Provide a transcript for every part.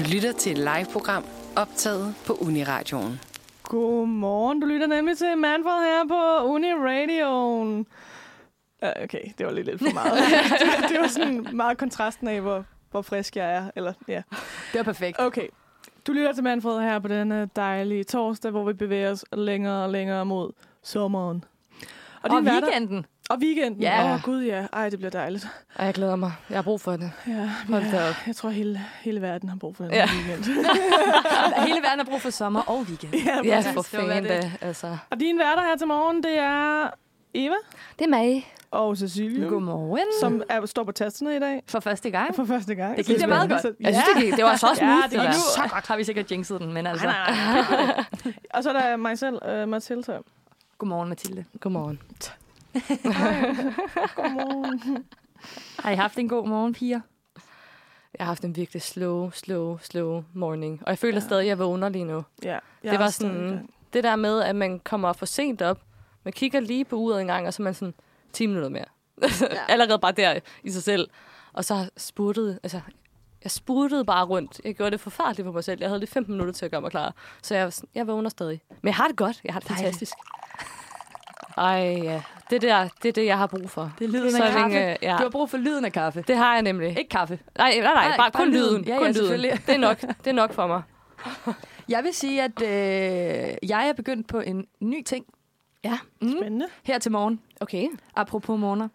Du lytter til et live-program optaget på Uniradioen. Godmorgen, du lytter nemlig til Manfred her på Uniradioen. Uh, Okay, det var lidt lidt for meget. det, det var sådan meget kontrasten af, hvor, hvor frisk jeg er. Eller, ja. Det var perfekt. Okay, du lytter til Manfred her på denne dejlige torsdag, hvor vi bevæger os længere og længere mod sommeren. Og, og hverdag- weekenden. Og weekenden. Ja. Åh, oh, gud ja. Ej, det bliver dejligt. Og jeg glæder mig. Jeg har brug for det. Ja, Hold ja, op. jeg tror, hele, hele verden har brug for den Ja. weekend. Hele verden har brug for sommer og weekend. ja, Ja, for det fanden det. Altså. Og din værter her til morgen, det er Eva Det er mig. og Cecilie, Godmorgen. som er, står på tasterne i dag For første gang. for første gang. Det gik da meget godt. Så- Jeg synes, det, gik, det var så smooth. Ja, det det gik Så godt har vi sikkert jinxet den, men altså. Nej, nej, nej. Og så er der mig selv, uh, Mathilde. Godmorgen, Mathilde. Godmorgen. Godmorgen. Har I haft en god morgen, piger? Jeg har haft en virkelig slow, slow, slow morning. Og jeg føler Ja. ja. stadig, at jeg vågner lige nu. Ja, jeg Det var sådan- gang. Det der med, at man kommer for sent op. Man kigger lige på uret en gang, og så er man sådan 10 minutter mere. Allerede bare der i sig selv. Og så spurtede, altså, jeg spurtede bare rundt. Jeg gjorde det forfærdeligt for mig selv. Jeg havde lige 15 minutter til at gøre mig klar. Så jeg, jeg vågner stadig. Men jeg har det godt. Jeg har det fantastisk. Ej, ja. Det der, det er det, jeg har brug for. Det er lyden Så af kaffe. længe, ja. Du har brug for lyden af kaffe. Det har jeg nemlig. Ikke kaffe. Nej, nej, nej, bare, bare kun lyden. lyden. Ja, kun ja, lyden. Det er nok. Det er nok for mig. Jeg vil sige, at øh, jeg er begyndt på en ny ting Ja. mm. Spændende. her til morgen. Okay. Apropos morgener.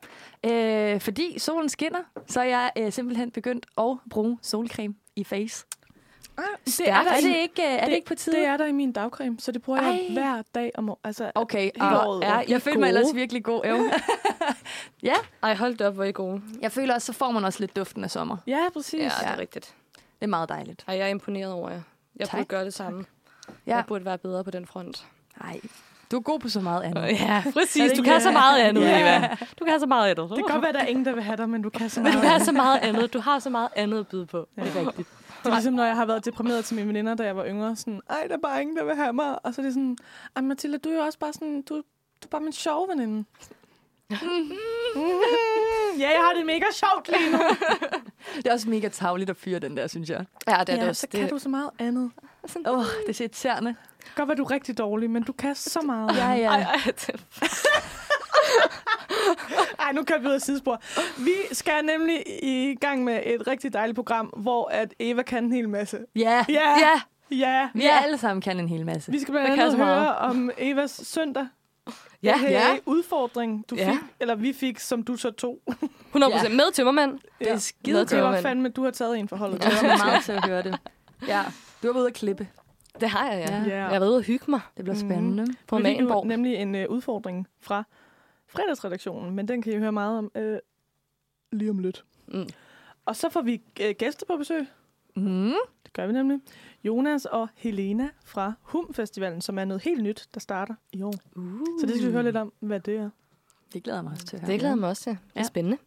Øh, fordi solen skinner, så er jeg øh, simpelthen begyndt at bruge solcreme i face. Det Er, er, der er, det ikke, øh, er det, ikke på tide? det er der i min dagcreme, så det bruger jeg Ej. hver dag om året. Altså, Okay, året. er, jeg føler mig ellers virkelig god. Jo. ja, Ej, hold op, hvor er I gode. jeg føler også, så får man også lidt duften af sommer. ja, præcis. Ja, det Ja. er rigtigt. Det er meget dejligt. Ej, jeg er imponeret over jer. Jeg Tak. burde gøre det samme. Ja. Jeg burde være bedre på den front. Nej, du er god på så meget andet. Ja, præcis. det Du kan så meget andet, Ja. Eva. Du kan så meget andet. Det kan godt være, at der er ingen, der vil have dig, men du kan så Men meget. du kan så meget andet. Du har så meget andet at byde på. Det er rigtigt. Det er ligesom, når jeg har været deprimeret til mine veninder, da jeg var yngre. Sådan, ej, der er bare ingen, der vil have mig. Og så er det sådan, ej, Mathilde, du er jo også bare sådan, du, du er bare min sjove veninde. Ja, jeg har det mega sjovt lige nu. Det er også mega tavligt at fyre den der, synes jeg. Ja, det er det ja, også. så det, kan du så meget andet. Åh, oh, det er så irriterende. Det godt være, du er rigtig dårlig, men du kan så meget. Ja, ja. Ej, ej, det, Ej, nu kan vi ud af sidespor. Vi skal nemlig i gang med et rigtig dejligt program, hvor at Eva kan en hel masse. Ja, Ja, ja, ja. vi Ja. alle sammen kan en hel masse. Vi skal blandt andet så meget. høre om Evas søndag. ja, AKA ja. udfordring, du Ja. fik, eller vi fik, som du så tog. 100 procent. Med tømmermand. Det er Med skide Det var fandme, du har taget en forhold. Jeg mig meget til at høre det. Ja, du har været ude at klippe. Det har jeg, ja. Ja. Jeg har været ude og hygge mig Det bliver spændende. på fik jo Magenborg. nemlig en uh, udfordring fra fredagsredaktionen, men den kan I høre meget om uh, lige om lidt. Mm. Og så får vi uh, gæster på besøg. Mm. Det gør vi nemlig. Jonas og Helena fra Hum Festivalen, som er noget helt nyt, der starter i år. Uh. Så det skal vi høre lidt om, hvad det er. Det glæder jeg mig også til. Det glæder jeg mig også til. Det er Ja. spændende.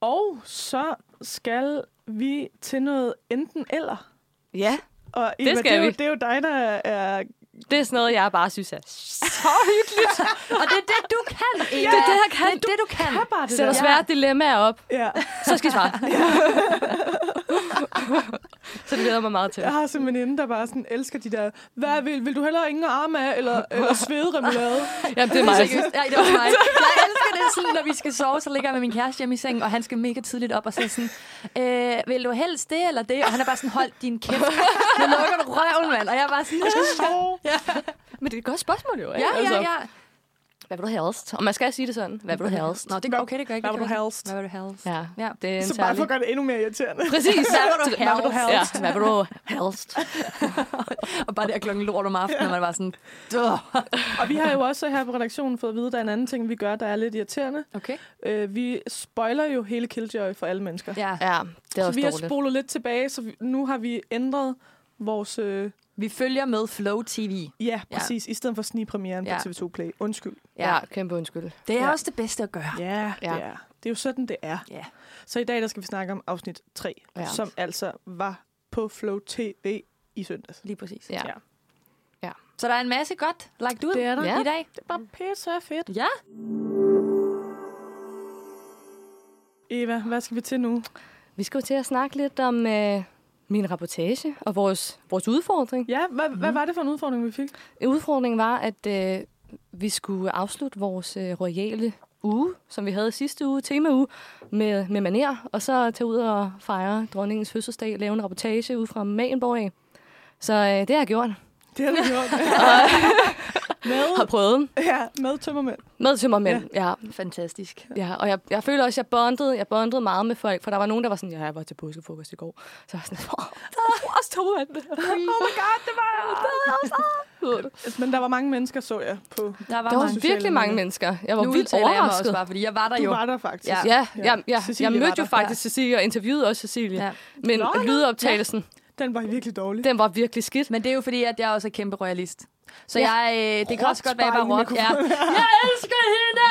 Og så skal vi til noget enten eller. Ja, Og Det Eva, skal det, er jo, vi. det er jo dig, der er... det er sådan noget, jeg bare synes er så hyggeligt. Og det er det, du kan, Eva. Det er det, jeg kan. Det er det, du kan. Kan bare det Sætter svære dilemmaer op, Ja. så skal I svare. så det glæder mig meget til. Jeg har sådan en veninde, der bare sådan elsker de der, hvad vil, vil du hellere ingen arme af, eller, eller svede remoulade? Jamen, det er mig. Ja, det var mig. Jeg elsker det sådan, når vi skal sove, så ligger jeg med min kæreste hjemme i sengen, og han skal mega tidligt op og sige sådan, øh, vil du helst det eller det? Og han er bare sådan, hold din kæft. Nu lukker du røven, mand. Og jeg er bare sådan, jeg skal sove. Men det er et godt spørgsmål jo, ikke? Ja, ja, ja. Hvad vil du helst? Og man skal sige det sådan. Hvad vil du helst? Nå, det, okay, det gør ikke. Hvad det vil du helst? Hvad vil du helst? Ja, Ja. det er en Så bare for at gøre det endnu mere irriterende. Præcis. Hvad vil du helst? Ja, hvad vil du helst? Og bare det at klokken lort om aftenen, når man bare sådan, Duh. Og vi har jo også her på redaktionen fået at vide, at der er en anden ting, vi gør, der er lidt irriterende. Okay. Øh, vi spoiler jo hele Killjoy for alle mennesker. Ja. Ja, det er så også vi har spolet lidt tilbage, så vi, nu har vi ændret vores... Øh, Vi følger med Flow TV. ja, præcis. I stedet for snigpremieren Ja. på TV2 Play. Undskyld. Ja, kæmpe undskyld. Det er Ja. også det bedste at gøre. Ja, Ja. det er. Det er jo sådan, det er. Ja. Så i dag der skal vi snakke om afsnit 3, Ja. som altså var på Flow TV i søndags. Lige præcis. Ja. Ja. Så der er en masse godt lagt ud Det er der. i dag. Det er bare pisse fedt. Ja. Eva, hvad skal vi til nu? Vi skal jo til at snakke lidt om øh, min rapportage og vores, vores udfordring. Ja, hvad, mm. hvad var det for en udfordring, vi fik? Udfordringen var, at øh, vi skulle afslutte vores øh, royale uge, som vi havde sidste uge, temauge, med, med maner, og så tage ud og fejre dronningens fødselsdag, lave en rapportage ud fra Magenborg af. Så øh, det har jeg gjort. Det har du gjort. med, Har prøvet ja, med tømmermænd. med tømmermænd. Ja. ja. Fantastisk. Ja, og jeg, jeg føler også, at jeg bondede, jeg bondede meget med folk, for der var nogen, der var sådan, ja, jeg var til påskefrokost i går. Så jeg var sådan, åh, der også tømmermænd. Oh my god, det var jeg. Men der var mange mennesker, så jeg på. Der var, Der var mange. virkelig mange mennesker. Jeg var nu vildt udtaler jeg også overrasket. bare, fordi jeg var der Du jo. var der faktisk. Ja. Ja, ja, ja, ja. Cecilie jeg mødte jo faktisk Cecilie og interviewede også Cecilie. Ja. Men lydoptagelsen, Den var virkelig dårlig. den var virkelig skidt. Men det er jo fordi, at jeg også er kæmpe royalist. Så Ja. jeg, øh, det kan også godt være, at jeg bare rock. Ja. Jeg elsker hende!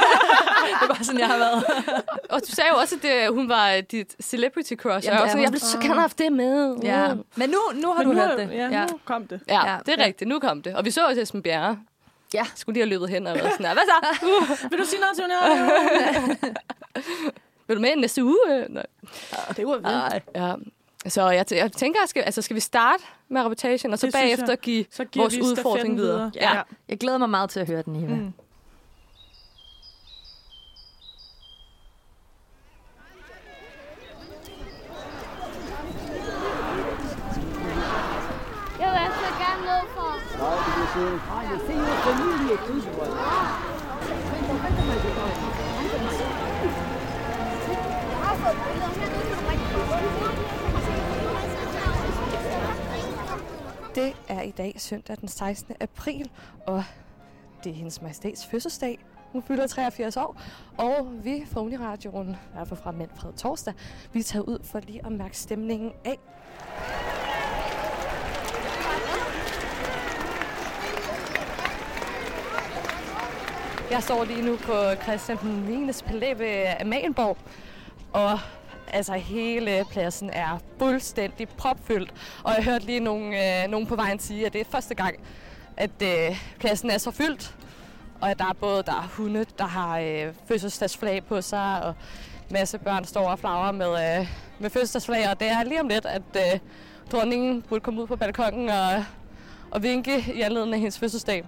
det var sådan, jeg har været. Og du sagde jo også, at det, hun var dit celebrity crush. Jamen, og jeg, er hun. jeg ville så gerne have haft det med. Ja. Men nu, nu har Men du nu, hørt det. Ja, Ja. nu kom det. Ja, Ja. det er rigtigt. Nu kom det. Og vi så også Esben Bjerre. Ja. Skulle lige have løbet hen og været sådan her. Hvad så? Uh, Vil du sige noget til hende? vil du med næste uge? Nej. det var vildt. Ja. Så jeg, t- jeg tænker, skal, altså, skal vi starte med rapportagen, og så Det bagefter give Så vores vi udfordring stafetten videre. Ja. Ja. Jeg glæder mig meget til at høre den, Eva. Mm. Jeg vil altså gerne ned for. Det er i dag søndag den 16. april, og det er hendes majestæts fødselsdag. Hun fylder 83 år, og vi fra Uniradioen, i hvert fald fra Manfred Torsdag, vi er taget ud for lige at mærke stemningen af. Jeg står lige nu på Christian den 9. palæ ved Amalienborg, og altså hele pladsen er fuldstændig propfyldt. Og jeg hørte lige nogen, øh, nogen på vejen sige, at det er første gang, at øh, pladsen er så fyldt. Og at der er både der er hunde, der har øh, fødselsdagsflag på sig, og masse børn står og flagrer med, øh, med fødselsdagsflag. Og det er lige om lidt, at øh, dronningen burde komme ud på balkongen og, og vinke i anledning af hendes fødselsdag.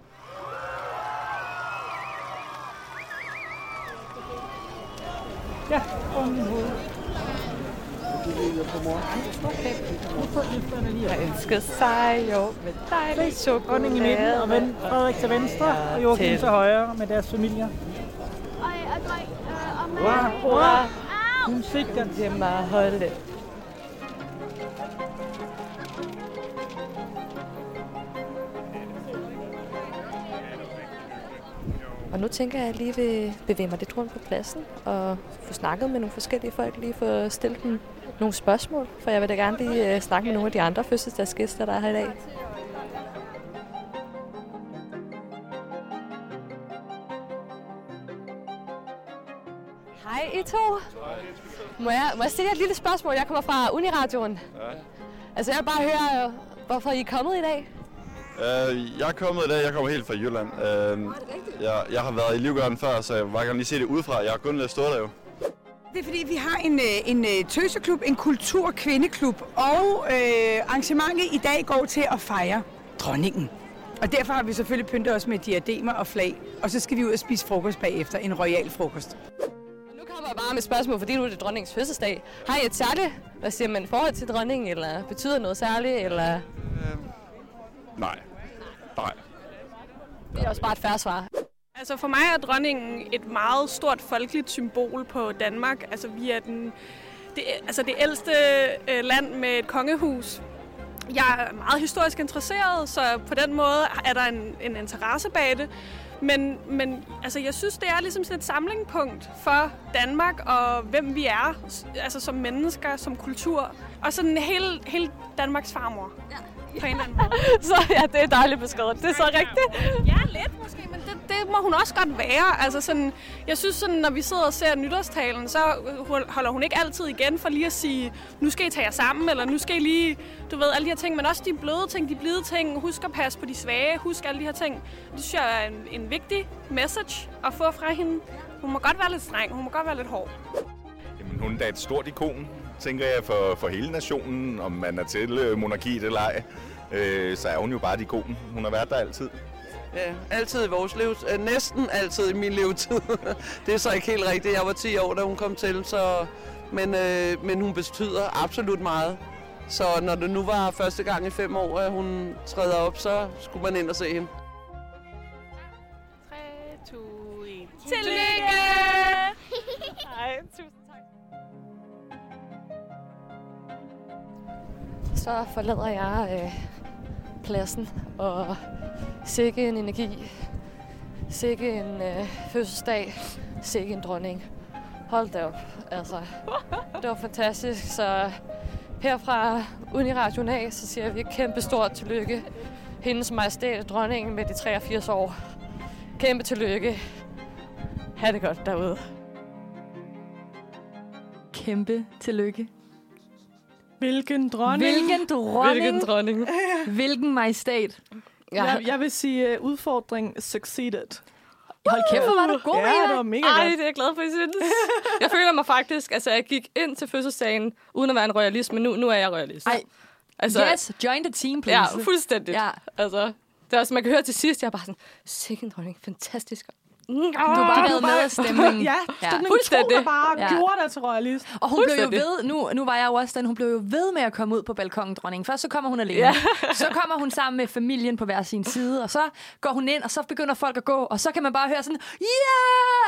Jeg ønsker sig jo med dejlig Dronning i midten og chokolade. ven, Frederik til venstre og Joachim til- til højre med deres familier. Drej, øh. Hurra, hurra! Hun sigter. Det er meget holde. Og nu tænker jeg, at jeg lige vil bevæge mig lidt rundt på pladsen og få snakket med nogle forskellige folk, lige få stillet dem nogle spørgsmål, for jeg vil da gerne lige uh, snakke med nogle af de andre fødselsdagsgæster, der er her i dag. Hej I to. Må jeg, må jeg stille jer et lille spørgsmål? Jeg kommer fra Uniradioen. Ja. Altså jeg vil bare høre, øh, hvorfor I er kommet i dag. Uh, jeg er kommet i dag, jeg kommer helt fra Jylland. Uh, jeg, jeg har været i Livgarden før, så jeg vil bare gerne lige se det udefra. Jeg har kun der jo. Det er fordi, vi har en, øh, en øh, tøseklub, en kulturkvindeklub, og øh, arrangementet i dag går til at fejre dronningen. Og derfor har vi selvfølgelig pyntet os med diademer og flag, og så skal vi ud og spise frokost bagefter, en royal frokost. Nu kommer jeg bare med spørgsmål, fordi nu er det dronningens fødselsdag. Har I et særligt, hvad siger man, forhold til dronningen, eller betyder noget særligt, eller... Nej. Nej. Det er også bare et færre svar. Altså for mig er dronningen et meget stort folkeligt symbol på Danmark. Altså vi er den, det, altså det ældste øh, land med et kongehus. Jeg er meget historisk interesseret, så på den måde er der en, en interesse bag det. Men, men altså, jeg synes, det er ligesom sådan et samlingspunkt for Danmark og hvem vi er, altså som mennesker, som kultur. Og sådan hele, hele Danmarks farmor. Ja. På en eller anden måde. Så ja, det er dejligt beskrevet. Det er så rigtigt. Ja, lidt måske, men det, det må hun også godt være. Altså sådan, jeg synes, sådan, når vi sidder og ser nytårstalen, så holder hun ikke altid igen for lige at sige, nu skal I tage jer sammen, eller nu skal I lige, du ved, alle de her ting, men også de bløde ting, de blide ting. Husk at passe på de svage, husk alle de her ting. Det synes jeg er en, en vigtig message at få fra hende. Hun må godt være lidt streng, hun må godt være lidt hård. Jamen, hun er da et stort ikon tænker jeg, for, for hele nationen, om man er til øh, monarkiet eller ej. Øh, så er hun jo bare de gode. Hun har været der altid. Ja, altid i vores liv. øh, Næsten altid i min levetid. det er så ikke helt rigtigt. Jeg var 10 år, da hun kom til, så... Men, øh, men hun betyder absolut meget. Så når det nu var første gang i fem år, at hun træder op, så skulle man ind og se hende. 3, 2, 1. Tillykke! Hej, tusind Så forlader jeg øh, pladsen, og sikke en energi, sikke en øh, fødselsdag, sikke en dronning. Hold da op, altså. Det var fantastisk, så her fra Uniradioen så siger vi et kæmpe stort tillykke. Hendes majestæt dronningen med de 83 år. Kæmpe tillykke. Ha' det godt derude. Kæmpe tillykke. Hvilken dronning. Hvilken dronning. Hvilken dronning. Hvilken majestæt. Ja. Jeg, jeg vil sige, uh, udfordring succeeded. Hold kæft, hvor var du god, Ja, Eva. det var mega Ej, godt. det er jeg glad for, I synes. Jeg føler mig faktisk, altså jeg gik ind til fødselsdagen uden at være en royalist, men nu, nu er jeg royalist. Ej, altså, yes, join the team, please. Ja, fuldstændigt. Ja. Altså, det er også, man kan høre til sidst, jeg er bare sådan, sikke en dronning, fantastisk. Du har bare været med af stemningen. Ja, Ja. stemningen Fuldstændig. tog dig bare Ja. ja. gjorde dig til royalist. Og hun blev jo ved, nu, nu var jeg jo også den, hun blev jo ved med at komme ud på balkongen, dronningen. Først så kommer hun alene. Ja. Så kommer hun sammen med familien på hver sin side, og så går hun ind, og så begynder folk at gå, og så kan man bare høre sådan, ja!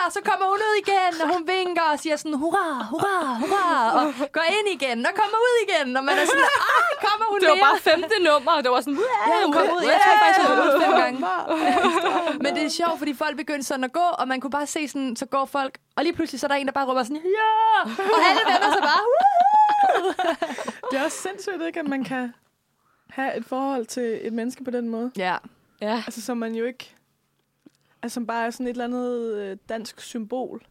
Og så kommer hun ud igen, og hun vinker og siger sådan, hurra, hurra, hurra, og går ind igen, og kommer ud igen, og man er sådan, ah, kommer hun Det var mere? bare femte nummer, og det var sådan, Ja, hun kom ud. Jeg tror faktisk, hun kom ud fem gange. Men det er sjovt, fordi folk begyndte sådan at gå, og man kunne bare se sådan, så går folk, og lige pludselig så er der en, der bare råber sådan, ja! Og alle vender sig bare, Det er også sindssygt, ikke, at man kan have et forhold til et menneske på den måde. Ja. Ja. Altså, som man jo ikke... Altså, som bare er sådan et eller andet øh, dansk symbol.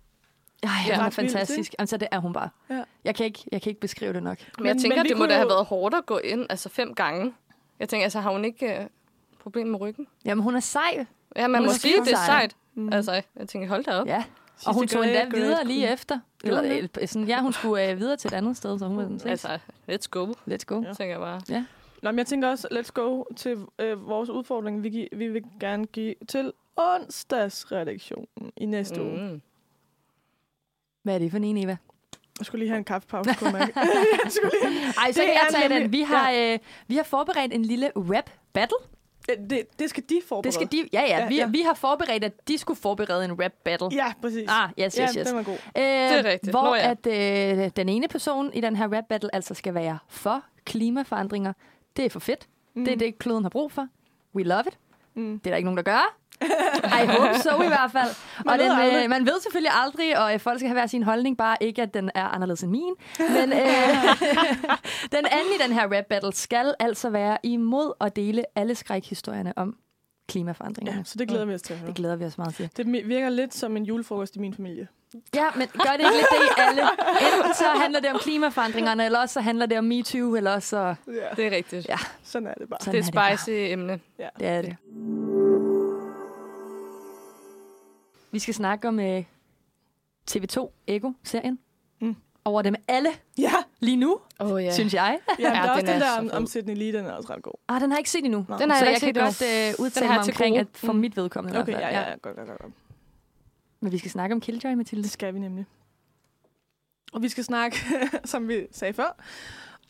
Ej, Ja. hun er Ret vildt, fantastisk. Altså, det er hun bare. Ja. Jeg kan ikke, jeg kan ikke beskrive det nok. Men jeg Men- tænker, men det må da have været hårdt at gå ind, altså fem gange. Jeg tænker, altså har hun ikke øh, problem med ryggen? Jamen, hun er sej. Ja, man Hun må er sige, det er sej. sejt. Mm. Altså, jeg tænker, hold da op. Ja. Og hun Sidste tog endda great, videre great lige efter. Eller, øh, sådan, ja, hun skulle øh, videre til et andet sted, så hun var sådan, Altså, let's go, let's go. tænker jeg bare. Ja. Nå, men jeg tænker også, let's go til øh, vores udfordring, vi, gi- vi vil gerne give til onsdagsredaktionen i næste mm. uge. Hvad er det for en, Eva? Jeg skulle lige have en kaffepause, kunne jeg mærke. jeg skulle lige... Ej, så Det kan jeg tage nemlig- den. Vi har, øh, vi har forberedt en lille rap battle. Ja, det, det skal de forberede. Det skal de, ja, ja, Ja, vi, ja. vi har forberedt, at de skulle forberede en rap battle. Ja, præcis. Ah, yes, ja, yes, yes. den var god. Øh, er rigtigt. Hvor Nå ja. at øh, den ene person i den her rap battle altså skal være for klimaforandringer. Det er for fedt. Mm. Det er det, kloden har brug for. We love it. Mm. Det er der ikke nogen, der gør. I hope so i hvert fald. Man og ved den, aldrig. øh, man ved selvfølgelig aldrig, og øh, folk skal have hver sin holdning, bare ikke, at den er anderledes end min. Men øh, den anden i den her rap battle skal altså være imod at dele alle skrækhistorierne om klimaforandringerne. Ja, så det glæder vi os til at høre. Det glæder vi os meget til. Det virker lidt som en julefrokost i min familie. Ja, men gør det ikke lidt det i alle? Enten så handler det om klimaforandringerne, eller også så handler det om MeToo, eller også så... Ja, Det er rigtigt. Ja, sådan er det bare. sådan det er det spicy emne. Ja. Det er det. Vi skal snakke om uh, TV2 Ego-serien. Mm. Over dem alle Ja, lige nu, oh, ja. synes jeg. ja, ja der er også den er der om, Sydney Lee, den er også ret god. Ah, den har jeg ikke set endnu. Nå. Den har så jeg jeg ikke kan set godt uh, udtale mig omkring, at for Mm. mit vedkommende. i Okay, ja, fald. ja, godt, godt, godt. Men vi skal snakke om Killjoy, Mathilde. Det skal vi nemlig. Og vi skal snakke, som vi sagde før,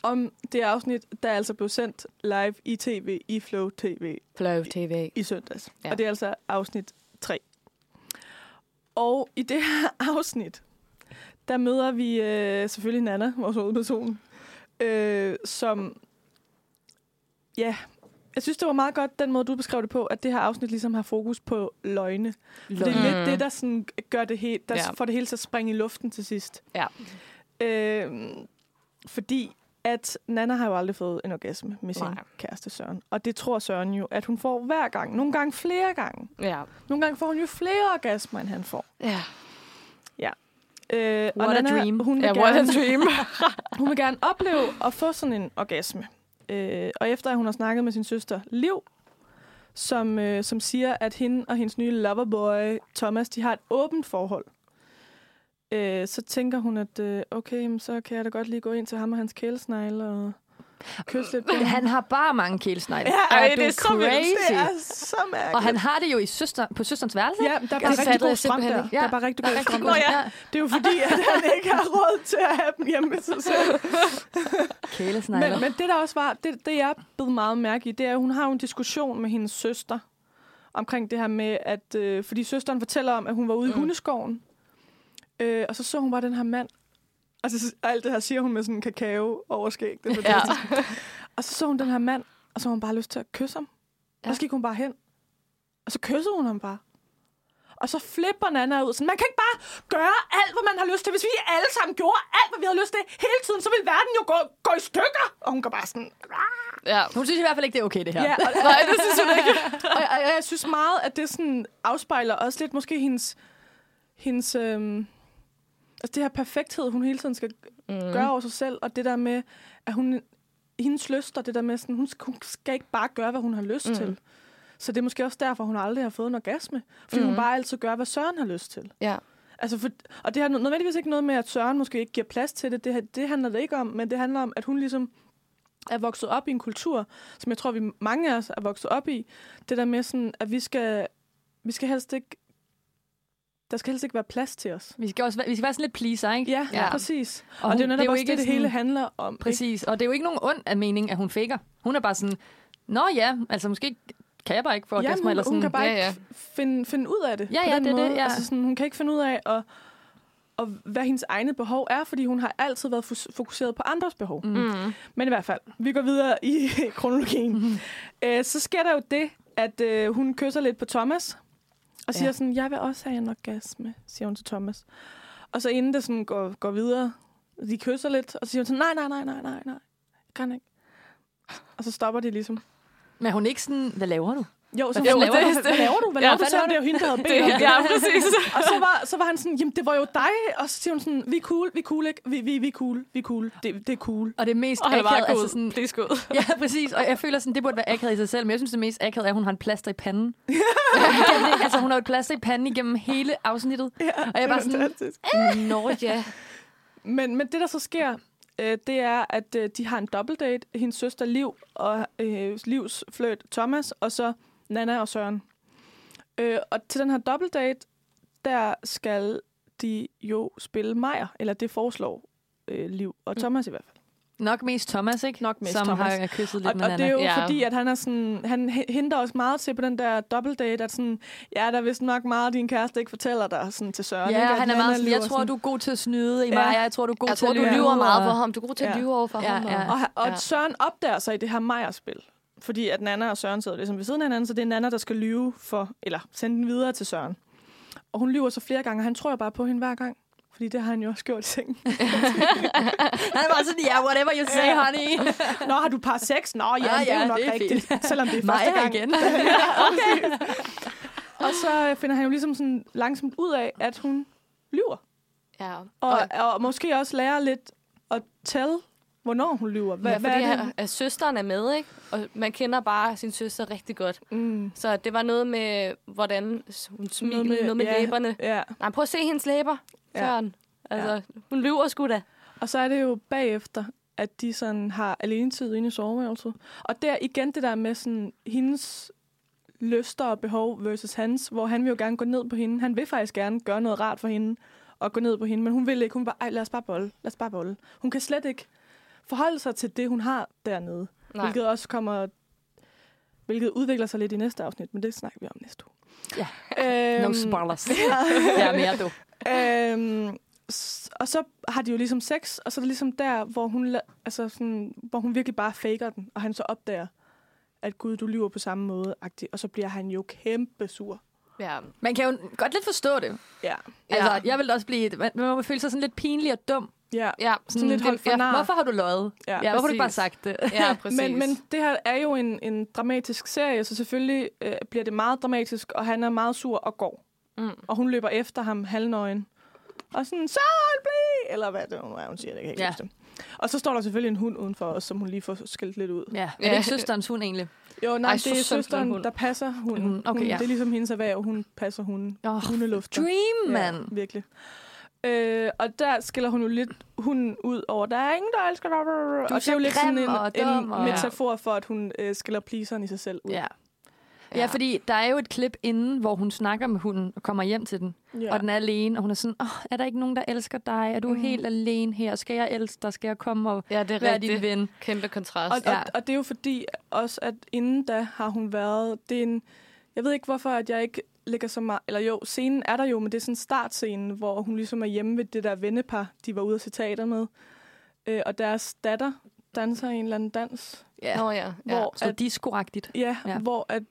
om det afsnit, der altså blev sendt live i tv i Flow TV Flow TV. i søndags. Ja. Ja. Og det er altså afsnit 3. Og i det her afsnit, der møder vi øh, selvfølgelig Nana, vores hovedperson, øh, som, ja, jeg synes, det var meget godt, den måde, du beskrev det på, at det her afsnit ligesom har fokus på løgne. For det er Mm. lidt det, der sådan gør det helt, der ja. får det hele til at springe i luften til sidst. Ja. Øh, fordi at Nana har jo aldrig fået en orgasme med sin Nej. kæreste Søren. Og det tror Søren jo, at hun får hver gang. Nogle gange flere gange. Ja. Nogle gange får hun jo flere orgasmer, end han får. Ja. Øh, What a dream. Hun vil, Ja, what a gerne, dream. hun vil gerne opleve at få sådan en orgasme. Øh, og efter at hun har snakket med sin søster Liv, som, øh, som siger, at hende og hendes nye loverboy Thomas, de har et åbent forhold. Øh, så tænker hun, at øh, okay, men så kan jeg da godt lige gå ind til ham og hans kælesnegle og kysse lidt ham. Han har bare mange kælesnegle. Ja, er ej, du det er så vildt. crazy? Det er så mærkeligt. Og han har det jo i søster, på søsterens værelse. Ja, der er bare rigtig god strøm der. Der er bare rigtig god strøm der. ja. Det er jo fordi, at han ikke har råd til at have dem hjemme med sig selv. Kælesnegle. Men, men det der også var, det, det jeg blev meget mærke i, det er, at hun har en diskussion med hendes søster omkring det her med, at øh, fordi søsteren fortæller om, at hun var ude mm. i hundeskoven, øh, og så så hun bare den her mand, og så, alt det her siger hun med sådan en kakao overskæg. Det er fantastisk. Ja. og så så hun den her mand, og så har hun bare lyst til at kysse ham. Ja. Og så gik hun bare hen, og så kyssede hun ham bare. Og så flipper Nana ud. Sådan, man kan ikke bare gøre alt, hvad man har lyst til. Hvis vi alle sammen gjorde alt, hvad vi havde lyst til hele tiden, så ville verden jo gå, gå i stykker. Og hun går bare sådan... Ja. Hun synes i hvert fald ikke, det er okay, det her. Ja, og, Nej, det synes hun ikke. og, og, og jeg synes meget, at det sådan afspejler også lidt måske hendes... hendes øhm, altså det her perfekthed, hun hele tiden skal mm. gøre over sig selv. Og det der med, at hun... Hendes lyster, det der med sådan, hun, hun skal ikke bare gøre, hvad hun har lyst mm. til. Så det er måske også derfor, hun aldrig har fået en orgasme. Fordi mm. hun bare altid gør, hvad Søren har lyst til. Ja. Altså for, og det har nødvendigvis ikke noget med, at Søren måske ikke giver plads til det. Det, det handler det ikke om, men det handler om, at hun ligesom er vokset op i en kultur, som jeg tror, vi mange af os er vokset op i. Det der med sådan, at vi skal, vi skal helst ikke der skal helst ikke være plads til os. Vi skal også være, vi skal være sådan lidt pleaser, ikke? Ja, ja. præcis. Og, og hun- det er netop det er jo også ikke det, det sådan- hele handler om. Præcis, og det er jo ikke nogen ond af mening, at hun faker. Hun er bare sådan, nå ja, altså måske kan jeg bare ikke få Ja, orgasmer, hun, eller sådan. hun kan bare Ja, ikke ja. f- finde, finde ud af det. Ja, på ja, den det er det, måde. ja. Altså sådan, hun kan ikke finde ud af, at, og hvad hendes egne behov er, fordi hun har altid været fokuseret på andres behov. Mm. Men i hvert fald, vi går videre i kronologien. Mm-hmm. Øh, så sker der jo det, at øh, hun kysser lidt på Thomas, og siger Ja. sådan, jeg vil også have en orgasme, siger hun til Thomas. Og så inden det sådan går, går videre, de kysser lidt, og så siger hun sådan, nej, nej, nej, nej, nej, nej, jeg kan ikke. Og så stopper de ligesom. Men er hun ikke sådan, hvad laver du? Jo, så Hvad jo, laver hvad, du? hvad, laver du? Hvad Ja, laver du? Så det er jo hende, der havde Det, bedt om det. ja, præcis. Og så var, så var han sådan, jamen det var jo dig. Og så siger hun sådan, vi er cool, vi er cool, ikke? Vi, vi, vi er cool, vi er cool. Det, det er cool. Og det er mest Og er akavet, god. altså sådan, Please god. Ja, præcis. Og jeg føler sådan, det burde være akavet i sig selv, men jeg synes, det mest akavet er, at hun har en plaster i panden. Det- altså, hun har et plaster i panden igennem hele afsnittet. Ja, Og jeg er bare sådan. Nå ja. Men, men det, der så sker, øh, det er, at øh, de har en dobbeltdate. Hendes søster Liv og øh, Livs fløjt Thomas, og så Nana og Søren. Øh, og til den her dobbeltdate, der skal de jo spille Majer, eller det foreslår øh, Liv og Thomas i hvert fald. nok mest Thomas, ikke? Nok mest Som Thomas. har kysset lidt Og, med og det er jo Ja. ja. fordi, at han er sådan, han henter også meget til på den der dobbeltdate, at sådan, ja, der er vist nok meget, din kæreste ikke fortæller dig sådan til Søren. ikke? Ja, At han er meget sådan, jeg tror, du er god til at snyde i Ja. mig. Jeg tror, du er god Jeg til tror, at du lyve. lyver meget og- for ham. Du er god til at Ja. lyve over for Ja, ham. ja. Og, og Ja. ja. Søren opdager sig i det her Majer-spil. Fordi at Nana og Søren sidder ligesom ved siden af hinanden, så det er Nana, der skal lyve for, eller sende den videre til Søren. Og hun lyver så flere gange, og han tror bare på hende hver gang. Fordi det har han jo også gjort i sengen. Han bare sådan, ja, yeah, whatever you say, honey. Nå, har du par sex? Nå, ja, Ah, det er ja, jo nok det er rigtigt. fint. Selvom det er første her gang. igen. Og så finder han jo ligesom sådan langsomt ud af, at hun lyver. Ja. Og, og, og måske også lærer lidt at tælle, hvornår hun lyver. Hvad, ja, hvad fordi er det? at, søsteren er med, ikke? Og man kender bare sin søster rigtig godt. Mm. Så det var noget med, hvordan hun smiler, noget med, noget med ja, læberne. Ja. Nej, prøv at se hendes læber, Ja. Søren. Altså, hun lyver sgu da. Og så er det jo bagefter, at de sådan har alenetid inde i soveværelset. Og der igen det der med sådan hendes lyster og behov versus hans, hvor han vil jo gerne gå ned på hende. Han vil faktisk gerne gøre noget rart for hende og gå ned på hende, men hun vil ikke. Hun bare, lad os bare bolle. Lad os bare bolle. Hun kan slet ikke forholde sig til det, hun har dernede. Nej. Hvilket også kommer hvilket udvikler sig lidt i næste afsnit, men det snakker vi om næste uge. Ja. Øhm, No spoilers. Ja, mere du. Øhm, og så har de jo ligesom sex, og så er det ligesom der, hvor hun, altså sådan, hvor hun virkelig bare faker den, og han så opdager, at gud, du lyver på samme måde, agtig, og så bliver han jo kæmpe sur. Ja. Man kan jo godt lidt forstå det. Ja. Altså, jeg vil også blive... Man, man må føle sig sådan lidt pinlig og dum. Ja, Ja, sådan lidt holdt for ja. Hvorfor har du løjet? Ja, Ja, hvorfor har du bare sagt det? ja præcis. Men, men det her er jo en, en dramatisk serie, så selvfølgelig øh, bliver det meget dramatisk, og han er meget sur og går. Mm. Og hun løber efter ham halvnøgen. Og sådan, Søren, bliv! Eller hvad det nu er, hun siger, det kan ikke Ja. huske det. Og så står der selvfølgelig en hund udenfor os, som hun lige får skældt lidt ud. Ja, er det ikke søsterens hund egentlig? Jo, nej, Ej, det så er søsteren, hund. der passer hunden. Hunden, okay, hun, ja. Det er ligesom hendes erhverv, hun passer hunden. Oh, Hundelufter. Dream, man. Ja, virkelig. Øh, og der skiller hun jo lidt hunden ud over, der er ingen, der elsker dig. og det er jo lidt sådan en, og en og- metafor for, at hun øh, skiller pleaseren i sig selv ud. Ja. Ja. ja, fordi der er jo et klip inden, hvor hun snakker med hunden og kommer hjem til den. Ja. Og den er alene, og hun er sådan, Åh, er der ikke nogen, der elsker dig? Er du Mm. helt alene her? Skal jeg elske dig? Skal jeg komme og Ja, det er være rigtigt. din ven? Kæmpe kontrast. Og, ja. og, og det er jo fordi også, at inden da har hun været... Det er en, jeg ved ikke, hvorfor at jeg ikke lægger så meget... Eller jo, scenen er der jo, men det er sådan en startscene, hvor hun ligesom er hjemme ved det der vennepar, de var ude at se teater med. Øh, og deres datter danser en eller anden dans. Ja. Nå ja, ja. Hvor Så disco-agtigt. Ja, Ja. ja, hvor at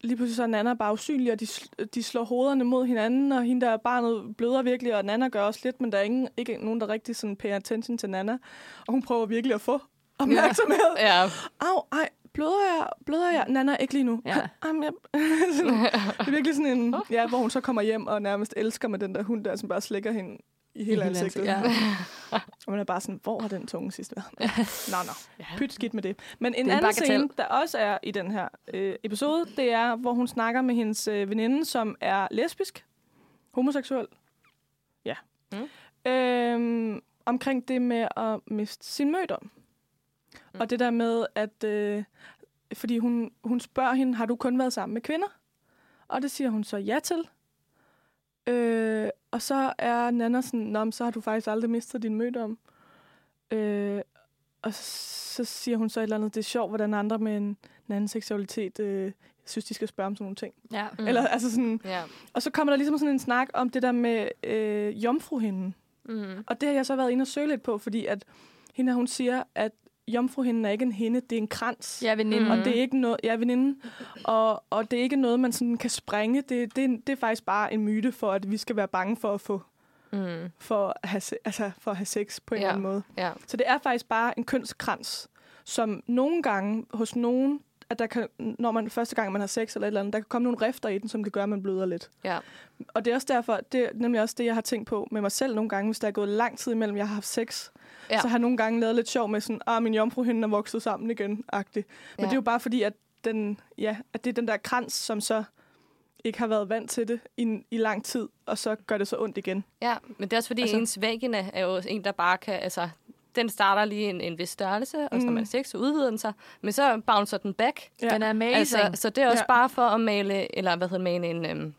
lige pludselig så er Nana bare usynlig, og de, sl- de slår hovederne mod hinanden, og hende der barnet bløder virkelig, og Nana gør også lidt, men der er ingen, ikke nogen, der rigtig sådan pay attention til Nana. Og hun prøver virkelig at få opmærksomhed. Ja. Au, ej, bløder jeg, bløder jeg? Nana, ikke lige nu. Ja. Jamen, jeg... det er virkelig sådan en, ja, hvor hun så kommer hjem og nærmest elsker med den der hund der, som bare slikker hende i hele I hele ansigtet. ansigtet, og man er bare sådan, hvor har den tunge sidst været? nå, nå, Ja. pyt skidt med det. Men en Det en anden bagatel. scene, der også er i den her øh, episode, det er, hvor hun snakker med hendes øh, veninde, som er lesbisk, homoseksuel. Ja. Mm. Øhm, omkring det med at miste sin mødom. Mm. Og det der med, at... Øh, fordi hun, hun spørger hende, har du kun været sammen med kvinder? Og det siger hun så ja til. Øh, og så er Nana sådan, Nå, så har du faktisk aldrig mistet din mødom. Øh, og så siger hun så et eller andet, det er sjovt, hvordan andre med en, en anden seksualitet øh, synes, de skal spørge om sådan nogle ting. Ja. Mm. Eller, altså sådan, Ja. og så kommer der ligesom sådan en snak om det der med øh, jomfruhinden. Mm. Og det har jeg så været inde og søge lidt på, fordi at hende her, hun siger, at jomfruhinden er ikke en hende, det er en krans. Ja, veninde. Og det er ikke noget, ja, veninde. Og, og det er ikke noget, man sådan kan sprænge. Det, det, det er faktisk bare en myte for, at vi skal være bange for at få Mm. for at have, altså for at have sex på en Ja. eller anden måde. Ja. Så det er faktisk bare en kønskrans, som nogle gange hos nogen, at der kan, når man første gang man har sex eller et eller andet, der kan komme nogle rifter i den, som kan gøre, at man bløder lidt. Ja. Og det er også derfor, det er nemlig også det, jeg har tænkt på med mig selv nogle gange, hvis der er gået lang tid imellem, jeg har haft sex. Ja. Så har jeg nogle gange lavet lidt sjov med sådan, ah, min jomfruhinde er vokset sammen igen, agtigt. Men Ja. det er jo bare fordi, at, den, ja, at det er den der krans, som så ikke har været vant til det i, i lang tid, og så gør det så ondt igen. Ja, men det er også fordi, altså, ens vagina er jo en, der bare kan... Altså, den starter lige en, en vis størrelse, og så når Mm. man er sex, så udvider den sig. Men så bouncer den back. Ja. Den er amazing. Altså, så det er også Ja. ja. bare for at male, eller hvad hedder det, male en, øhm,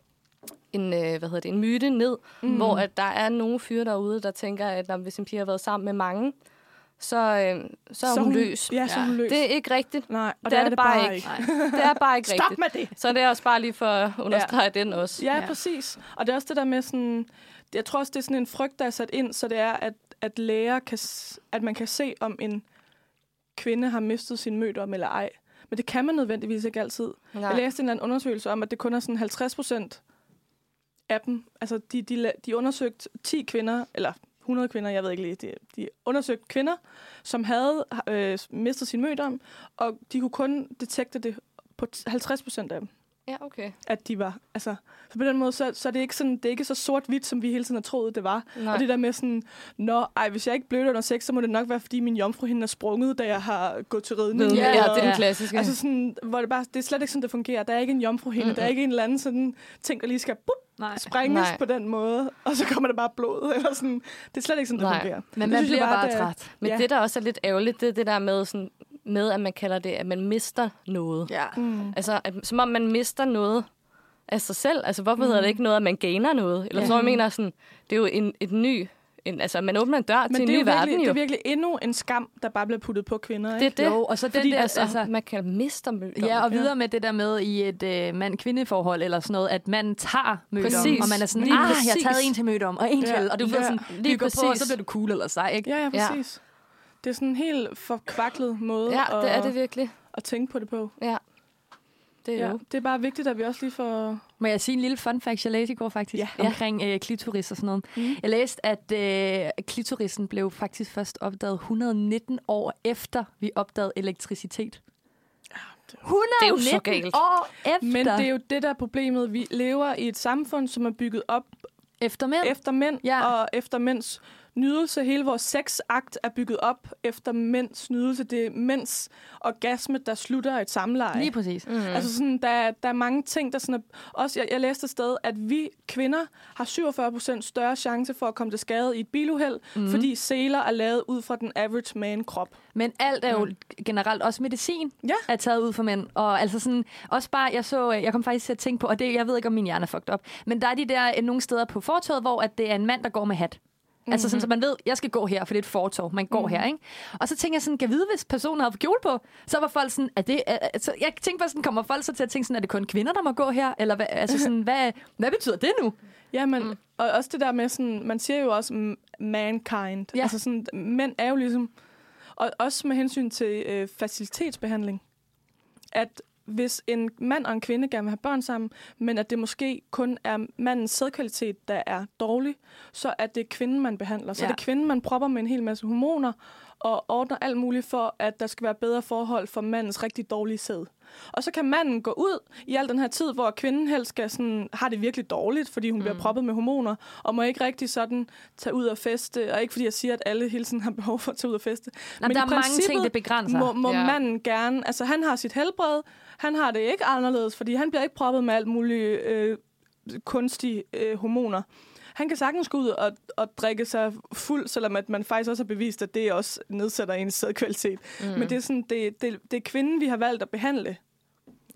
en, øh, hvad hedder det, en myte ned, Mm. hvor at der er nogle fyre derude, der tænker, at når, hvis en pige har været sammen med mange, så, øh, så er Så hun, hun- løs. ja, så er hun løs. Det er ikke rigtigt. Nej, og det, er det bare ikke. det er bare ikke Stop rigtigt. med det! Så det er også bare lige for at understrege ja. den også. Ja, ja, præcis. Og det er også det der med sådan... Jeg tror også, det er sådan en frygt, der er sat ind, så det er, at, at læger kan... At man kan se, om en kvinde har mistet sin mødom eller ej. Men det kan man nødvendigvis ikke altid. Nej. Jeg læste en eller anden undersøgelse om, at det kun er sådan 50 procent af dem. Altså, de, de, de undersøgte 10 kvinder, eller 100 kvinder, jeg ved ikke lige, de, de undersøgte kvinder, som havde øh, mistet sin mødom, og de kunne kun detekte det på t- 50 procent af dem Ja, okay. at de var. Altså, så på den måde, så, så er det ikke, sådan, det er ikke så sort-hvidt, som vi hele tiden har troet, det var. Nej. Og det der med sådan, nå, ej, hvis jeg ikke bløder under sex, så må det nok være, fordi min jomfruhinde er sprunget, da jeg har gået til ridning. Ja, ja, det er den Og- klassiske. Altså sådan, hvor det, bare, det er slet ikke sådan, det fungerer. Der er ikke en jomfruhinde, Mm-mm. der er ikke en eller anden sådan ting, der lige skal bup, Nej. sprænges Nej. på den måde, og så kommer der bare blod. Eller sådan. Det er slet ikke sådan, det Nej. fungerer. Men Det man bliver bare det er- træt. Men ja. det, der også er lidt ærgerligt, det er det der med, sådan, med, at man kalder det, at man mister noget. Ja. Mm. Altså, at, som om man mister noget af sig selv. Altså, hvorfor mm. hedder det ikke noget, at man gainer noget? Eller Ja. ja. så jeg mener sådan, det er jo en, et ny... En, altså, man åbner en dør Men til en det er, ny jo virkelig, verden, det jo. er virkelig endnu en skam, der bare bliver puttet på kvinder. Det er Ikke? det. Jo, og så den Fordi, der, altså, altså- man kan miste mødom. Ja, og Ja. videre med det der med i et øh, mand-kvinde-forhold eller sådan noget, at man tager mødom, Præcis. og man er sådan, Lige ah, jeg har præcis. taget en til mødom, og en Ja. til, og du Ja. sådan, Lige bygger på, og præcis. så bliver du cool eller sej, ikke? Ja, ja, Ja. Det er sådan en helt forkvaklet måde Ja, det er at, det virkelig. at tænke på det på. Ja. Det er Ja, jo. det er bare vigtigt, at vi også lige får... Må jeg sige en lille fun fact, jeg læste i går faktisk, Ja. omkring øh, klitoris og sådan noget. Mm. Jeg læste, at øh, klitorisen blev faktisk først opdaget 119 år efter, vi opdagede elektricitet. 119 Det er jo så galt. år efter. Men det er jo det, der er problemet. Vi lever i et samfund, som er bygget op efter mænd. efter mænd, Ja. og efter mænds nydelse, hele vores sexakt er bygget op efter mænds nydelse. Det er mænds orgasme, der slutter et samleje. Lige præcis. Mm. Altså sådan, der, der er mange ting, der sådan er, også, jeg, jeg læste et sted, at vi kvinder har 47% større chance for at komme til skade i et biluheld, mm. fordi seler er lavet ud fra den average man-krop. Men alt er jo generelt også medicin, ja. er taget ud for mænd. Og altså sådan, også bare, jeg så, jeg kom faktisk til at tænke på, og det, jeg ved ikke, om min hjerne er fucked op, men der er de der øh, nogle steder på fortoget, hvor at det er en mand, der går med hat. Mm-hmm. Altså sådan, så man ved, jeg skal gå her, for det er et fortov. Man går Mhm. mm-hmm. her, ikke? Og så tænker jeg sådan, kan vide, hvis personen havde kjole på? Så var folk sådan, er det... Altså, jeg tænkte bare sådan, kommer folk så til at tænke sådan, er det kun kvinder, der må gå her? Eller hvad, altså sådan, hvad, hvad betyder det nu? Ja, men mm. og også det der med sådan, man siger jo også mankind. Ja. Altså sådan, mænd er jo ligesom, og også med hensyn til øh, facilitetsbehandling, at hvis en mand og en kvinde gerne vil have børn sammen, men at det måske kun er mandens sædkvalitet, der er dårlig, så er det kvinden, man behandler. Så Ja. ja. det er kvinden, man propper med en hel masse hormoner, og ordner alt muligt for, at der skal være bedre forhold for mandens rigtig dårlige sæd. Og så kan manden gå ud i al den her tid, hvor kvinden helst skal sådan, har det virkelig dårligt, fordi hun mm. bliver proppet med hormoner, og må ikke rigtig sådan tage ud og feste. Og ikke fordi jeg siger, at alle hele tiden har behov for at tage ud og feste. Nå, der i er mange ting, det begrænser. Må, må ja. manden gerne... Altså, han har sit helbred. Han har det ikke anderledes, fordi han bliver ikke proppet med alt muligt øh, kunstige øh, hormoner. Han kan sagtens gå ud og, og drikke sig fuld, selvom at man faktisk også har bevist, at det også nedsætter ens sædkvalitet. Mm. Men det er, sådan, det, det, det er kvinden, vi har valgt at behandle.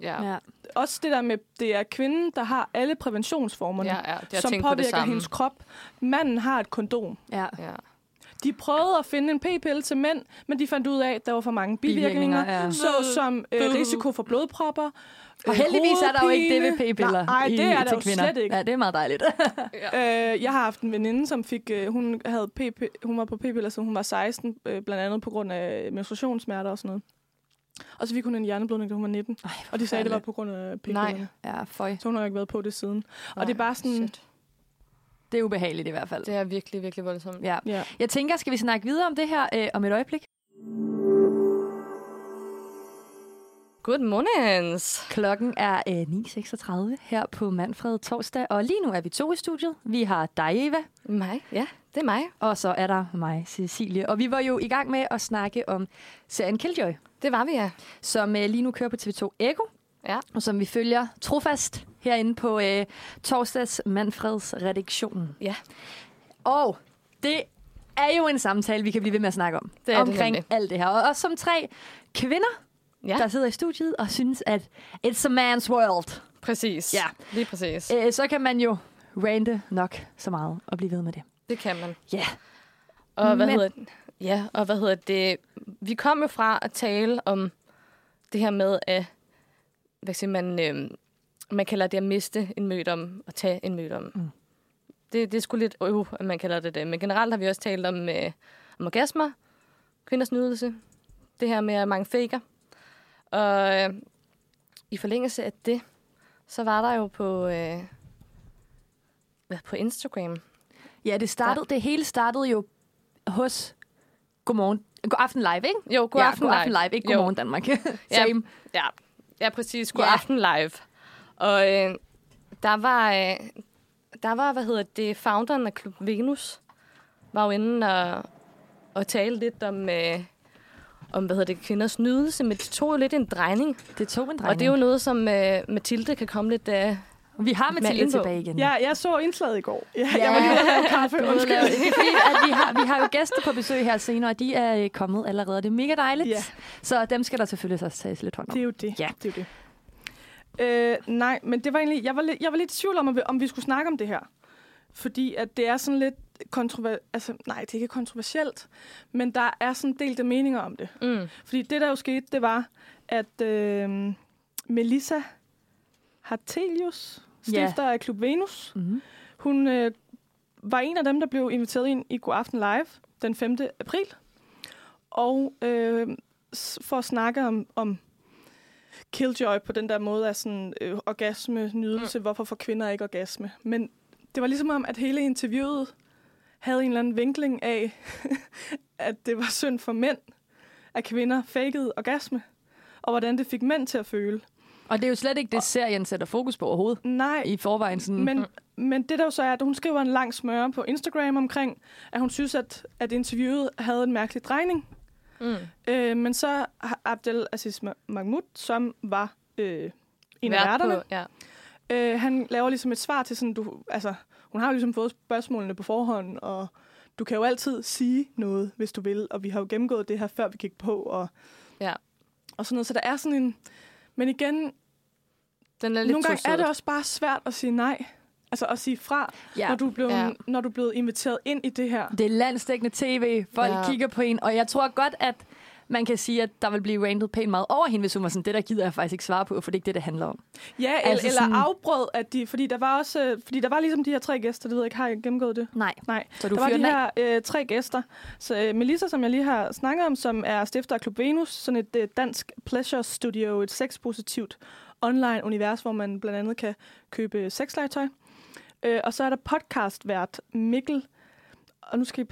Ja. ja. Også det der med, det er kvinden, der har alle præventionsformerne, Ja, ja, som påvirker hendes krop. Manden har et kondom. Ja. ja. De prøvede at finde en p-pille til mænd, men de fandt ud af, at der var for mange bivirkninger, Bivirkninger, ja. så som øh, risiko for blodpropper. Og heldigvis er der jo ikke det ved p-piller Nej, det er der jo kvinder. slet ikke. Ja, det er meget dejligt. øh, jeg har haft en veninde, som fik, øh, hun, havde PP, hun var på p-piller, så hun var 16, øh, blandt andet på grund af menstruationssmerter og sådan noget. Og så fik hun en hjerneblødning, da hun var 19. Ej, og de sagde, det var på grund af p-pillerne. Ja, føj. Så hun har ikke været på det siden. Nej, og det er bare sådan... shit. Det er ubehageligt i hvert fald. Det er virkelig, virkelig voldsomt. Ja. ja. Jeg tænker, skal vi snakke videre om det her øh, om et øjeblik? Good mornings. Klokken er øh, 9.36 her på Manfred torsdag, og lige nu er vi to i studiet. Vi har dig, Eva. Mig, ja, det er mig. Og så er der mig, Cecilie. Og vi var jo i gang med at snakke om serien Killjoy. Det var vi, ja. Som øh, lige nu kører på TV2 Ego. Ja. Og som vi følger trofast herinde på øh, torsdags Manfreds redaktion. Ja. Og det er jo en samtale, vi kan blive ved med at snakke om. Det er det omkring nemlig. alt det her. Og også som tre kvinder, ja. der sidder i studiet og synes, at it's a man's world. Præcis. Ja. Lige præcis. Øh, så kan man jo rante nok så meget og blive ved med det. Det kan man. Ja. Og hvad Men- hedder det? Ja, og hvad hedder det? Vi kom jo fra at tale om det her med, at hvad siger man, øh, man kalder det at miste en mødom og tage en mødom. Mm. Det, det er sgu lidt øv, at man kalder det det. Men generelt har vi også talt om, øh, om orgasmer, kvinders nydelse, det her med mange faker. Og øh, i forlængelse af det, så var der jo på, øh, hvad, på Instagram, Ja, det startede, det hele startede jo hos Godmorgen. God aften live, ikke? Jo, god ja, aften god live. aften live, ikke Jo. Godmorgen Danmark. Ja, Same. Ja, ja præcis. God Ja. aften live. Og øh, der var, øh, der var, hvad hedder det, founderen af Klub Venus, var jo inde og, og tale lidt om, øh, om, hvad hedder det, kvinders nydelse, men det tog jo lidt en drejning. Det tog en Og det er jo noget, som øh, Mathilde kan komme lidt øh, Vi har Mathilde på. tilbage igen. Ja, jeg så indslaget i går. Ja, Ja. Jeg var lige ved kaffe. Undskyld. Det er fordi, at vi har, vi har jo gæster på besøg her senere, og de er øh, kommet allerede. Det er mega dejligt. Ja. Så dem skal der selvfølgelig også tages lidt hånd om. Det er jo det. Ja. det, er jo det. Øh, nej, men det var egentlig, jeg var, lidt, jeg var lidt i tvivl om, om vi skulle snakke om det her. Fordi at det er sådan lidt kontroversielt. Altså, nej, det er ikke kontroversielt. Men der er sådan delte meninger om det. Mm. Fordi det, der jo skete, det var, at øh, Melissa Hartelius, stifter af Klub Venus, mm-hmm. hun øh, var en af dem, der blev inviteret ind i God Aften Live den 5. april. Og øh, for at snakke om, om killjoy på den der måde af sådan øh, orgasme, nydelse, mm. hvorfor får kvinder ikke orgasme. Men det var ligesom om, at hele interviewet havde en eller anden vinkling af, at det var synd for mænd, at kvinder fakede orgasme, og hvordan det fik mænd til at føle. Og det er jo slet ikke det, serien sætter fokus på overhovedet. Nej. I forvejen sådan... Men men det der jo så er, at hun skriver en lang smøre på Instagram omkring, at hun synes, at, at interviewet havde en mærkelig drejning. Mm. Øh, men så har Abdel Aziz Ma- Mahmoud, som var øh, en af Vært værterne, på- ja. øh, han laver ligesom et svar til sådan, du, altså, hun har jo ligesom fået spørgsmålene på forhånd, og du kan jo altid sige noget, hvis du vil, og vi har jo gennemgået det her, før vi gik på, og, Ja. og sådan noget. Så der er sådan en... Men igen, Den er lidt nogle gange er det også bare svært at sige nej. Altså at sige fra, Ja. når, du er blevet, Ja. når du er blevet inviteret ind i det her. Det er landsdækkende tv. Folk ja. kigger på en, og jeg tror godt, at man kan sige, at der vil blive randet pænt meget over hende, hvis hun var sådan, det der gider jeg faktisk ikke svare på, for det er ikke det, det handler om. Ja, Altså eller sådan- afbrød, at de, fordi der var også, øh, fordi der var ligesom de her tre gæster, det ved jeg ikke, har jeg gennemgået det? Nej. Nej. Så du der var de her øh, tre gæster. Så øh, Melissa, som jeg lige har snakket om, som er stifter af Klub Venus, sådan et øh, dansk pleasure studio, et sexpositivt online univers, hvor man blandt andet kan købe sexlegetøj. Øh, og så er der podcastvært Mikkel, og nu skal I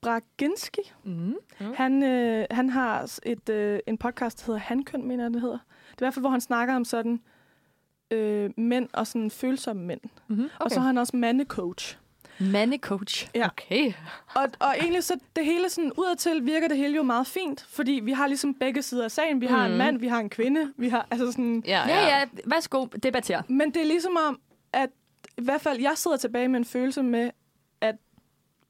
Braginski. Mm. Han, øh, han har et, øh, en podcast, der hedder Hankøn, mener jeg, det hedder. Det er i hvert fald, hvor han snakker om sådan øh, mænd og sådan følsomme mænd. Mm-hmm. Og så har han også mandecoach. Mandecoach. Ja. Okay. Og, og egentlig så det hele sådan udadtil virker det hele jo meget fint, fordi vi har ligesom begge sider af sagen. Vi har Mhm. en mand, vi har en kvinde, vi har altså sådan... Ja, ja. ja værsgo, debatter. Men det er ligesom om, at i hvert fald jeg sidder tilbage med en følelse med,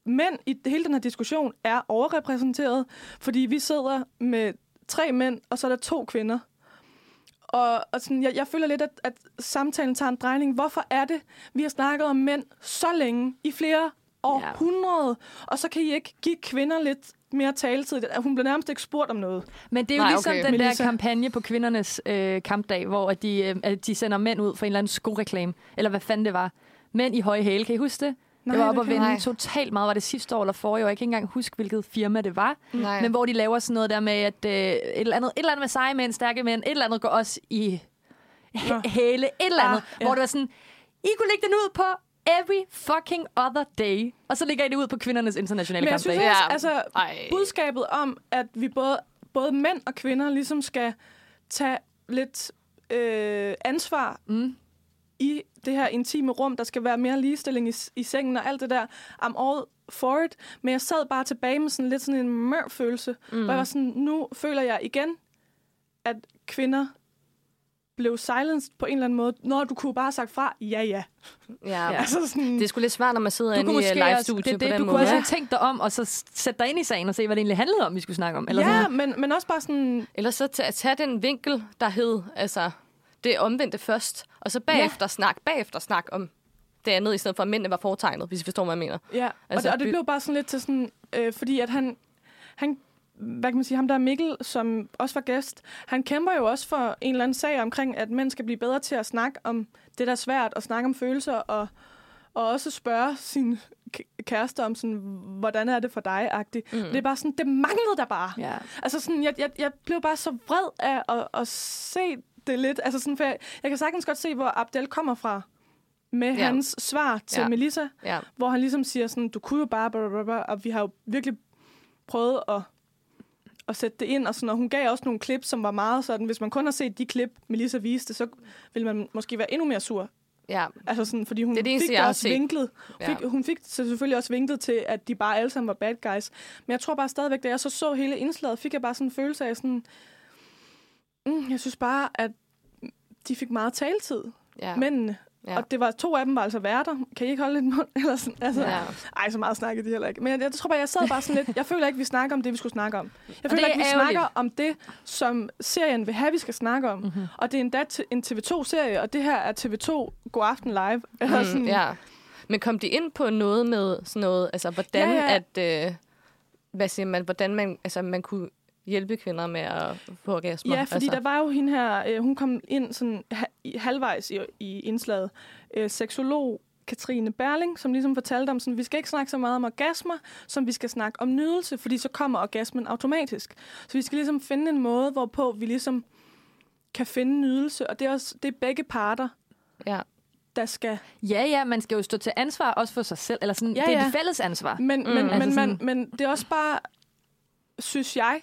mænd i hele den her diskussion er overrepræsenteret, fordi vi sidder med tre mænd, og så er der to kvinder. Og, og sådan, jeg, jeg føler lidt, at, at samtalen tager en drejning. Hvorfor er det, vi har snakket om mænd så længe, i flere århundrede, ja. og så kan I ikke give kvinder lidt mere taletid? Hun bliver nærmest ikke spurgt om noget. Men det er jo Nej, ligesom okay. okay. den Melissa. der kampagne på kvindernes øh, kampdag, hvor at de, øh, at de sender mænd ud for en eller anden skoreklame. Eller hvad fanden det var. Mænd i høje hæle, kan I huske det? Nej, det var det op at kan jeg vinde ikke. totalt meget. Var det sidste år eller forrige år? Jeg kan ikke engang huske, hvilket firma det var. Nej. Men hvor de laver sådan noget der med, at øh, et, eller andet, et eller andet med seje mænd, stærke mænd, et eller andet går også i hæ- hæle, et eller andet. Ah, ja. Hvor det var sådan, I kunne lægge den ud på every fucking other day. Og så lægger I det ud på kvindernes internationale Men jeg synes kampdag. også, altså, budskabet om, at vi både, både mænd og kvinder ligesom skal tage lidt øh, ansvar mm. i det her intime rum. Der skal være mere ligestilling i, i sengen og alt det der. I'm all for it. Men jeg sad bare tilbage med sådan lidt sådan en mør følelse. Mm. Hvor jeg var sådan, nu føler jeg igen, at kvinder blev silenced på en eller anden måde, når du kunne bare have sagt fra, ja, ja. Ja. Altså sådan, Det er sgu lidt svært, når man sidder inde kunne i måske live også, studie det, er på det, den du måde. kunne også have tænkt dig om, og så sætte dig ind i sagen og se, hvad det egentlig handlede om, vi skulle snakke om. Eller ja, sådan. men, men også bare sådan... Eller så tage den vinkel, der hed, altså, det omvendte først, og så bagefter ja. snak, bagefter snak om det andet, i stedet for at mændene var foretegnet, hvis I forstår, hvad jeg mener. Ja, Altså, og, det, og det blev bare sådan lidt til sådan, øh, fordi at han, han, hvad kan man sige, ham der er Mikkel, som også var gæst, han kæmper jo også for en eller anden sag omkring, at mænd skal blive bedre til at snakke om det, der er svært, og snakke om følelser, og, og også spørge sin kæreste om sådan, hvordan er det for dig-agtigt. Mm. Det er bare sådan, det manglede der bare. Ja. Altså sådan, jeg, jeg, jeg blev bare så vred af at, at se det lidt. Altså sådan, for jeg, jeg kan sagtens godt se, hvor Abdel kommer fra med Ja. hans svar til Ja. Melissa, Ja. hvor han ligesom siger sådan, du kunne jo bare, blah, blah, blah, og vi har jo virkelig prøvet at, at sætte det ind, og, sådan, og hun gav også nogle klip, som var meget sådan, hvis man kun har set de klip, Melissa viste, så ville man måske være endnu mere sur. Ja. Altså sådan, fordi hun Det det fik det også set. vinklet. Ja. Fik, hun fik det selvfølgelig også vinklet til, at de bare alle sammen var bad guys. Men jeg tror bare stadigvæk, da jeg så så hele indslaget, fik jeg bare sådan en følelse af sådan, mm, jeg synes bare, at de fik meget taletid. Ja. Mændene. Ja. Ja. Og det var to af dem var altså værter. Kan I ikke holde lidt mund? Eller sådan, altså, Ja. ja. Ej, så meget snakkede de heller ikke. Men jeg, jeg tror bare, jeg sad bare sådan lidt... Jeg føler ikke, vi snakker om det, vi skulle snakke om. Jeg Og føler ikke, vi er ærgerligt. snakker om det, som serien vil have, vi skal snakke om. Mm-hmm. Og det er endda t- en TV2-serie, og det her er TV2 God Aften Live. Eller Mm, sådan, ja. Men kom de ind på noget med sådan noget, altså hvordan Ja, at, øh, hvad siger man, hvordan man, altså man kunne hjælpe kvinder med at få orgasmer? Ja, fordi altså. der var jo hende her, øh, hun kom ind sådan halvvejs i, i indslaget, øh, seksolog Katrine Berling, som ligesom fortalte om, sådan, vi skal ikke snakke så meget om orgasmer, som vi skal snakke om nydelse, fordi så kommer orgasmen automatisk. Så vi skal ligesom finde en måde, hvorpå vi ligesom kan finde nydelse, og det er, også, det er begge parter, ja. der skal... Ja, ja, man skal jo stå til ansvar også for sig selv. Eller sådan, Ja, det er ja. et fælles ansvar. Men, mm. men, Altså men, sådan- men, men det er også bare, synes jeg,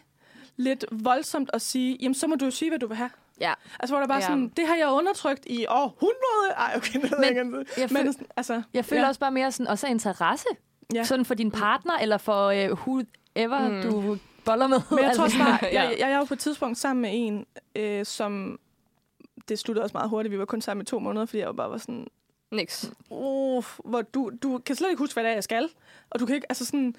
lidt voldsomt at sige, jamen så må du jo sige, hvad du vil have. Ja. Altså, hvor der bare Ja. sådan, det har jeg undertrykt i århundrede. Ej, okay, det ved jeg ikke. jeg, Men føl- sådan, altså, jeg føler ja. også bare mere sådan, også interesse. Ja. Sådan for din partner, eller for øh, whoever Mm. du boller med. Men jeg tror også bare, Ja. jeg, jeg, jeg var på et tidspunkt sammen med en, øh, som... Det sluttede også meget hurtigt. Vi var kun sammen i to måneder, fordi jeg jo bare var sådan... Niks. Uh, hvor du, du kan slet ikke huske, hvad det er, jeg skal. Og du kan ikke... Altså sådan...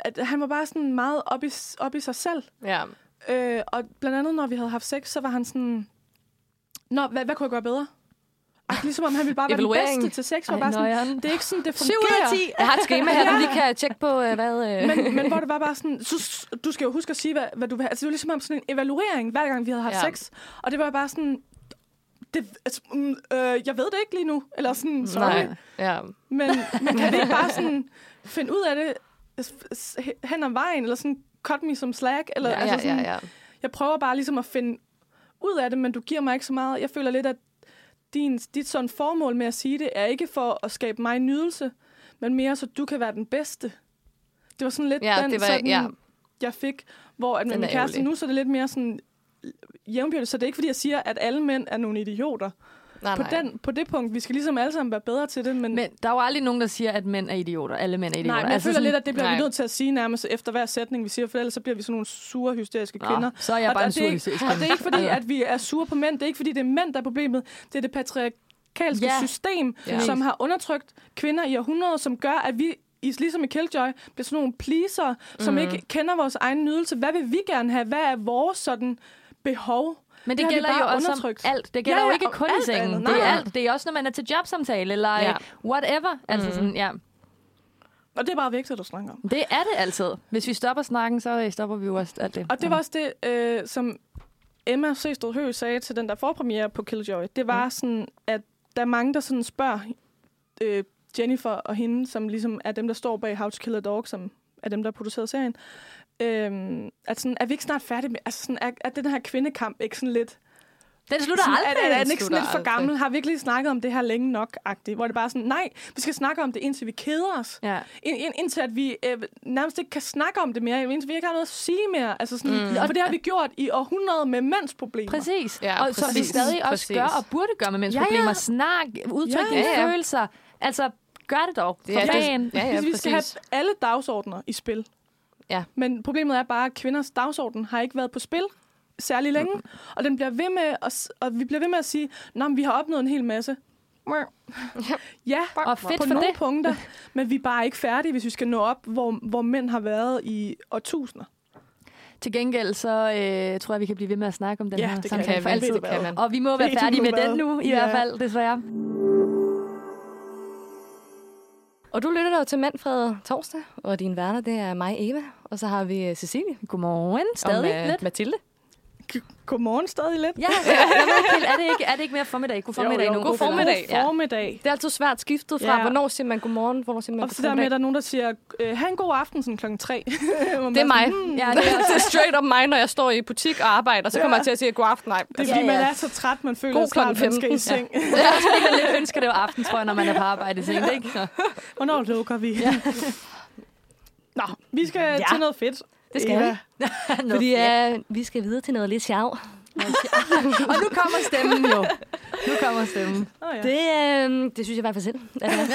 At han var bare sådan meget op i, op i sig selv. Ja. Øh, og blandt andet, når vi havde haft sex, så var han sådan... Nå, hvad, hvad kunne jeg gøre bedre? Ej, ligesom om han ville bare være den bedste til sex. Var Ej, bare sådan, nøjeren. det er ikke sådan, det 7 fungerer. ud af 10. Jeg har et schema her, du lige kan tjekke på, øh, hvad... Øh. men, men hvor det var bare sådan, så, du skal jo huske at sige, hvad, hvad du vil have. Altså, det var ligesom om sådan en evaluering, hver gang vi havde haft Ja. ja. sex. Og det var bare sådan, det, altså, mm, øh, jeg ved det ikke lige nu. Eller sådan, sorry. Nej. Ja. Men, men kan vi ikke bare sådan finde ud af det hen ad vejen, eller sådan cut me some slack? Eller, Ja, altså ja, sådan, ja, ja. Jeg prøver bare ligesom at finde ud af det, men du giver mig ikke så meget. Jeg føler lidt, at din, dit sådan formål med at sige det, er ikke for at skabe mig nydelse, men mere så du kan være den bedste. Det var sådan lidt Ja, den, det var- sådan, ja. jeg fik, hvor at med Den min kæreste ærgerlig. nu, så er det lidt mere sådan jævnbyrdigt. Så det er ikke, fordi jeg siger, at alle mænd er nogle idioter. Nej, På, nej. den, på det punkt, vi skal ligesom alle sammen være bedre til det, men, Men der er jo aldrig nogen, der siger, at mænd er idioter. Alle mænd er idioter. Nej, men jeg altså føler sådan, lidt, at det bliver nej. vi nødt til at sige nærmest efter hver sætning, vi siger, for ellers så bliver vi sådan nogle sure, hysteriske Nå, kvinder. så er jeg Og- bare og en det er sur ikke- hysterisk Og det er ikke fordi, kvinde. at vi er sure på mænd. Det er ikke fordi, det er mænd, der er problemet. Det er det patriarkalske Ja. system, Ja. som har undertrykt kvinder i århundreder, som gør, at vi i, ligesom i Killjoy, bliver sådan nogle pleaser, som Mhm. ikke kender vores egen nydelse. Hvad vil vi gerne have? Hvad er vores sådan behov? Men det, Det gælder jo også undertrykt. om alt. Det gælder Ja, jo ja, ikke og kun i alt sengen. andet. Det er alt. Det er også, når man er til jobsamtale, eller Ja. whatever. Altså sådan, ja. Og det er bare vigtigt at snakke om. Det er det altid. Hvis vi stopper snakken, så øh, stopper vi jo også alt det. Og det var også det, øh, som Emma Sestrud Høgh sagde til den der forpremiere på Killjoy. Det var mm. sådan, at der er mange, der sådan spørger øh, Jennifer og hende, som ligesom er dem, der står bag How to Kill a Dog, som er dem, der har produceret serien. Øh, at sådan, er vi ikke snart færdige med... Altså sådan, er, er den her kvindekamp ikke sådan lidt... Den slutter sådan, aldrig. Er, er, er den ikke sådan lidt for aldrig. gammel? Har vi ikke lige snakket om det her længe nok -agtigt? Hvor det bare er sådan, nej, vi skal snakke om det, indtil vi keder os. Ja. Ind, ind, indtil at vi øh, nærmest ikke kan snakke om det mere, indtil vi ikke har noget at sige mere. Altså sådan, mm. For det har vi gjort i århundreder med mænds problemer. Præcis. Ja, og som vi præcis. stadig også Præcis. gør og burde gøre med mænds Ja, ja. problemer. Snak, udtryk Ja, ja, følelser. Altså, gør det dog. For Ja, det-. Ja, ja, Hvis vi skal have præcis. alle dagsordner i spil. Ja. Men problemet er bare, at kvinders dagsorden har ikke været på spil særlig længe. Mm. Og, den bliver ved med at, og vi bliver ved med at sige, at vi har opnået en hel masse. Ja, Og fedt på for nogle det. punkter. Men vi er bare ikke færdige, hvis vi skal nå op, hvor, hvor mænd har været i årtusinder. Til gengæld, så øh, tror jeg, vi kan blive ved med at snakke om den Ja, her det kan samtale vi. for Det altid. kan man. Og vi må være færdige med den nu, i Ja. hvert fald, desværre. Og du lytter jo til Manfred Torsdag, og din værter, det er mig, Eva. Og så har vi øh, Cecilie. Godmorgen. Stadig og, øh, lidt. Mathilde. Godmorgen stadig lidt. Ja, ikke er det ikke, er det ikke mere formiddag? God formiddag jo, jo, nu. God formiddag. God formiddag. Det er altid svært skiftet fra, Ja. hvornår siger man godmorgen, hvornår siger man Og god så der med, at der er nogen, der siger, øh, have en god aften sådan klokken tre. Det er mig. hmm, Ja, Ja, det det, er er straight up mig, når jeg står i butik og arbejder. Så kommer jeg til at sige god aften. Nej, Det er altså, fordi, Ja, ja. man er så træt, man føler, God at man skal i 15. seng. Jeg skulle lidt ønske, det var aften, tror jeg, når man er på arbejde sent, ikke? Så. Hvornår lukker vi? Ja. Nå, vi skal ja. til noget fedt. Det skal Eva. vi. Fordi uh, vi skal videre til noget lidt sjov. Og nu kommer stemmen jo. Nu kommer stemmen. Oh, ja. Det, øh, det synes jeg bare for selv. at det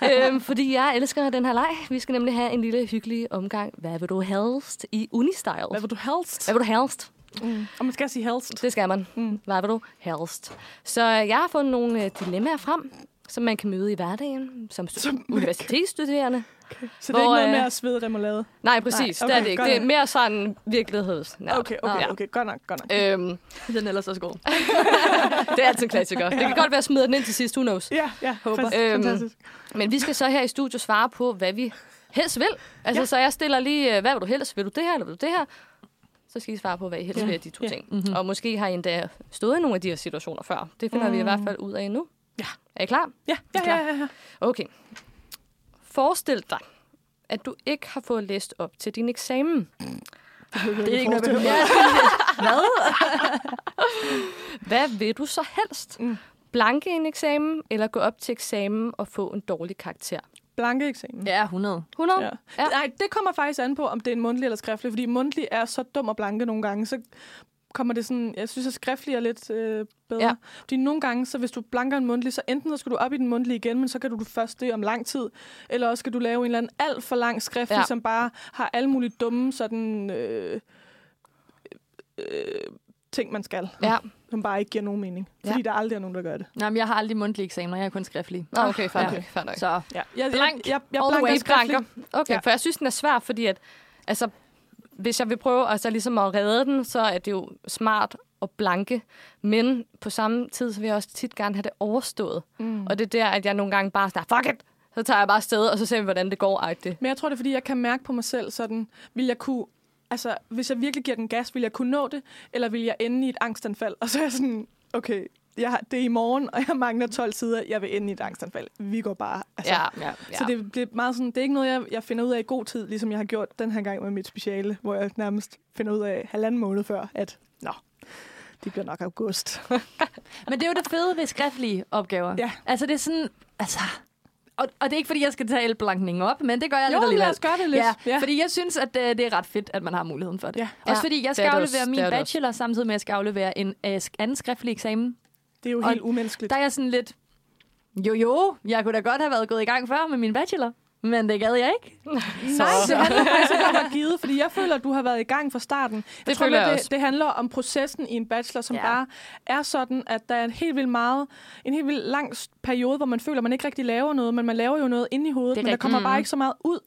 er. øhm, fordi jeg elsker den her leg. Vi skal nemlig have en lille hyggelig omgang. Hvad vil du helst i unistyle? Hvad vil du helst? Hvad vil du helst? Mm. Og man skal sige helst. Det skal man. Mm. Hvad vil du helst? Så øh, jeg har fundet nogle øh, dilemmaer frem, som man kan møde i hverdagen som, som universitetsstuderende. Så det er ikke noget øh, med at svede remoulade? Nej, præcis. Nej, okay, okay, det er det ikke. Det er mere sådan virkeligheds. Okay, okay, Ja. okay. Godt nok, godt nok. Øhm, Den er ellers også god. det er altid en klassiker. Det kan godt være, at jeg smider den ind til sidst. Who knows? Ja, ja. Håber. Øhm, fantastisk. Men vi skal så her i studiet svare på, hvad vi helst vil. Altså, Ja. ja. så jeg stiller lige, øh, hvad vil du helst? Vil du det her, eller vil du det her? Så skal I svare på, hvad I helst Ja. vil af de to Ja. ting. Mhm. Og måske har I endda stået i nogle af de her situationer før. Det finder mm. vi i hvert fald ud af nu. Ja. Er I klar? Ja, ja, ja, ja, ja. Okay. Forestil dig, at du ikke har fået læst op til din eksamen. Det er ikke noget, ja, Hvad? Hvad vil du så helst? Mm. Blanke en eksamen, eller gå op til eksamen og få en dårlig karakter? Blanke eksamen. Ja, 100. 100? Ja. Ja. Nej, det kommer faktisk an på, om det er en mundtlig eller skriftlig, fordi mundtlig er så dum og blanke nogle gange, så kommer det sådan, jeg synes, at skriftlig er lidt øh, bedre. Ja. Fordi nogle gange, så hvis du blanker en mundtlig, så enten så skal du op i den mundtlige igen, men så kan du først det om lang tid, eller også skal du lave en eller anden alt for lang skriftlig, Ja. som bare har alle mulige dumme sådan, øh, øh, ting, man skal. Ja. Som bare ikke giver nogen mening. Fordi Ja. der aldrig er nogen, der gør det. Jamen, jeg har aldrig mundtlige eksamener, jeg er kun skriftlige. Nå, okay, fair Ja. nok, fair nok. Så Ja. Jeg, jeg, Blank. jeg, jeg All the blanker way skriftlig. blanker. Okay, ja. for jeg synes, den er svær, fordi at, altså, hvis jeg vil prøve altså, ligesom at redde den, så er det jo smart at blanke. Men på samme tid, så vil jeg også tit gerne have det overstået. Mm. Og det er der, at jeg nogle gange bare sådan, fuck it! Så tager jeg bare afsted, og så ser vi, hvordan det går. -agtigt. Men jeg tror, det er, fordi jeg kan mærke på mig selv, sådan, vil jeg kunne, altså, hvis jeg virkelig giver den gas, vil jeg kunne nå det, eller vil jeg ende i et angstanfald? Og så er jeg sådan, okay, jeg har, det er i morgen, og jeg mangler 12 sider, jeg vil ende i et angstanfald. Vi går bare, altså. Ja, ja, ja. Så det bliver meget sådan, det er ikke noget, jeg, jeg finder ud af i god tid, ligesom jeg har gjort den her gang med mit speciale, hvor jeg nærmest finder ud af halvanden måned før, at nå, det bliver nok august. Men det er jo det fede ved skriftlige opgaver. Ja. Altså, det er sådan... Altså, og, og det er ikke, fordi jeg skal tale blankningen op, men det gør jeg Jo, lidt alligevel. lad os gøre det lidt. Ja, Ja. fordi jeg synes, at øh, det er ret fedt, at man har muligheden for det. Ja. Også Ja, fordi jeg det skal er det aflevere min Det er det bachelor, samtidig med, at jeg skal aflevere en øh, anden skriftlig eksamen. Det er jo Og helt umenneskeligt. Der er jeg sådan lidt... Jo, jo, jeg kunne da godt have været gået i gang før med min bachelor. Men det gad jeg ikke. Nej, det handler faktisk ikke om at give, fordi jeg føler, at du har været i gang fra starten. Jeg Det tror, føler jeg det, også. det handler om processen i en bachelor, som Ja. bare er sådan, at der er en helt vildt meget, en helt vildt lang periode, hvor man føler, at man ikke rigtig laver noget, men man laver jo noget inde i hovedet, Det men der rigtigt. kommer bare Mhm. ikke så meget ud.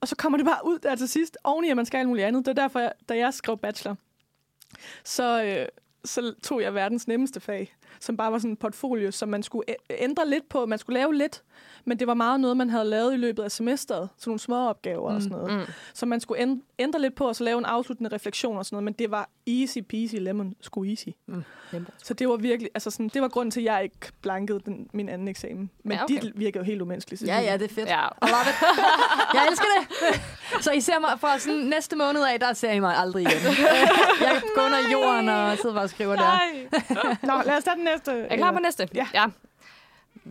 Og så kommer det bare ud der til sidst, oveni at man skal alt muligt andet. Det er derfor, jeg, da jeg skrev bachelor, så, øh, så tog jeg verdens nemmeste fag, som bare var sådan en portfolio, som man skulle ændre lidt på. Man skulle lave lidt, men det var meget noget, man havde lavet i løbet af semesteret. Sådan nogle små opgaver og sådan noget. Mm. Så man skulle ænd- ændre lidt på, og så lave en afsluttende refleksion og sådan noget, men det var easy peasy lemon squeezy. Mm. Så det var virkelig, altså sådan, det var grunden til, at jeg ikke blankede den, min anden eksamen. Men Ja, okay. dit virker jo helt umenneskeligt. Ja, ja, det er fedt. Ja. I love it. Jeg elsker det. Så I ser mig fra sådan næste måned af, der ser I mig aldrig igen. Jeg går under jorden og sidder bare og skriver der. Nej. Nå, lad os tage den næste. Er I klar på næste? Ja. ja.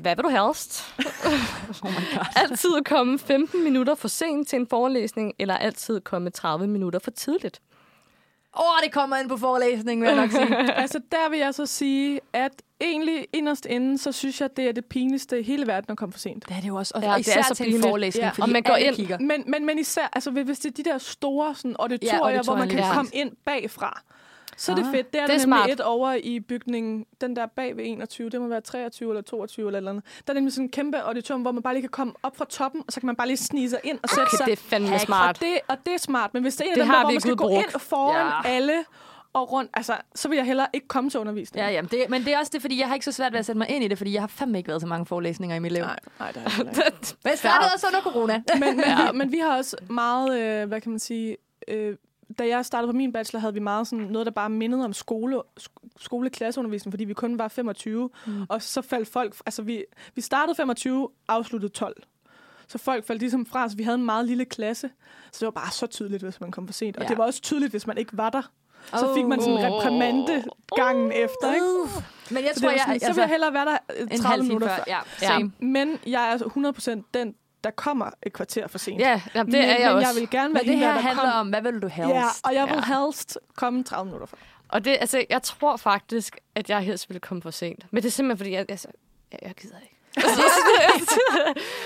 Hvad vil du helst? Oh my god. altid komme 15 minutter for sent til en forelæsning, eller altid komme 30 minutter for tidligt? Åh, oh, det kommer ind på forelæsningen, vil jeg nok sige. altså, der vil jeg så sige, at egentlig inderst inde, så synes jeg, det er det pinligste i hele verden at komme for sent. Det er det jo også. Og Ja, ja, det er især så til en pinligt. forelæsning, Ja. fordi Og man går ind- kigger. Men, men, men især, altså hvis det er de der store sådan, auditorier, Ja, hvor man kan ja. komme ind bagfra, så er det Ah, fedt. Det er, det er nemlig smart. et over i bygningen, den der bag ved 21, det må være 23 eller 22 eller eller andet. Der er nemlig sådan en kæmpe auditorium, hvor man bare lige kan komme op fra toppen, og så kan man bare lige snige sig ind og sætte Okay, sig. det er fandme Hack. smart. Og det, og det er smart, men hvis det er en af Det dem, har der, hvor vi man skal ikke gå ind foran Ja. alle og rundt, altså, så vil jeg hellere ikke komme til undervisning. Ja, jamen, det, men det er også det, fordi jeg har ikke så svært ved at sætte mig ind i det, fordi jeg har fandme ikke været til mange forelæsninger i mit liv. Nej, nej, det er heller ikke. Men startede også under corona. men, men, ja. vi, men vi har også meget, øh, hvad kan man sige, øh, da jeg startede på min bachelor, havde vi meget sådan noget, der bare mindede om skole, sk- skoleklasseundervisning, fordi vi kun var 25. Mm. Og så faldt folk, altså vi, vi startede 25, afsluttede 12. Så folk faldt ligesom fra, så vi havde en meget lille klasse. Så det var bare så tydeligt, hvis man kom for sent. Og Ja. det var også tydeligt, hvis man ikke var der. Så fik man sådan en reprimande gangen efter, ikke? Uh. Men jeg Så, tror, var jeg, sådan, så vil jeg hellere være der øh, en 30 halv time minutter før. før. Ja, Ja. same. Men jeg er altså 100% den, der kommer et kvarter for sent. Ja, jamen, det men, er jeg men også. jeg vil gerne være Men det her der, der handler kom. om, hvad vil du helst? Ja, og jeg vil Ja. helst komme 30 minutter før. Og det, altså, jeg tror faktisk, at jeg helst ville komme for sent. Men det er simpelthen, fordi jeg, altså, jeg, jeg gider ikke.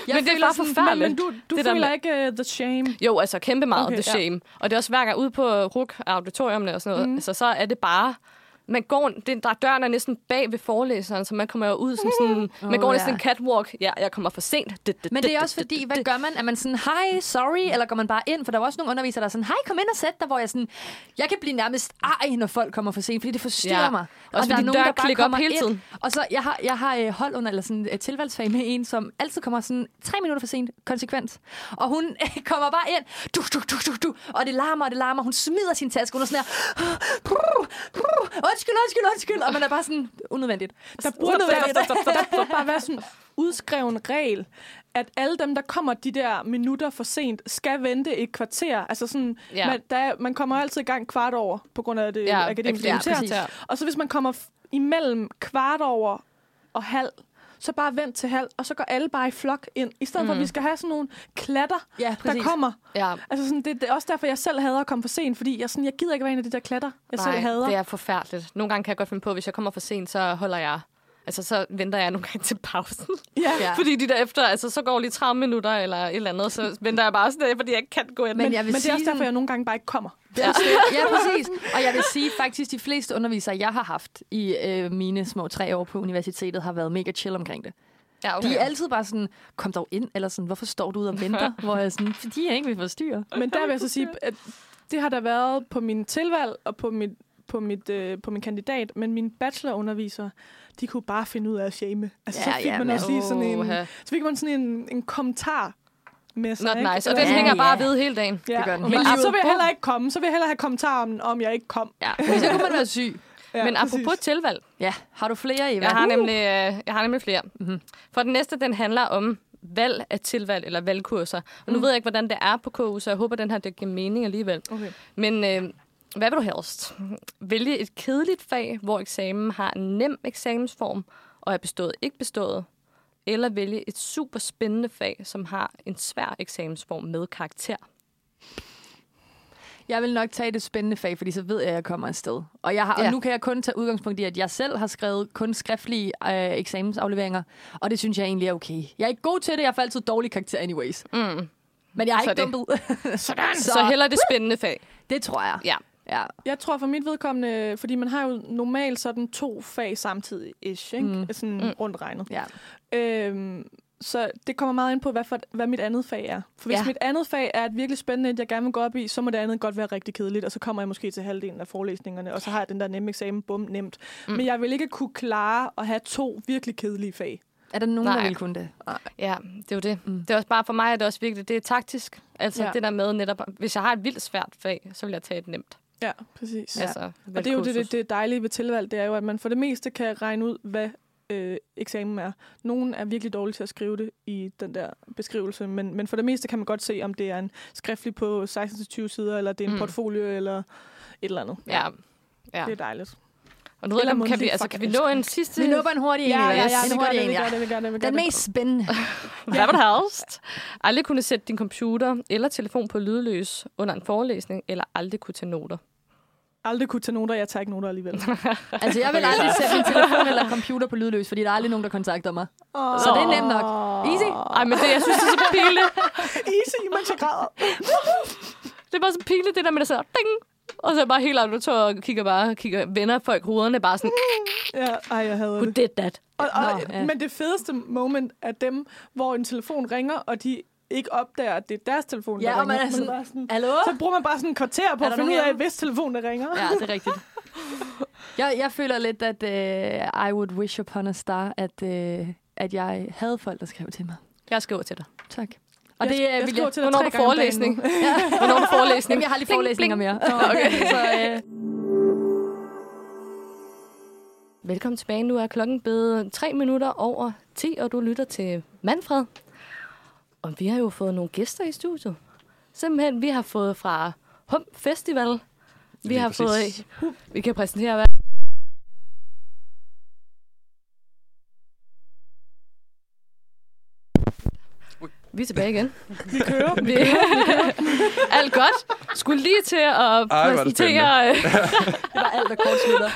Jeg men det er bare forfærdeligt. Men, du, du Det der føler med- ikke uh, the shame? Jo, altså kæmpe meget okay, the ja. shame. Og det er også hver gang ude på RUK auditoriumne og sådan noget, mm. Altså, så er det bare... Man går, det, der døren er næsten bag ved forelæseren, så man kommer jo ud som sådan... man Åh, går ja. næsten en catwalk. Ja, jeg kommer for sent. Det, det, Men det er også fordi, hvad gør man? Er man sådan, hej, sorry, eller går man bare ind? For der er også nogle undervisere, der er sådan, hej, kom ind og sæt dig, hvor jeg sådan, jeg kan blive nærmest ej, når folk kommer for sent, fordi det forstyrrer Ja. mig. Også fordi døren klikker op hele tiden. Og så, jeg har, jeg har øh, hold under, eller sådan et tilvalgsfag med en, som altid kommer sådan tre minutter for sent, konsekvent. Og hun øh, kommer bare ind, du, du, du, du, du, og det larmer, og det larmer. Hun smider sin taske, hun er sådan her, "Puh, puh, undskyld, undskyld, undskyld, og man er bare sådan, unødvendigt. Der burde, der, der, der, der burde bare være sådan en udskreven regel, at alle dem, der kommer de der minutter for sent, skal vente et kvarter. Altså sådan, Ja. man, der, er- man kommer altid i gang kvart over, på grund af det Ja, akademiske ja, præcis. Og så hvis man kommer imellem kvart over og halv, så bare vent til halv, og så går alle bare i flok ind. I stedet mm. for, at vi skal have sådan nogle klatter, Ja, der kommer. Ja. Altså sådan, det, det er også derfor, jeg selv hader at komme for sent, fordi jeg, sådan, jeg gider ikke være en af de der klatter, jeg selv hader. det er forfærdeligt. Nogle gange kan jeg godt finde på, hvis jeg kommer for sent, så holder jeg... Altså, så venter jeg nogle gange til pausen. Ja. Fordi de der efter, altså, så går lige 30 minutter eller et eller andet, så venter jeg bare sådan der, fordi jeg ikke kan gå ind. Men, Men jeg vil men det er også derfor, jeg nogle gange bare ikke kommer. Ja. ja, præcis. Og jeg vil sige, faktisk de fleste undervisere, jeg har haft i øh, mine små tre år på universitetet, har været mega chill omkring det. Ja, De er altid bare sådan, kom dog ind, eller sådan, hvorfor står du ude og venter? Hvor jeg er sådan, fordi jeg ikke vil forstyrre. Men der vil jeg så sige, at det har der været på min tilvalg og på mit, på, mit, øh, på min kandidat, men mine bachelorundervisere, de kunne bare finde ud af at shame. Altså, Ja, så fik ja, man også lige sådan en, så fik man sådan en, en kommentar med sig. Not ikke? nice. Og den Ja, hænger bare ja. ved hele dagen. Ja. Det gør den Men så vil jeg heller ikke komme. Så vil jeg hellere have kommentarer om, om jeg ikke kom. Ja. Så kunne man være syg. Ja, Men præcis. apropos tilvalg, Ja, har du flere, Eva? jeg har nemlig, øh, jeg har nemlig flere. Mhm. For den næste, den handler om valg af tilvalg eller valgkurser. Og nu ved jeg ikke, hvordan det er på KU, så jeg håber, den her det giver mening alligevel. Okay. Men øh, hvad vil du helst? Vælge et kedeligt fag, hvor eksamen har en nem eksamensform og er bestået ikke bestået? Eller vælge et super spændende fag, som har en svær eksamensform med karakter? Jeg vil nok tage det spændende fag, fordi så ved jeg, at jeg kommer afsted. Og, jeg har, ja. Og nu kan jeg kun tage udgangspunkt i, at jeg selv har skrevet kun skriftlige øh, eksamensafleveringer, og det synes jeg egentlig er okay. Jeg er ikke god til det, jeg får altid dårlige karakter anyways. Mm. Men jeg har Så ikke dumpet. Sådan. Så, så heller det spændende fag. Det tror jeg. Ja. Ja. Jeg tror for mit vedkommende, fordi man har jo normalt sådan to fag samtidig, ish, ikke? Mm. Sådan Mm. rundt regnet. ja. Øhm, så det kommer meget ind på, hvad, for, hvad mit andet fag er. For hvis Ja. mit andet fag er et virkelig spændende, et jeg gerne vil gå op i, så må det andet godt være rigtig kedeligt, og så kommer jeg måske til halvdelen af forelæsningerne, og så har jeg den der nemme eksamen, bum, nemt. Mm. Men jeg vil ikke kunne klare at have to virkelig kedelige fag. Er der nogen, Nej. der vil kunne det? Ja, det er jo det. Mm. Det er også bare for mig, er det også vigtigt. Det er taktisk. Altså ja. det der med netop, hvis jeg har et vildt svært fag, så vil jeg tage et nemt. Ja, præcis. Ja. Altså, Og det er jo det, det, det dejlige ved tilvalg, det er jo, at man for det meste kan regne ud, hvad øh, eksamen er. Nogen er virkelig dårlige til at skrive det i den der beskrivelse, men, men for det meste kan man godt se, om det er en skriftlig på 16-20 sider, eller det er en Mm. portfolio, eller et eller andet. Ja. ja. Det er dejligt. Og nu Eller kan vi, altså, kan vi nå en sidste... Vi nupper en hurtig en. Ja, ja, ja, en vi gør hurtig det, en, vi ja. gør det, vi gør det, vi gør Den det. mest spændende. Hvad vil du helst? Aldrig kunne sætte din computer eller telefon på lydløs under en forelæsning, eller aldrig kunne tage noter. Aldrig kunne tage noter, jeg tager ikke noter alligevel. Altså, jeg vil aldrig sætte min telefon eller computer på lydløs, fordi der er aldrig nogen, der kontakter mig. Oh. Så det er nemt nok. Easy. Ej, men det, jeg synes, det er så pinligt. Easy, man så græder. Det er bare så pinligt, det der med, at sidder ding, og så er jeg bare helt autoritør og kigger bare, kigger, vender folk hovederne bare sådan, Ja, ej, jeg havde who det. did that? Og, og, Nå, ja. Men det fedeste moment er dem, hvor en telefon ringer, og de ikke opdager, at det er deres telefon, der Ja, man ringer. er sådan, bare sådan, Hallo? så bruger man bare sådan en kvarter på at der finde ud af, hvis telefon der ringer. Ja, det er rigtigt. Jeg, jeg føler lidt, at uh, I would wish upon a star, at, uh, at jeg havde folk, der skrev til mig. Jeg skriver til dig. Tak. Og jeg, det jeg øh, vil jeg... til dig Hvornår tre er der forelæsning? nu. Ja. Hvornår er der forelæsning? Jamen, jeg har lige forelæsninger mere. Okay. Så, øh, Velkommen tilbage. Nu er klokken blevet tre minutter over 10, og du lytter til Manfred. Og vi har jo fået nogle gæster i studiet. Simpelthen, vi har fået fra Hum Festival. Vi Lige har præcis. fået... Vi kan præsentere, hvad... Vi er tilbage igen. Vi kører. Vi, alt godt. Skulle lige til at Ej, hvor er det præsentere... det var alt, der.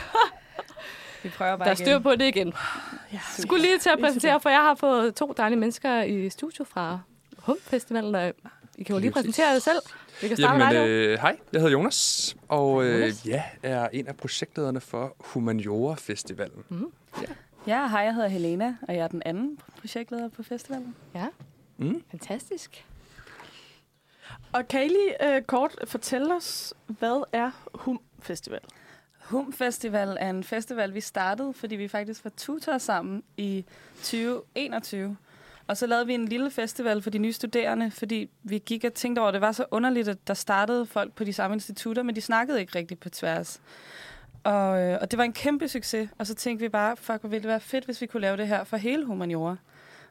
Vi prøver bare Der er styr på det igen. Ja. Skulle lige til at præsentere, for jeg har fået to dejlige mennesker i studio fra Hum Festivalen. og I kan jo lige præsentere jer selv. Vi kan starte Jamen, øh, hej, jeg hedder Jonas, og øh, ja, er en af projektlederne for Humaniora Festivalen. Mm. Ja, hej, jeg hedder Helena, og jeg er den anden projektleder på festivalen. Ja, Mm. fantastisk. Og kan I lige øh, kort fortælle os, hvad er Hum Festival? Hum Festival er en festival, vi startede, fordi vi faktisk var tutor sammen i 2021. Og så lavede vi en lille festival for de nye studerende, fordi vi gik og tænkte over, at det var så underligt, at der startede folk på de samme institutter, men de snakkede ikke rigtigt på tværs. Og, øh, og det var en kæmpe succes, og så tænkte vi bare, fuck, hvor ville det være fedt, hvis vi kunne lave det her for hele humaniora.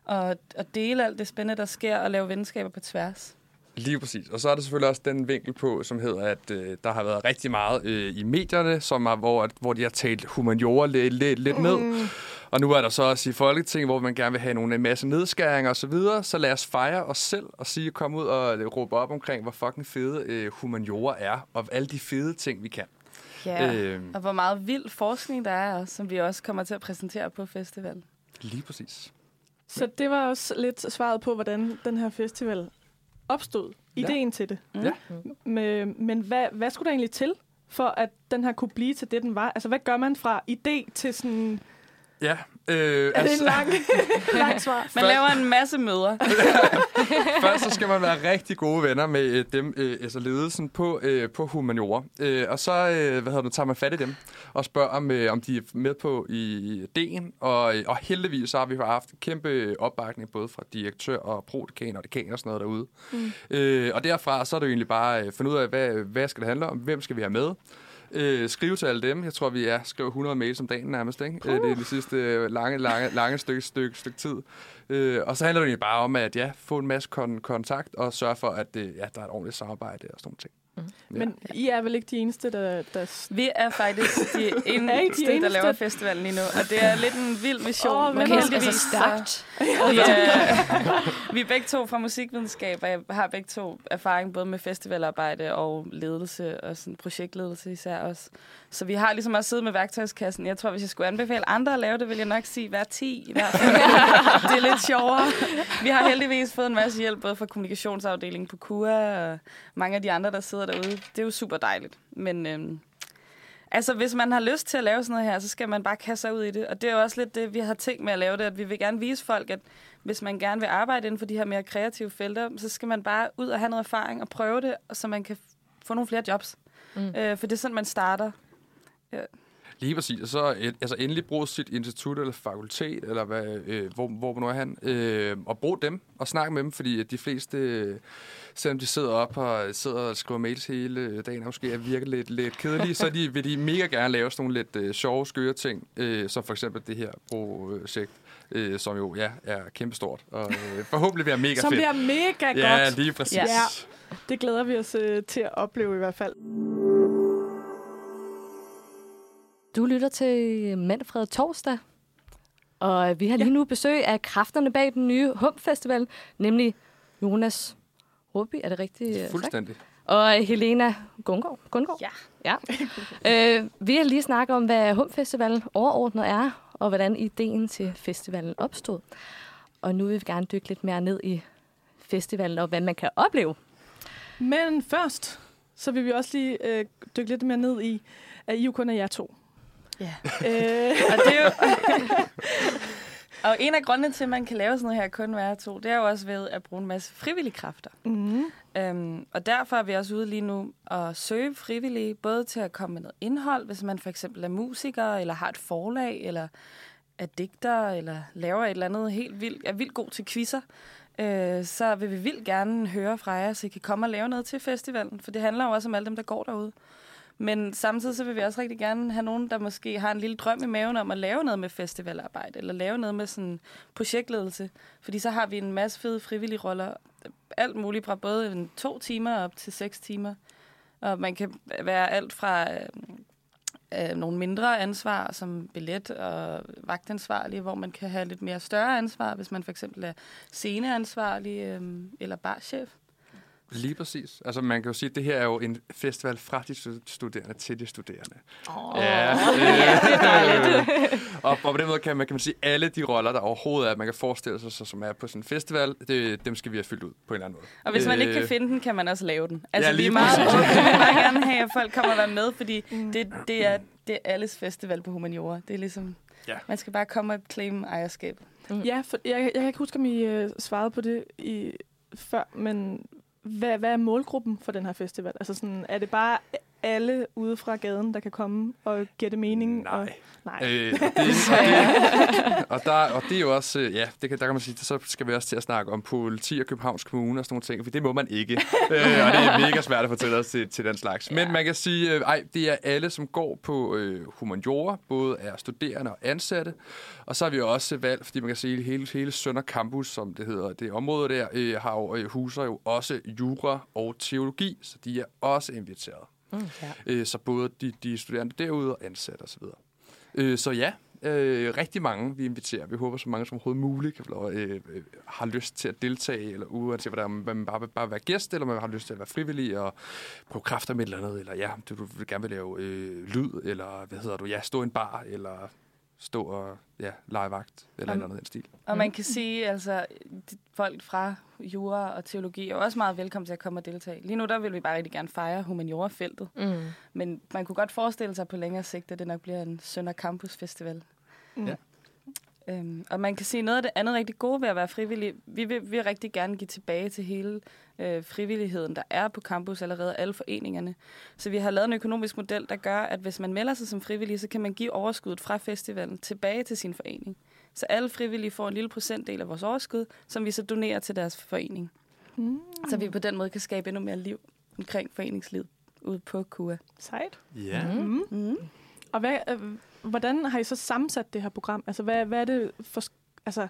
Og, og dele alt det spændende, der sker, og lave venskaber på tværs. Lige præcis. Og så er der selvfølgelig også den vinkel på, som hedder, at øh, der har været rigtig meget øh, i medierne, som er, hvor, at, hvor de har talt humaniora lidt, lidt, lidt ned. Og nu er der så også i Folketinget, hvor man gerne vil have nogle en masse nedskæringer osv., så, videre. så lad os fejre os selv og sige, kom ud og øh, råbe op omkring, hvor fucking fede øh, humaniora er, og alle de fede ting, vi kan. Ja, Øh. og hvor meget vild forskning der er som vi også kommer til at præsentere på festivalen. Lige præcis. Så det var også lidt svaret på, hvordan den her festival opstod. Ja. Ideen til det. Ja. Men, men hvad, hvad skulle der egentlig til, for at den her kunne blive til det, den var? Altså, hvad gør man fra idé til sådan... Ja, øh, Er det en lang, lang svar? Man laver en masse møder. Først så skal man være rigtig gode venner med øh, dem, øh, altså ledelsen på, øh, på humaniora. Øh, og så øh, hvad hedder det, tager man fat i dem og spørger, om, øh, om de er med på i ideen. Og, øh, og heldigvis så har vi haft kæmpe opbakning både fra direktør og prodekan og dekan og sådan noget derude. Mm. Øh, og derfra så er det jo egentlig bare at finde ud af, hvad, hvad skal det handle om? Hvem skal vi have med? Øh, skrive til alle dem. Jeg tror, vi er skriver 100 mails om dagen nærmest. Ikke? Uh. Det er det sidste øh, lange, lange, lange stykke, stykke, stykke tid. Øh, og så handler det egentlig bare om at ja, få en masse kon- kontakt og sørge for, at øh, ja, der er et ordentligt samarbejde og sådan nogle ting. Ja. Men I er vel ikke de eneste, der... der... Vi er faktisk de Er I de eneste, der eneste? laver festivalen lige nu. Og det er lidt en vild mission. Åh, men hvem er- heldigvis altså stærkt. så- Vi er, vi er begge to fra musikvidenskab, og jeg har begge to erfaring både med festivalarbejde og ledelse, og sådan projektledelse især også. Så vi har ligesom også siddet med værktøjskassen. Jeg tror, hvis jeg skulle anbefale andre at lave det, vil jeg nok sige hver 10 i hvert fald. det er lidt sjovere. Vi har heldigvis fået en masse hjælp, både fra kommunikationsafdelingen på KUA, og mange af de andre, der sidder derude. Det er jo super dejligt. Men øhm, altså, hvis man har lyst til at lave sådan noget her, så skal man bare kaste sig ud i det. Og det er jo også lidt det, vi har tænkt med at lave det, at vi vil gerne vise folk, at hvis man gerne vil arbejde inden for de her mere kreative felter, så skal man bare ud og have noget erfaring og prøve det, så man kan få nogle flere jobs. Mm. Øh, for det er sådan, man starter. Ja. Lige præcis. Og så et, altså endelig brug sit institut eller fakultet, eller hvad, øh, hvor, hvor nu er han, øh, og brug dem og snak med dem, fordi at de fleste, øh, selvom de sidder op og sidder og skriver mails hele dagen, og måske er virker lidt, lidt kedelige, så de, vil de mega gerne lave sådan nogle lidt øh, sjove, skøre ting, øh, som for eksempel det her projekt, øh, som jo ja, er kæmpestort, og øh, forhåbentlig bliver mega Som fedt. bliver mega godt. Ja, lige præcis. Ja. Det glæder vi os øh, til at opleve i hvert fald. Du lytter til Manfred Torsdag, og vi har lige nu besøg af kræfterne bag den nye Hump Festival, nemlig Jonas Ruby, er det rigtigt? øh, sagt? Fuldstændig. Og Helena Gungård. Gundgaard. Ja. ja. øh, vi har lige snakket om, hvad Hump Festival overordnet er, og hvordan ideen til festivalen opstod. Og nu vil vi gerne dykke lidt mere ned i festivalen, og hvad man kan opleve. Men først, så vil vi også lige øh, dykke lidt mere ned i, at I jo kun er jer to. Ja. Øh, og det er jo... og en af grundene til, at man kan lave sådan noget her kun være to, det er jo også ved at bruge en masse frivillige kræfter. mm. Øhm, og derfor er vi også ude lige nu at søge frivillige, både til at komme med noget indhold, hvis man for eksempel er musiker, eller har et forlag, eller er digter, eller laver et eller andet helt vildt, er vildt god til quizzer, øh, så vil vi vildt gerne høre fra jer, så I kan komme og lave noget til festivalen, for det handler jo også om alle dem, der går derude. Men samtidig så vil vi også rigtig gerne have nogen, der måske har en lille drøm i maven om at lave noget med festivalarbejde, eller lave noget med sådan projektledelse. Fordi så har vi en masse fede frivillige roller. Alt muligt fra både en to timer op til seks timer. Og man kan være alt fra øh, øh, nogle mindre ansvar, som billet og vagtansvarlige, hvor man kan have lidt mere større ansvar, hvis man for eksempel er sceneansvarlig øh, eller barchef. Lige præcis. Altså man kan jo sige, at det her er jo en festival fra de stu- studerende til de studerende. Åh. Ja, Ja, det er dejligt. og, og på den måde kan man, kan man sige, alle de roller, der overhovedet er, man kan forestille sig, så, som er på sådan en festival, det, dem skal vi have fyldt ud på en eller anden måde. Og hvis man ikke kan Øh, finde den, kan man også lave den. Altså, Ja, vi lige er meget åbne. Vi vil gerne have, at folk kommer og være med, fordi det, det, er, det er alles festival på humaniora. Det er ligesom, Ja. man skal bare komme og claim ejerskab. Mm. Ja, for jeg, jeg kan ikke huske, om I øh, svarede på det i, før, men hvad, hvad er målgruppen for den her festival? Altså sådan, er det bare alle ude fra gaden, der kan komme og give det mening? Nej. Og, nej. Øh, og, det, og, det, og, der, og det er jo også, øh, ja, det kan, der kan man sige, så skal vi også til at snakke om politi og Københavns Kommune og sådan nogle ting, for det må man ikke. øh, og det er mega svært at fortælle os til, til den slags. Men man kan sige, øh, ej, det er alle, som går på øh, humaniora, både er studerende og ansatte. Og så har vi også valgt, fordi man kan sige, hele, hele Sønder Campus, som det hedder, det område der, øh, har jo, øh, huser jo også jura og teologi, så de er også inviteret. Mm, ja. Øh, så både de, de studerende derude og ansatte osv. Øh, så ja, øh, rigtig mange, vi inviterer. Vi håber, så mange som overhovedet muligt kan få øh, øh, har lyst til at deltage, eller uanset hvad der er, man bare bare være gæst, eller man har lyst til at være frivillig og prøve kræfter med et eller andet, eller ja, du, du vil gerne vil lave øh, lyd, eller hvad hedder du, ja, stå i en bar, eller stå og ja, lege vagt, eller Om- um, andet den stil. Og man kan sige, altså, folk fra jura og teologi er også meget velkommen til at komme og deltage. Lige nu, der vil vi bare rigtig gerne fejre humaniora-feltet. Mm. Men man kunne godt forestille sig på længere sigt, at det nok bliver en Sønder Campus Festival. Mm. Ja. Øhm, og man kan sige, noget af det andet rigtig gode ved at være frivillig, vi vil, vi vil rigtig gerne give tilbage til hele øh, frivilligheden, der er på campus allerede, alle foreningerne. Så vi har lavet en økonomisk model, der gør, at hvis man melder sig som frivillig, så kan man give overskuddet fra festivalen tilbage til sin forening. Så alle frivillige får en lille procentdel af vores overskud, som vi så donerer til deres forening. Mm. Så vi på den måde kan skabe endnu mere liv omkring foreningslivet ude på KUA. Sejt. Ja. Mm. Mm. Og hvad, øh, hvordan har I så sammensat det her program? Altså, hvad, hvad er det for... Altså,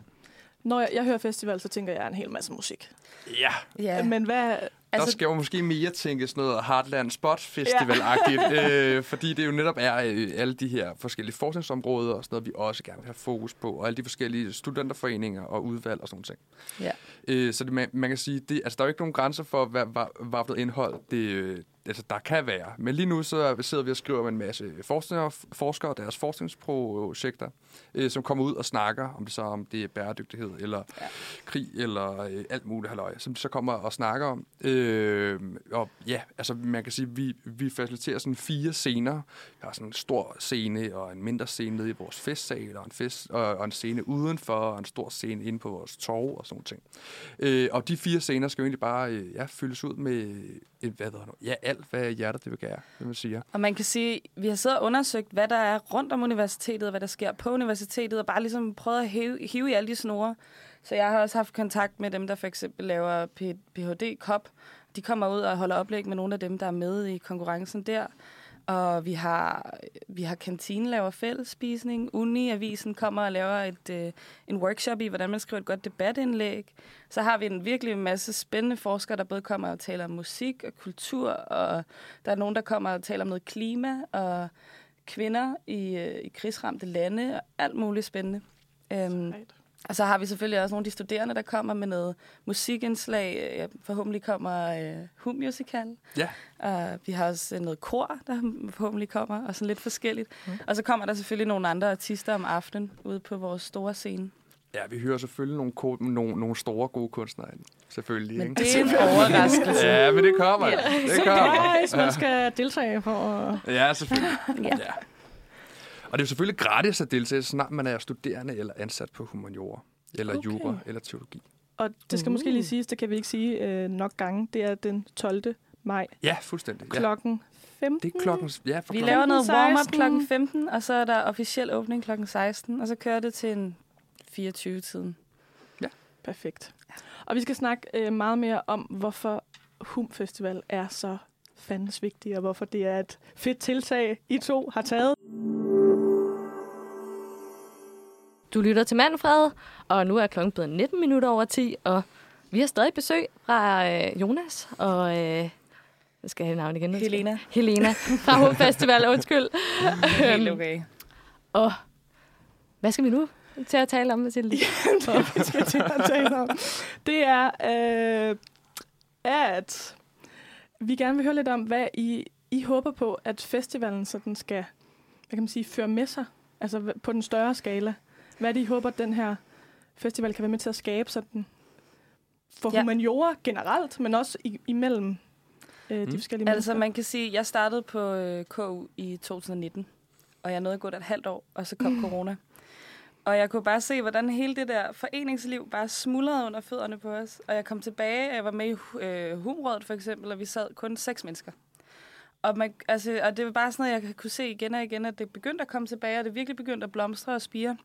når jeg, jeg hører festival, så tænker jeg en hel masse musik. Ja. Ja. Men hvad... Der Altså, skal jo måske mere tænke sådan noget Heartland Spot Festival-agtigt, øh, fordi det jo netop er øh, alle de her forskellige forskningsområder og sådan noget, vi også gerne vil have fokus på, og alle de forskellige studenterforeninger og udvalg og sådan noget. Ja. Øh, så det, man, man kan sige, det, altså, der er jo ikke nogen grænser for, hvad, hvad, hvad for indhold det, øh, altså, der kan være. Men lige nu så sidder vi og skriver med en masse forskere, forskere og deres forskningsprojekter, øh, som kommer ud og snakker, om det så om det er bæredygtighed, eller ja. krig, eller øh, alt muligt halløj, som de så kommer og snakker om. Øh, Øh, og ja, altså man kan sige, vi, vi faciliterer sådan fire scener. Vi har sådan en stor scene, og en mindre scene nede i vores festsal, og en, fest, og, og en scene udenfor, og en stor scene inde på vores torv, og sådan ting. Øh, og de fire scener skal jo egentlig bare øh, ja, fyldes ud med et, hvad der, ja, alt, hvad hjertet det vil gøre, det man siger. Og man kan sige, vi har siddet og undersøgt, hvad der er rundt om universitetet, og hvad der sker på universitetet, og bare ligesom prøvet at hive, hive i alle de snore. Så jeg har også haft kontakt med dem, der for eksempel laver PhD-kop. De kommer ud og holder oplæg med nogle af dem, der er med i konkurrencen der. Og vi har, vi har kantinen laver fællesspisning. Uni-avisen kommer og laver et, øh, en workshop i, hvordan man skriver et godt debatindlæg. Så har vi en virkelig masse spændende forskere, der både kommer og taler om musik og kultur, og der er nogen, der kommer og taler om noget klima og kvinder i, øh, i krigsramte lande og alt muligt spændende. Øhm, og så har vi selvfølgelig også nogle af de studerende, der kommer med noget musikindslag. Øh, Forhåbentlig kommer øh, Hum Musical. Ja. Og vi har også øh, noget kor, der forhåbentlig kommer, og sådan lidt forskelligt. Mm. Og så kommer der selvfølgelig nogle andre artister om aftenen ude på vores store scene. Ja, vi hører selvfølgelig nogle, ko- nogle, nogle store, gode kunstnere ind. Selvfølgelig. Men ikke? det er en overraskelse. ja, men det kommer. Ja. Det Surprise, kommer. man skal deltage for at... Ja, selvfølgelig. Ja. ja. Og det er jo selvfølgelig gratis at deltage, så snart man er studerende eller ansat på humaniora, eller Okay. jura, eller teologi. Og det skal uh. måske lige siges, det kan vi ikke sige øh, nok gange. Det er den 12. maj Ja, fuldstændig. Ja. klokken 15. Det er klokken... Ja, for Vi klokken- laver noget warm-up 16. klokken 15, og så er der officiel åbning klokken 16, og så kører det til en 24-tiden. Perfekt. Og vi skal snakke øh, meget mere om, hvorfor Hum Festival er så fandens vigtig, og hvorfor det er et fedt tiltag, I to har taget. Du lytter til Manfred, og nu er klokken blevet 19 minutter over 10, og vi har stadig besøg fra øh, Jonas og... Øh, jeg skal jeg have navnet igen. Helena. Helena fra Hum Festival, undskyld. Helt Øhm, okay. Og hvad skal vi nu til at tale om, Mathilde? det, vi skal til at tale om, det er, øh, at vi gerne vil høre lidt om, hvad I, I håber på, at festivalen sådan skal hvad kan man sige, føre med sig, altså på den større skala. Hvad er det, I håber, at den her festival kan være med til at skabe sådan for Ja. humaniora generelt, men også i, imellem øh, de forskellige Altså, mennesker? man kan sige, at jeg startede på øh, KU i 2019, og jeg nåede at gå der et halvt år, og så kom Mm. corona. Og jeg kunne bare se, hvordan hele det der foreningsliv bare smuldrede under fødderne på os. Og jeg kom tilbage, jeg var med i øh, Humrådet for eksempel, og vi sad kun seks mennesker. Og, man, altså, og det var bare sådan noget, jeg kunne se igen og igen, at det begyndte at komme tilbage, og det virkelig begyndte at blomstre og spire.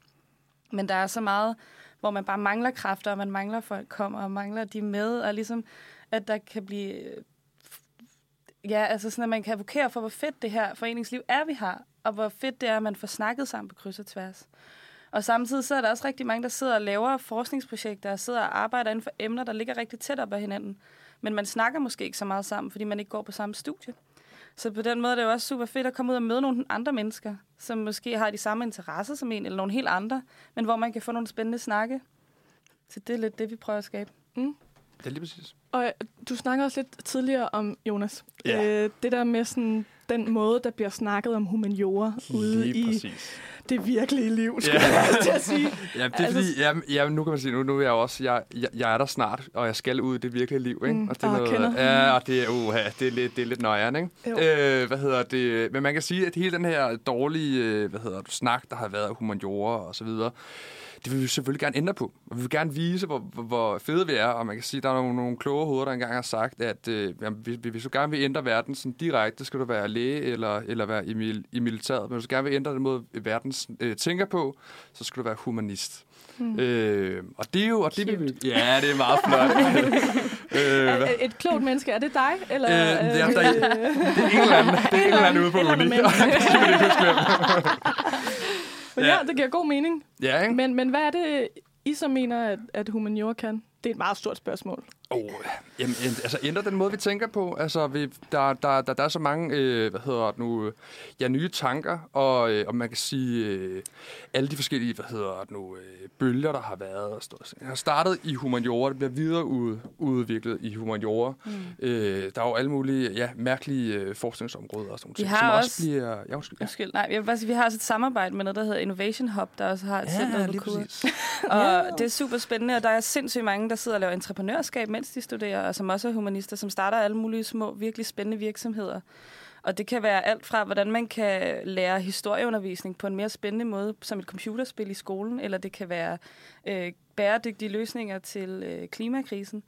Men der er så meget, hvor man bare mangler kræfter, og man mangler at folk kommer, og mangler de med, og ligesom, at der kan blive... Ja, altså sådan, at man kan advokere for, hvor fedt det her foreningsliv er, vi har, og hvor fedt det er, at man får snakket sammen på kryds og tværs. Og samtidig så er der også rigtig mange, der sidder og laver forskningsprojekter, og sidder og arbejder inden for emner, der ligger rigtig tæt op ad hinanden. Men man snakker måske ikke så meget sammen, fordi man ikke går på samme studie. Så på den måde er det jo også super fedt at komme ud og møde nogle andre mennesker, som måske har de samme interesser som en, eller nogle helt andre, men hvor man kan få nogle spændende snakke. Så det er lidt det, vi prøver at skabe. Mm. Ja, lige præcis. Og øh, du snakker også lidt tidligere om, Jonas, Ja. øh, det der med sådan, den måde, der bliver snakket om humaniora ude Lige i præcis. det virkelige liv, skulle jeg også til at sige. Ja, det er Altså- fordi, ja, ja, nu kan man sige, nu, nu er jeg også, jeg, jeg, jeg er der snart, og jeg skal ud i det virkelige liv, ikke? Mm, og det er og noget, kender. ja, og det er, uh, det er lidt, det er lidt nøjeren, ikke? Øh, hvad hedder det? Men man kan sige, at hele den her dårlige, øh, hvad hedder det, snak, der har været af humaniora og så videre, det vil vi selvfølgelig gerne ændre på. Og vi vil gerne vise, hvor, hvor, fede vi er. Og man kan sige, at der er nogle, nogle kloge hoveder, der engang har sagt, at øh, jamen, vi, vi, hvis du gerne vil ændre verden sådan direkte, skal du være læge eller, eller være i, mil, i militæret. Men hvis du gerne vil ændre den måde, verden øh, tænker på, så skal du være humanist. Mm. Øh, og det er jo... Og det vi, ja, det er meget flot. øh, er Et klogt menneske, er det dig? Eller, Øh, det er- der er- det er en eller anden- det er en eller anden ude på et uni. skal vi ikke huske ja, det giver god mening. Ja, ikke? Men, men hvad er det, I så mener, at, at humaniora kan? Det er et meget stort spørgsmål. Oh, jamen, en- altså ændre den måde, vi tænker på. Altså, vi, der, der, der, der er så mange, øh, hvad hedder det nu, ja, nye tanker, og, øh, og man kan sige, øh, alle de forskellige, hvad hedder det nu, øh, bølger, der har været. Og sådan noget. Jeg har startet i humaniora, det bliver videre ud, udviklet i humaniora. Mm. Øh, der er jo alle mulige, ja, mærkelige øh, forskningsområder og sådan Vi noget, har som også- også bliver... Ja, undskyld, ja. Undskyld, nej, jeg vil bare sige, vi har også et samarbejde med noget, der hedder Innovation Hub, der også har et Ja, center. Og det er super spændende, og der er sindssygt mange, der sidder og laver entreprenørskab, mens de studerer, og som også er humanister, som starter alle mulige små, virkelig spændende virksomheder. Og det kan være alt fra, hvordan man kan lære historieundervisning på en mere spændende måde, som et computerspil i skolen, eller det kan være øh, bæredygtige løsninger til øh, klimakrisen.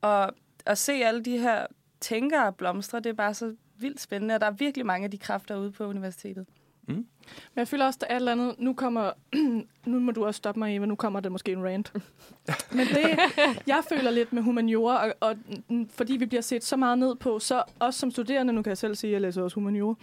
Og at se alle de her tænkere blomstre, det er bare så vildt spændende, og der er virkelig mange af de kræfter ude på universitetet. Mm. Men jeg føler også, der er et eller andet... Nu kommer... nu må du også stoppe mig, Eva. Nu kommer der måske en rant. Men det, jeg føler lidt med humaniora, og, og fordi vi bliver set så meget ned på, så også som studerende, nu kan jeg selv sige, at jeg læser også humaniora,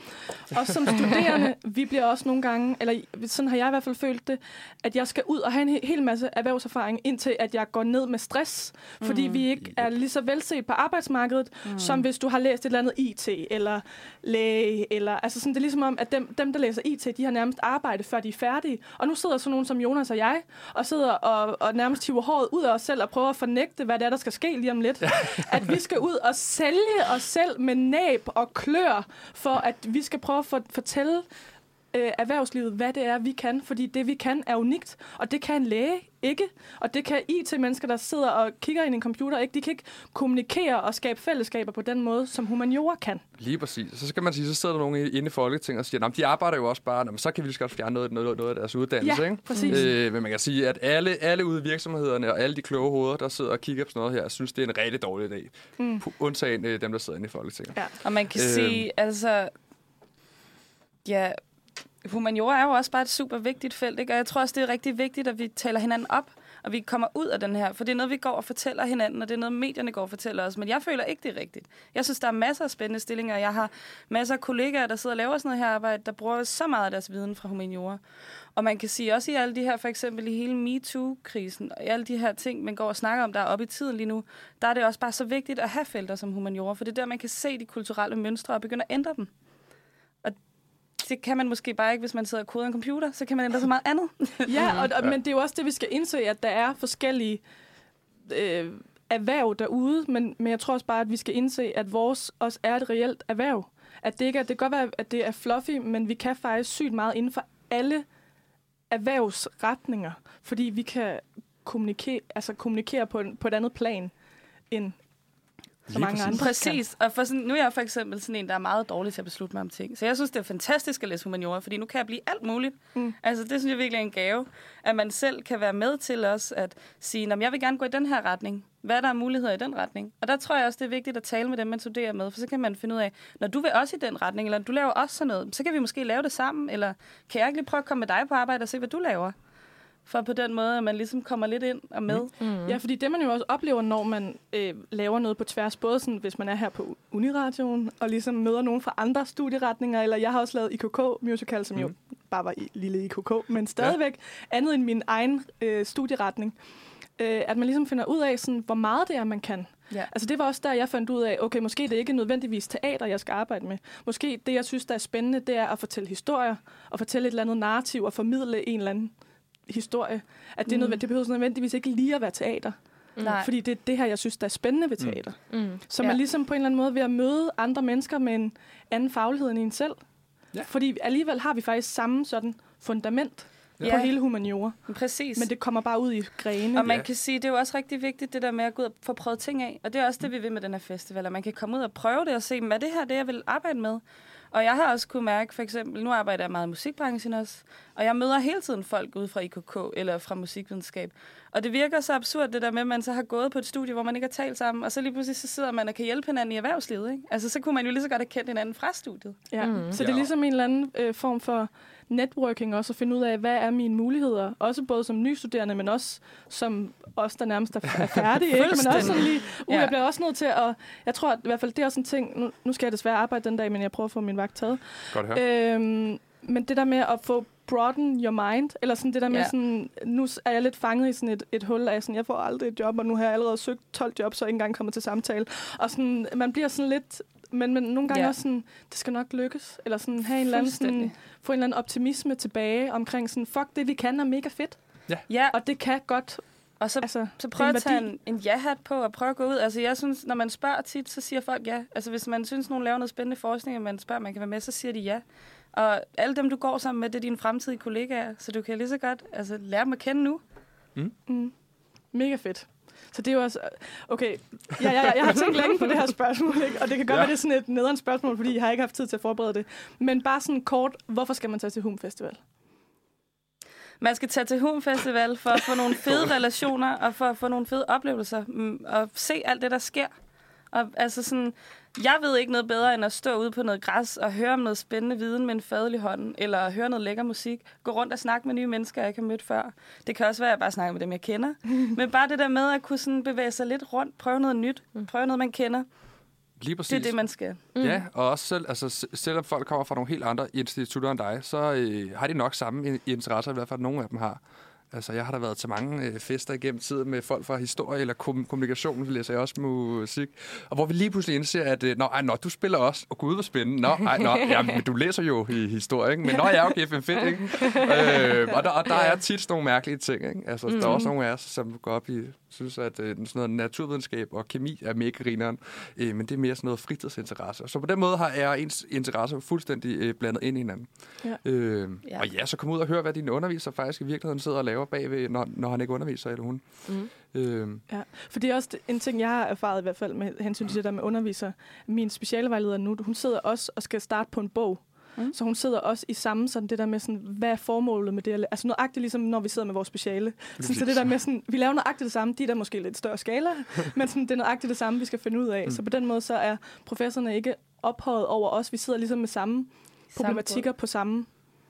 og som studerende, vi bliver også nogle gange, eller sådan har jeg i hvert fald følt det, at jeg skal ud og have en he- hel masse erhvervserfaring, indtil at jeg går ned med stress, fordi Mm. vi ikke er lige så velset på arbejdsmarkedet, mm. som hvis du har læst et eller andet IT, eller læge, eller altså sådan, det er ligesom om, at dem, dem, der læser IT, de har nærmest arbejde, før de er færdige. Og nu sidder sådan nogen som Jonas og jeg, og sidder og, og nærmest hiver håret ud af os selv, og prøver at fornægte, hvad det er, der skal ske lige om lidt. at vi skal ud og sælge os selv med næb og klør, for at vi skal prøve at for, fortælle øh, erhvervslivet, hvad det er, vi kan. Fordi det, vi kan, er unikt. Og det kan en læge ikke. Og det kan IT-mennesker, der sidder og kigger ind i en computer, ikke. De kan ikke kommunikere og skabe fællesskaber på den måde, som humaniora kan. Lige præcis. Så skal man sige, så sidder der nogen i- inde i Folketinget og siger, "Nå, men de arbejder jo også bare, Nå, men så kan vi lige så godt fjerne noget, noget, noget af deres uddannelse. Ja, ikke? præcis. Øh, men man kan sige, at alle, alle ude i virksomhederne og alle de kloge hoveder, der sidder og kigger på sådan noget her, synes, det er en rigtig dårlig idé. Mm. Undtagen øh, dem, der sidder inde i Folketinget. Ja. Og man kan øh. sige, altså, ja, humaniora er jo også bare et super vigtigt felt, ikke? og jeg tror også, det er rigtig vigtigt, at vi taler hinanden op, og vi kommer ud af den her, for det er noget, vi går og fortæller hinanden, og det er noget, medierne går og fortæller os, men jeg føler ikke, det er rigtigt. Jeg synes, der er masser af spændende stillinger, jeg har masser af kollegaer, der sidder og laver sådan noget her arbejde, der bruger så meget af deres viden fra humaniora. Og man kan sige også i alle de her, for eksempel i hele MeToo-krisen, og i alle de her ting, man går og snakker om, der er oppe i tiden lige nu, der er det også bare så vigtigt at have felter som humaniora, for det er der, man kan se de kulturelle mønstre og begynde at ændre dem. Det kan man måske bare ikke, hvis man sidder og koder en computer, så kan man ændre så meget andet. Ja, og, og, men det er jo også det, vi skal indse, at der er forskellige øh, erhverv derude, men, men jeg tror også bare, at vi skal indse, at vores også er et reelt erhverv. At det ikke er, det kan godt være, at det er fluffy, men vi kan faktisk sygt meget inden for alle erhvervsretninger, fordi vi kan kommunikere, altså kommunikere på, en, på et andet plan end så mange andre. Præcis. Og for sådan, nu er jeg for eksempel sådan en, der er meget dårlig til at beslutte mig om ting. Så jeg synes, det er fantastisk at læse humaniora, fordi nu kan jeg blive alt muligt. Mm. Altså, det synes jeg virkelig er en gave, at man selv kan være med til os at sige, "Nå, men jeg vil gerne gå i den her retning. Hvad er der af muligheder i den retning? Og der tror jeg også, det er vigtigt at tale med dem, man studerer med, for så kan man finde ud af, når du vil også i den retning, eller du laver også sådan noget, så kan vi måske lave det sammen, eller kan jeg ikke lige prøve at komme med dig på arbejde og se, hvad du laver? For på den måde, at man ligesom kommer lidt ind og med. Mm. Ja, fordi det man jo også oplever, når man øh, laver noget på tværs, både sådan, hvis man er her på Uniradioen, og ligesom møder nogen fra andre studieretninger, eller jeg har også lavet IKK Musical, som mm. jo bare var i lille IKK, men stadigvæk ja. andet end min egen øh, studieretning. Øh, at man ligesom finder ud af, sådan, hvor meget det er, man kan. Ja. Altså det var også der, jeg fandt ud af, okay, måske det er ikke nødvendigvis teater, jeg skal arbejde med. Måske det, jeg synes, der er spændende, det er at fortælle historier, og fortælle et eller andet narrativ, og formidle en eller anden historie. At det, er Mm. nødvendigt, det behøver nødvendigvis ikke lige at være teater. Nej. Fordi det er det her, jeg synes, der er spændende ved teater. Mm. Så man Ja. ligesom på en eller anden måde ved at møde andre mennesker med en anden faglighed end en selv. Ja. Fordi alligevel har vi faktisk samme sådan fundament Ja. på hele humaniora. Præcis. Men det kommer bare ud i grene. Og man kan sige, det er jo også rigtig vigtigt, det der med at gå ud og få prøvet ting af. Og det er også det, vi vil med den her festival, at man kan komme ud og prøve det og se, hvad det her det, jeg vil arbejde med. Og jeg har også kunne mærke, for eksempel, nu arbejder jeg meget i musikbranchen også, og jeg møder hele tiden folk ude fra IKK eller fra musikvidenskab. Og det virker så absurd, det der med, at man så har gået på et studie, hvor man ikke har talt sammen, og så lige pludselig så sidder man og kan hjælpe hinanden i erhvervslivet. Ikke? Altså, så kunne man jo lige så godt have kendt hinanden fra studiet. Ja. Mm. Så det er ligesom en eller anden øh, form for networking også, at finde ud af, hvad er mine muligheder. Også både som nystuderende, men også som os, der nærmest er færdige. ikke? Men også sådan lige, uh, Ja. jeg bliver også nødt til at... Jeg tror at, i hvert fald, det er også en ting... Nu, nu skal jeg desværre arbejde den dag, men jeg prøver at få min vagt taget. Godt høre. Øhm, men det der med at få broaden your mind, eller sådan det der med Ja. sådan, nu er jeg lidt fanget i sådan et, et hul af sådan, jeg får aldrig et job, og nu har jeg allerede søgt 12 jobs, og ikke engang kommet til samtale. Og sådan, man bliver sådan lidt, men, men nogle gange Ja. også sådan, det skal nok lykkes, eller sådan have en eller anden sådan, få en eller anden optimisme tilbage omkring sådan, fuck, det vi kan er mega fedt. Ja. Ja, Og det kan godt, og så altså, Så prøv en at tage en, en ja-hat på og prøv at gå ud. Altså jeg synes, når man spørger tit, så siger folk ja. Altså hvis man synes, nogen laver noget spændende forskning, og man spørger, man kan være med, så siger de ja. Og alle dem, du går sammen med, det er dine fremtidige kollegaer, så du kan lige så godt altså, lære dem at kende nu. Mm. Mega fedt. Så det er jo også... Okay, ja, ja, ja, jeg har tænkt længe på det her spørgsmål, ikke? og det kan godt Ja. ja. være, det er sådan et nederen spørgsmål, fordi jeg har ikke haft tid til at forberede det. Men bare sådan kort, hvorfor skal man tage til Hum Festival? Man skal tage til Hum Festival for at få nogle fede relationer, og for at få nogle fede oplevelser, mm, og se alt det, der sker. Og altså sådan, jeg ved ikke noget bedre, end at stå ude på noget græs og høre om noget spændende viden med en fadelig hånd, eller høre noget lækker musik, gå rundt og snakke med nye mennesker, jeg ikke har mødt før. Det kan også være, at jeg bare snakker med dem, jeg kender. Men bare det der med at kunne sådan bevæge sig lidt rundt, prøve noget nyt, prøve noget, man kender, Lige præcis. det er det, man skal. Ja, og også selv, altså, selvom folk kommer fra nogle helt andre institutter end dig, så øh, har de nok samme interesser, i hvert fald nogle af dem har. Altså, jeg har da været til mange øh, fester igennem tiden med folk fra historie eller kom- kommunikation, vi læser jeg også musik, og hvor vi lige pludselig indser, at øh, nå, ej, nå, du spiller også, og gud, hvor spændende. Nå, ej, nå, ja, men du læser jo i historie, ikke? men nå, ja, okay, fedt, fedt, ikke? øh, og, der, og der er tit sådan nogle mærkelige ting, ikke? Altså, mm. der er også nogle af os, som går op i, synes, at øh, sådan noget naturvidenskab og kemi er mega grineren, øh, men det er mere sådan noget fritidsinteresse. Så på den måde har jeg ens interesser fuldstændig øh, blandet ind i hinanden. Ja. Øh, Ja. Og ja, så kom ud og høre, hvad din underviser faktisk i virkeligheden sidder og laver bagved, når, når han ikke underviser, eller hun. Mm. Øh, Ja, for det er også en ting, jeg har erfaret i hvert fald med hensyn til det der med underviser. Min specialevejleder nu, hun sidder også og skal starte på en bog. Mm. Så hun sidder også i samme sådan det der med sådan, hvad er formålet med det? Altså nøjagtigt ligesom når vi sidder med vores speciale. Sådan, så det der med sådan, vi laver nøjagtigt det samme, de er der måske lidt større skala, men sådan, det er nøjagtigt det samme, vi skal finde ud af. Mm. Mm. Så på den måde så er professorerne ikke ophøjet over os. Vi sidder ligesom med samme problematikker på samme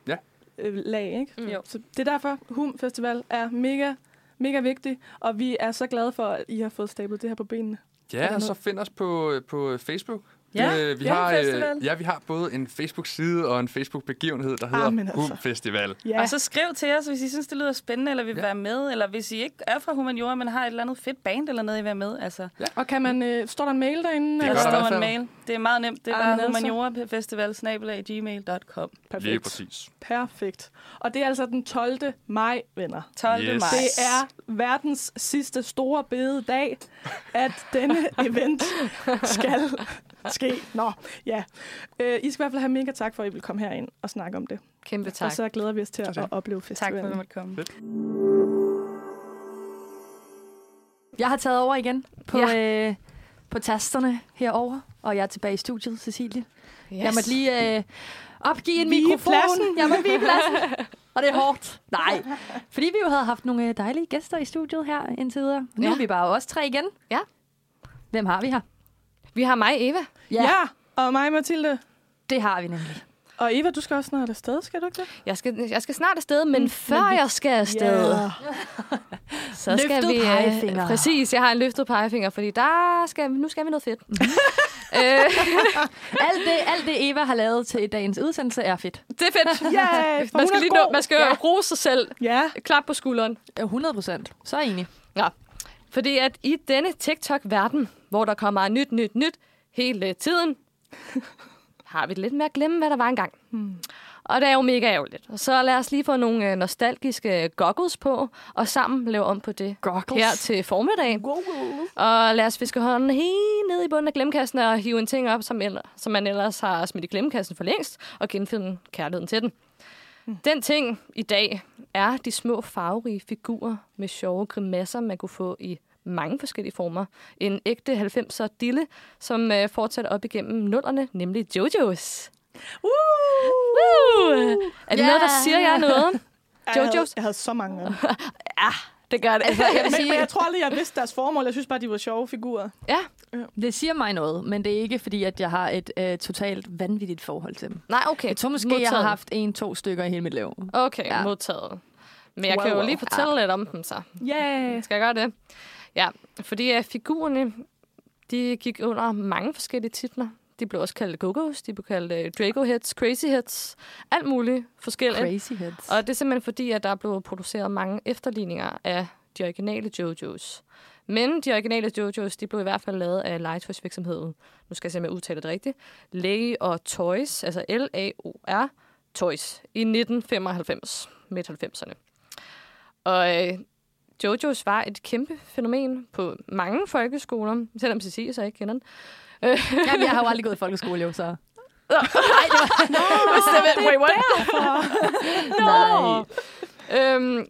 Ja. øh, lag, ikke? Mm. Jo. Så det er derfor, HUM Festival er mega, mega vigtig, og vi er så glade for, at I har fået stablet det her på benene. ja, og så find os på, på Facebook. Ja, øh, vi ja, har, festival. ja, vi har både en Facebook-side og en Facebook-begivenhed, der hedder Amen, altså. Hum Festival. Ja. Og så skriv til os, hvis I synes, det lyder spændende, eller vil Ja. ja. være med, eller hvis I ikke er fra Humaniora, men har et eller andet fedt band eller noget, I vil være med. Altså, Og kan man, øh, står der en mail derinde? Det der der står hvert en mail. Det er meget nemt. Det er bare altså. humaniorafestival.gmail.com. Perfekt. Lige præcis. Perfekt. Og det er altså den 12. maj, venner. 12. Yes. maj. Det er verdens sidste store bededag, at denne event skal ske. Nå, ja. Øh, I skal i hvert fald have mega tak for, at I vil komme herind og snakke om det. Kæmpe tak. Og så glæder vi os til at, at opleve Tak for, at festivalen. du måtte komme. Jeg har taget over igen på, Ja. øh, på tasterne herover, og jeg er tilbage i studiet, Cecilie. Yes. Jeg måtte lige øh, opgive en Vige mikrofon. pladsen. Jeg må vige pladsen. og det er hårdt. Nej. Fordi vi jo havde haft nogle øh, dejlige gæster i studiet her indtil videre. Nu Ja. er vi bare os tre igen. Ja. Hvem har vi her? Vi har mig, Eva. Ja. ja, og mig, Mathilde. Det har vi nemlig. Og Eva, du skal også snart afsted, skal du ikke det? Jeg skal, jeg skal snart afsted, men før men vi- jeg skal afsted, Ja. så skal Løftet vi... øh, pegefinger. Præcis, jeg har en løftet pegefinger, fordi der skal, nu skal vi noget fedt. Alt det, alt det, Eva har lavet til dagens udsendelse, er fedt. det er fedt. For man skal lige nå, man skal ja. rose sig selv. Ja, Klap på skulderen. 100 procent. Så er jeg enig. Ja. Fordi at i denne TikTok-verden, hvor der kommer nyt, nyt, nyt hele tiden. Har vi lidt med at glemme, hvad der var engang. Hmm. Og det er jo mega ærgerligt. Så lad os lige få nogle øh, nostalgiske goggles på, og sammen lave om på det goggles. her til formiddag. Og lad os fiske hånden helt ned i bunden af glemkassen og hive en ting op, som, eller, som man ellers har smidt i glemkassen for længst, og genfinde kærligheden til den. Den ting i dag er de små farverige figurer med sjove grimasser, man kunne få i mange forskellige former. En ægte 90'er dille, som øh, fortsætter op igennem nullerne, nemlig Jojos. Uh! Woo! Er det noget, der siger jer noget? Jeg havde, Jojos? jeg havde så mange ja, det gør det. Altså, jeg vil men, sige- men jeg tror aldrig, jeg vidste deres formål. Jeg synes bare, de var sjove figurer. Ja. Det siger mig noget, men det er ikke fordi, at jeg har et øh, totalt vanvittigt forhold til dem. Nej, okay. Jeg tror måske, jeg har Modtaget. haft en-to stykker i hele mit liv. Okay, Ja. ja. modtaget. Men jeg Wow, kan jo wow. lige fortælle Ja. lidt om dem så. Yeah. Skal jeg gøre det? Ja, fordi uh, figurerne, de gik under mange forskellige titler. De blev også kaldt Go-Go's, de blev kaldt uh, Draco Heads, Crazy Heads, alt muligt forskelligt. Crazy Heads. Og det er simpelthen fordi, at der blev produceret mange efterligninger af de originale JoJo's. Men de originale JoJo's, de blev i hvert fald lavet af legetøjsvirksomheden. Nu skal jeg se, om jeg udtaler det rigtigt. Lego og Toys, altså L-A-O-R, Toys, i 1995, midt 90'erne. Og øh, JoJo's var et kæmpe fænomen på mange folkeskoler, selvom Cecilie så ikke kender den. Jamen, jeg har jo aldrig gået i folkeskole, jo, så... Nej, det var... Nå, wait, what? Nej. Øhm,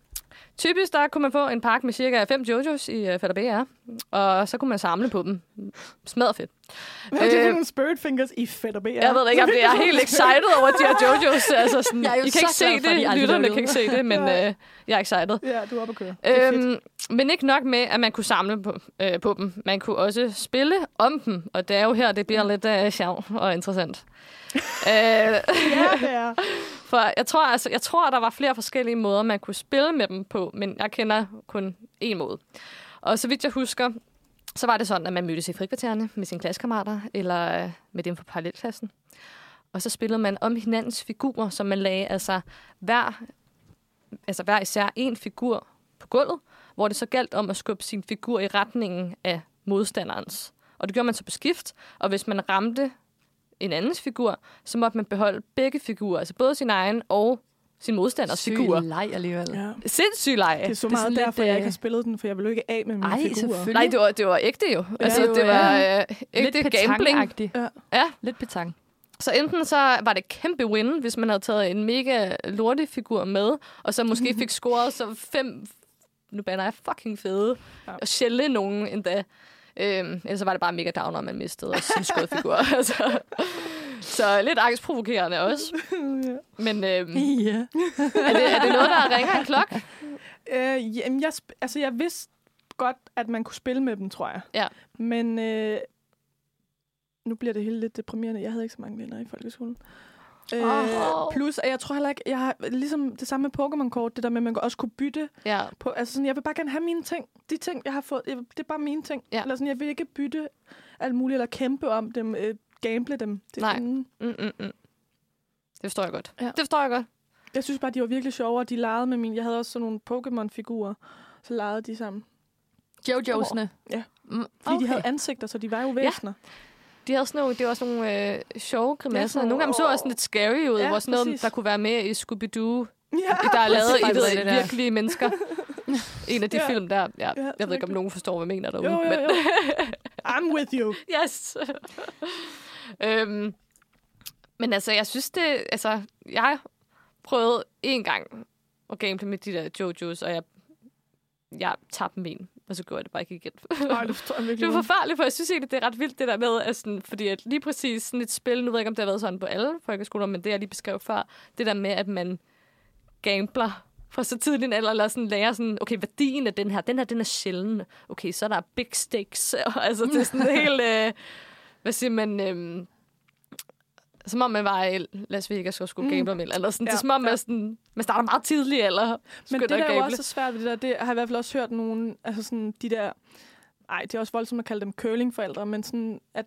typisk der kunne man få en pakke med cirka 5 Jojos i uh, Fatter BR, og så kunne man samle på dem. Smadret fedt. Hvad er det Øh, nogle spirit fingers i og BR? jeg ved ikke, om det er helt excited over de her Jojos. Altså sådan, Jeg er jo I kan så ikke se for, de det, aldrig lytterne kan ikke se det, men øh, jeg er excited. Ja, du er oppe at køre. Øhm, men ikke nok med, at man kunne samle på, øh, på dem. Man kunne også spille om dem, og det er jo her, det bliver lidt øh, sjov og interessant. Øh, for jeg tror, altså, jeg tror, der var flere forskellige måder, man kunne spille med dem på, men jeg kender kun én måde. Og så vidt jeg husker, så var det sådan, at man mødtes i frikvartererne med sine klassekammerater, eller øh, med dem fra parallelklassen. Og så spillede man om hinandens figurer, som man lagde altså hver, altså hver især en figur på gulvet, hvor det så galt om at skubbe sin figur i retningen af modstanderens. Og det gjorde man så på skift, og hvis man ramte en andens figur, så måtte man beholde begge figurer, altså både sin egen og sin modstanders Syg figur. leg alligevel. Ja. Sindssyg leg. Det er så Det er meget sådan derfor, lidt, jeg øh, ikke har spillet den, for jeg vil jo ikke af med mine Ej, figurer. selvfølgelig. Nej, det var, det var ægte jo. Altså, jo, det var ja. øh, ægte gambling. petang-agtigt. Ja. Ja, Lidt petang. så enten så var det kæmpe win, hvis man havde taget en mega lortefigur med, og så måske fik scoret så fem, nu bander jeg fucking fede, Ja. og sjældent nogen endda. Øhm, ellers var det bare mega downer, man mistede også sin skudfigur. altså. Så lidt angstprovokerende også. Men øhm, Ja. er, det, er det noget, der ringer en klok? Øh, jamen, jeg, altså, jeg vidste godt, at man kunne spille med dem, tror jeg. Ja. Men øh, nu bliver det hele lidt deprimerende. Jeg havde ikke så mange venner i folkeskolen. Øh, plus, at jeg tror heller ikke, jeg har ligesom det samme med Pokémon-kort, det der med, at man også kunne bytte Ja. på, altså sådan, jeg vil bare gerne have mine ting. De ting, jeg har fået, jeg, det er bare mine ting. Ja. Eller sådan, jeg vil ikke bytte alt muligt, eller kæmpe om dem, øh, gamble dem. Det, Nej. Mm, mm, mm. Det forstår jeg godt. Ja. Det forstår jeg godt. Jeg synes bare, de var virkelig sjove, og de legede med mine. Jeg havde også sådan nogle Pokémon-figurer, så legede de sammen. Jojos'ne. Ja. Mm, Fordi de havde ansigter, så de var jo væsener. De havde sådan nogle, det var sådan nogle øh, sjove grimasser. Ja, nogle dem så også sådan lidt scary ud, Ja, hvor sådan noget, præcis. der kunne være med i Scooby-Doo. Ja, Der er lavet i der. virkelige mennesker. En af de Ja. film der. Ja, Ja, jeg ved ikke, om nogen forstår, hvad jeg mener derude. Jo, jo, men- jo. I'm with you. Yes. øhm, men altså, jeg synes det... Altså, jeg prøvede en gang at gamble med de der Jojos, og jeg, jeg tabte dem en, og så gjorde jeg det bare ikke igen. Nej, det forstår jeg Det virkelig. er forfærdeligt, for jeg synes egentlig, det er ret vildt det der med, at sådan, fordi at lige præcis sådan et spil, nu ved jeg ikke, om det har været sådan på alle folkeskoler, men det, jeg lige beskrev før, det der med, at man gambler fra så tidlig en alder, eller sådan lærer sådan, okay, værdien af den her, den her, den er sjælden. Okay, så er der big stakes. Og, altså, det er sådan helt, øh, hvad siger man, øh, som om man var i Las Vegas og skulle Mm. gamble om et eller. Sådan, ja, det er som om, man, ja. sådan, man starter meget tidlig alder. Men det der er jo også så svært ved det der, det har jeg i hvert fald også hørt nogen, altså sådan de der, ej, det er også voldsomt at kalde dem curlingforældre, men sådan, at,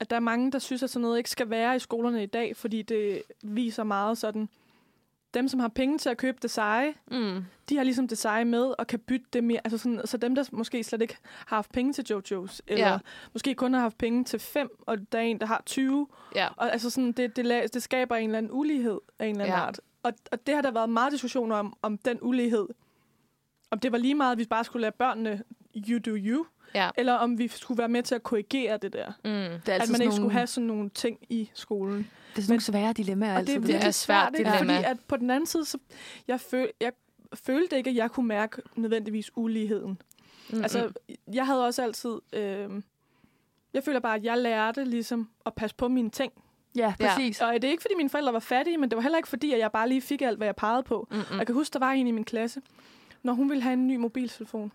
at der er mange, der synes, at sådan noget ikke skal være i skolerne i dag, fordi det viser meget sådan dem, som har penge til at købe det seje, mm. de har ligesom det seje med og kan bytte det mere. Altså sådan, så dem, der måske slet ikke har haft penge til Jojos, eller Ja. måske kun har haft penge til fem, og der er en, der har 20. Ja. Og altså sådan, det, det, det skaber en eller anden ulighed af en eller anden Ja. art. Og, og det har der været meget diskussioner om, om den ulighed. Om det var lige meget, at vi bare skulle lade børnene you do you, Ja. eller om vi skulle være med til at korrigere det der. Mm. Det er At man ikke skulle nogle- have sådan nogle ting i skolen. Det er sådan nogle svære dilemmaer Og det er altid. virkelig svært, ikke? dilemma. fordi at på den anden side, så jeg, føl, jeg følte ikke, at jeg kunne mærke nødvendigvis uligheden. Mm-mm. Altså, jeg havde også altid... Øh, jeg føler bare, at jeg lærte ligesom at passe på mine ting. Ja, præcis. Og det er ikke, fordi mine forældre var fattige, men det var heller ikke, fordi at jeg bare lige fik alt, hvad jeg pegede på. Mm-mm. Og Jeg kan huske, der var en i min klasse. Når hun ville have en ny mobiltelefon,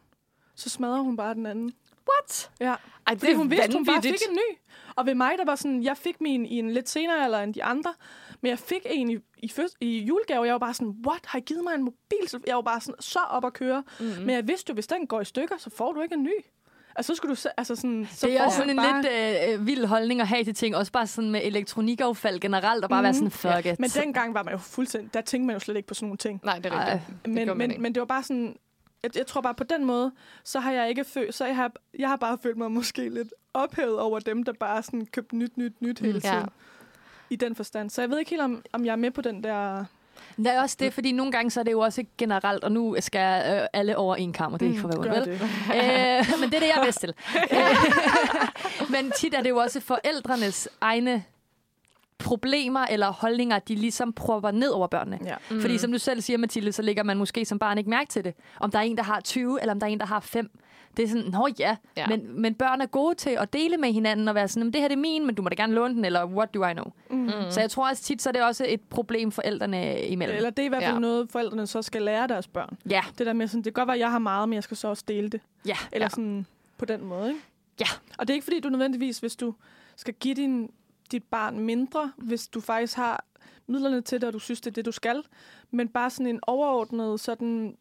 så smadrer hun bare den anden. What? Ja. Ej, det Fordi er hun vidste, hun bare fik vanvittigt. en ny. Og ved mig, der var sådan, jeg fik min i en lidt senere alder end de andre, men jeg fik en i, i, først, i julegave, og jeg var bare sådan, what, har I givet mig en mobiltelefon? Jeg var bare sådan, så op at køre. Mhm. Mm-hmm. Men jeg vidste jo, hvis den går i stykker, så får du ikke en ny. Altså, så skulle du se, altså sådan, så det er også sådan en bare... lidt øh, vild holdning at have til ting. Også bare sådan med elektronikaffald generelt, og bare mm. være sådan, fuck ja. it. Men dengang var man jo fuldstændig, der tænkte man jo slet ikke på sådan nogle ting. Nej, det er rigtigt. Det Men, men, men det var bare sådan, jeg, jeg tror bare på den måde, så har jeg ikke følt, så jeg har, jeg har bare følt mig måske lidt ophævet over dem, der bare sådan købte nyt, nyt, nyt hele Mm. tiden. Ja. I den forstand. Så jeg ved ikke helt, om, om jeg er med på den der... Det er også det, fordi nogle gange så er det jo også generelt, og nu skal øh, alle over en kammer, det er ikke for Mm, hvad gør vel? Øh, men det er det, jeg er bedst til. Men tit er det jo også forældrenes egne problemer eller holdninger, de ligesom propper ned over børnene. Ja. Mm. Fordi som du selv siger, Mathilde, så lægger man måske som barn ikke mærke til det. Om der er en, der har 20, eller om der er en, der har 5. Det er sådan, nå ja, Ja. Men, men børn er gode til at dele med hinanden og være sådan, "Jamen, det her det er min, men du må da gerne låne den, eller what do I know? Mm. Så jeg tror også tit, så er det også et problem forældrene imellem. Eller det er i hvert fald ja. noget, forældrene så skal lære deres børn. Ja. Det der med sådan, det kan godt være, at jeg har meget, men jeg skal så også dele det. Ja. Eller ja. sådan på den måde, ikke? Ja. Og det er ikke fordi, du nødvendigvis, hvis du skal give din, dit barn mindre, hvis du faktisk har midlerne til det, og du synes, det er det, du skal. Men bare sådan en overordnet sådan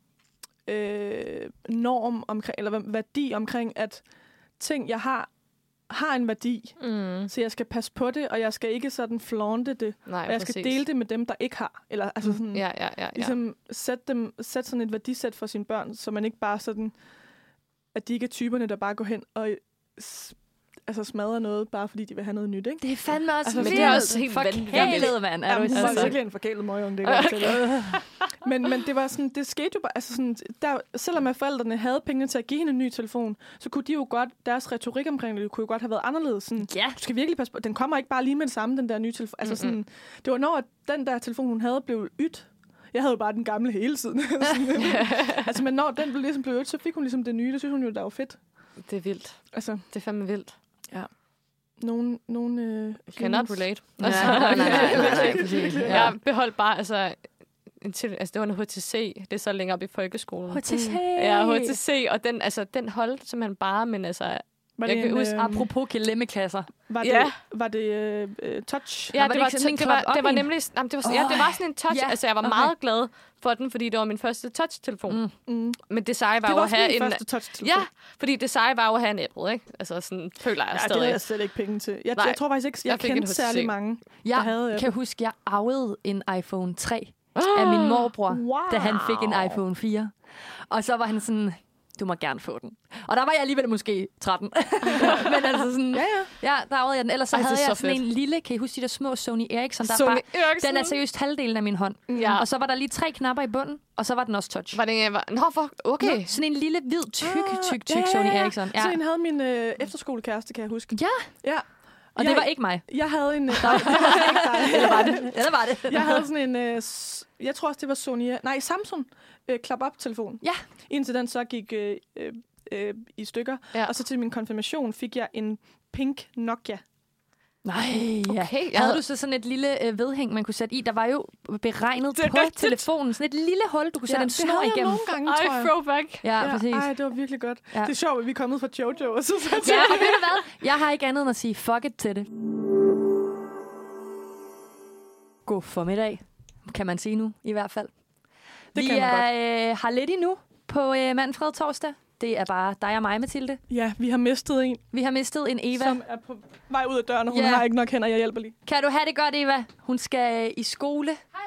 øh, norm omkring, eller værdi omkring, at ting, jeg har, har en værdi. Mm. Så jeg skal passe på det, og jeg skal ikke sådan flaunte det. Nej, og jeg skal præcis. dele det med dem, der ikke har. Eller altså sådan, Ja, ja, ja, ja. ligesom sætte, dem, sætte sådan et værdisæt for sine børn, så man ikke bare sådan, at de ikke er typerne, der bare går hen og altså smadrer noget, bare fordi de vil have noget nyt, ikke? Det er fandme også Altså, vildt. det er også helt Forkælet, vanvittigt. mand. Er Ja, du altså. virkelig en forkælet møgung, det fortælle. men, men det var sådan, det skete jo bare, altså sådan, der, selvom at forældrene havde penge til at give hende en ny telefon, så kunne de jo godt, deres retorik omkring det, kunne jo godt have været anderledes. Sådan, ja. Du skal virkelig passe på, den kommer ikke bare lige med det samme, den der nye telefon. Altså sådan, det var når, at den der telefon, hun havde, blev ydt. Jeg havde jo bare den gamle hele tiden. Altså, men når den blev ligesom blev ydt, så fik hun ligesom det nye. Det synes hun jo, der var fedt. Det er vildt. Altså, Det er fandme vildt. Ja. Nogen, nogen øh, Cannot relate. Ja, nej, nej. Jeg beholdt bare, altså, en til, altså det var en HTC, det er så længere op i folkeskolen. HTC. Ja, HTC, og den, altså, den holdt simpelthen bare, men altså, Var jeg det kan en, huske, øh, Apropos kelemmekasser. Var Ja. det, var det øh, øh, touch? Ja, var det, det var, ikke sådan en det, var, det var nemlig... Jamen, det, var, ja, det var sådan en touch. Ja, Altså, jeg var okay. meget glad for den, fordi det var min første touch-telefon. Mm. Mm. Men det seje var, Det var jo at have min en... første touch-telefon. Ja, fordi det seje var jo at have en Apple, ikke? Altså, sådan føler jeg Ja, det stadig. havde jeg slet ikke penge til. Jeg, Nej. jeg tror faktisk ikke, jeg, Jeg jeg kendte særlig mange, der Jeg havde kan Apple. huske, jeg arvede en iPhone 3 af min morbror, Wow. da han fik en iPhone 4. Og så var han sådan, du må gerne få den. Og der var jeg alligevel måske 13. Men altså sådan, Ja, ja. ja, der arvede jeg den. Ellers så Ej, havde så jeg sådan fedt. en lille, kan I huske de der små Sony Ericsson? Der er Sony bare, Ericsson. den er seriøst halvdelen af min hånd. Ja. Og så var der lige tre knapper i bunden, og så var den også touch. Var det en... Nå, for, okay. Nå, sådan en lille, hvid, tyk, tyk, tyk ja, ja, Sony ja. Ericsson. Ja. Så en havde min øh, efterskolekæreste, kan jeg huske. Ja, Ja. Og jeg, det var ikke mig. Jeg havde en... Øh, nej, det var ikke dig. Eller var det? Eller var det? Jeg havde sådan en... Øh, jeg tror også, det var Sony... Nej, Samsung øh, klap-op-telefon. Ja. Indtil den så gik øh, øh, øh, i stykker. Ja. Og så til min konfirmation fik jeg en pink Nokia. Nej, ja. Okay, jeg havde du så sådan et lille øh, vedhæng, man kunne sætte i? Der var jo beregnet Det på rigtigt. telefonen. Sådan et lille hul, du kunne sætte en det snor havde jeg igennem. nogle gange, tror Ej, jeg. throwback. Ja, Ja, præcis. Ej, det var virkelig godt. Ja. Ja. Det er sjovt, at vi er kommet fra Jojo. Og så, så, Ja, og ved du hvad? Jeg har ikke andet end at sige fuck it til det. God formiddag, kan man sige nu i hvert fald. Det vi kan man er, øh, har lidt endnu på øh, Manfred torsdag. Det er bare dig og mig, Mathilde. Ja, vi har mistet en, Vi har mistet en Eva. som er på vej ud af døren, og hun Ja. har ikke nok hænder. Jeg hjælper lige. Kan du have det godt, Eva? Hun skal i skole. Hej,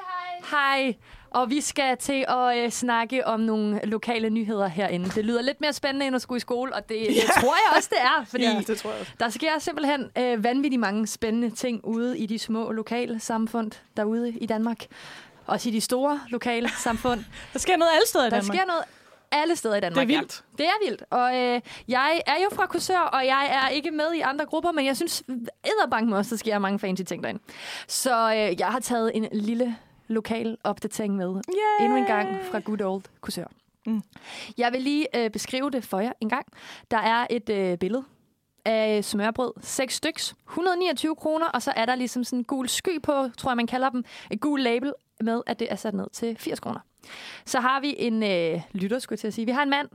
hej. Hej. Og vi skal til at øh, snakke om nogle lokale nyheder herinde. Det lyder lidt mere spændende end at skulle i skole, og det, det tror jeg også, det er. Fordi Ja, det tror jeg også. der sker simpelthen øh, vanvittigt mange spændende ting ude i de små lokale samfund derude i Danmark. Også i de store lokale samfund. Der sker noget alle steder i Der Danmark. sker noget alle steder i Danmark. Det er vildt. Ja. Det er vildt. Og øh, jeg er jo fra Kursør, og jeg er ikke med i andre grupper, men jeg synes æderbanken også, der sker mange fancy ting derinde. Så øh, jeg har taget en lille lokal opdatering med. Yay! Endnu en gang fra Good Old Kursør. Mm. Jeg vil lige øh, beskrive det for jer en gang. Der er et øh, billede af smørbrød. Seks styks. 129 kroner, og så er der ligesom sådan en gul sky på, tror jeg, man kalder dem. Et gul label med, at det er sat ned til 80 kroner. Så har vi en øh, lytter, skulle jeg til at sige. Vi har en mand,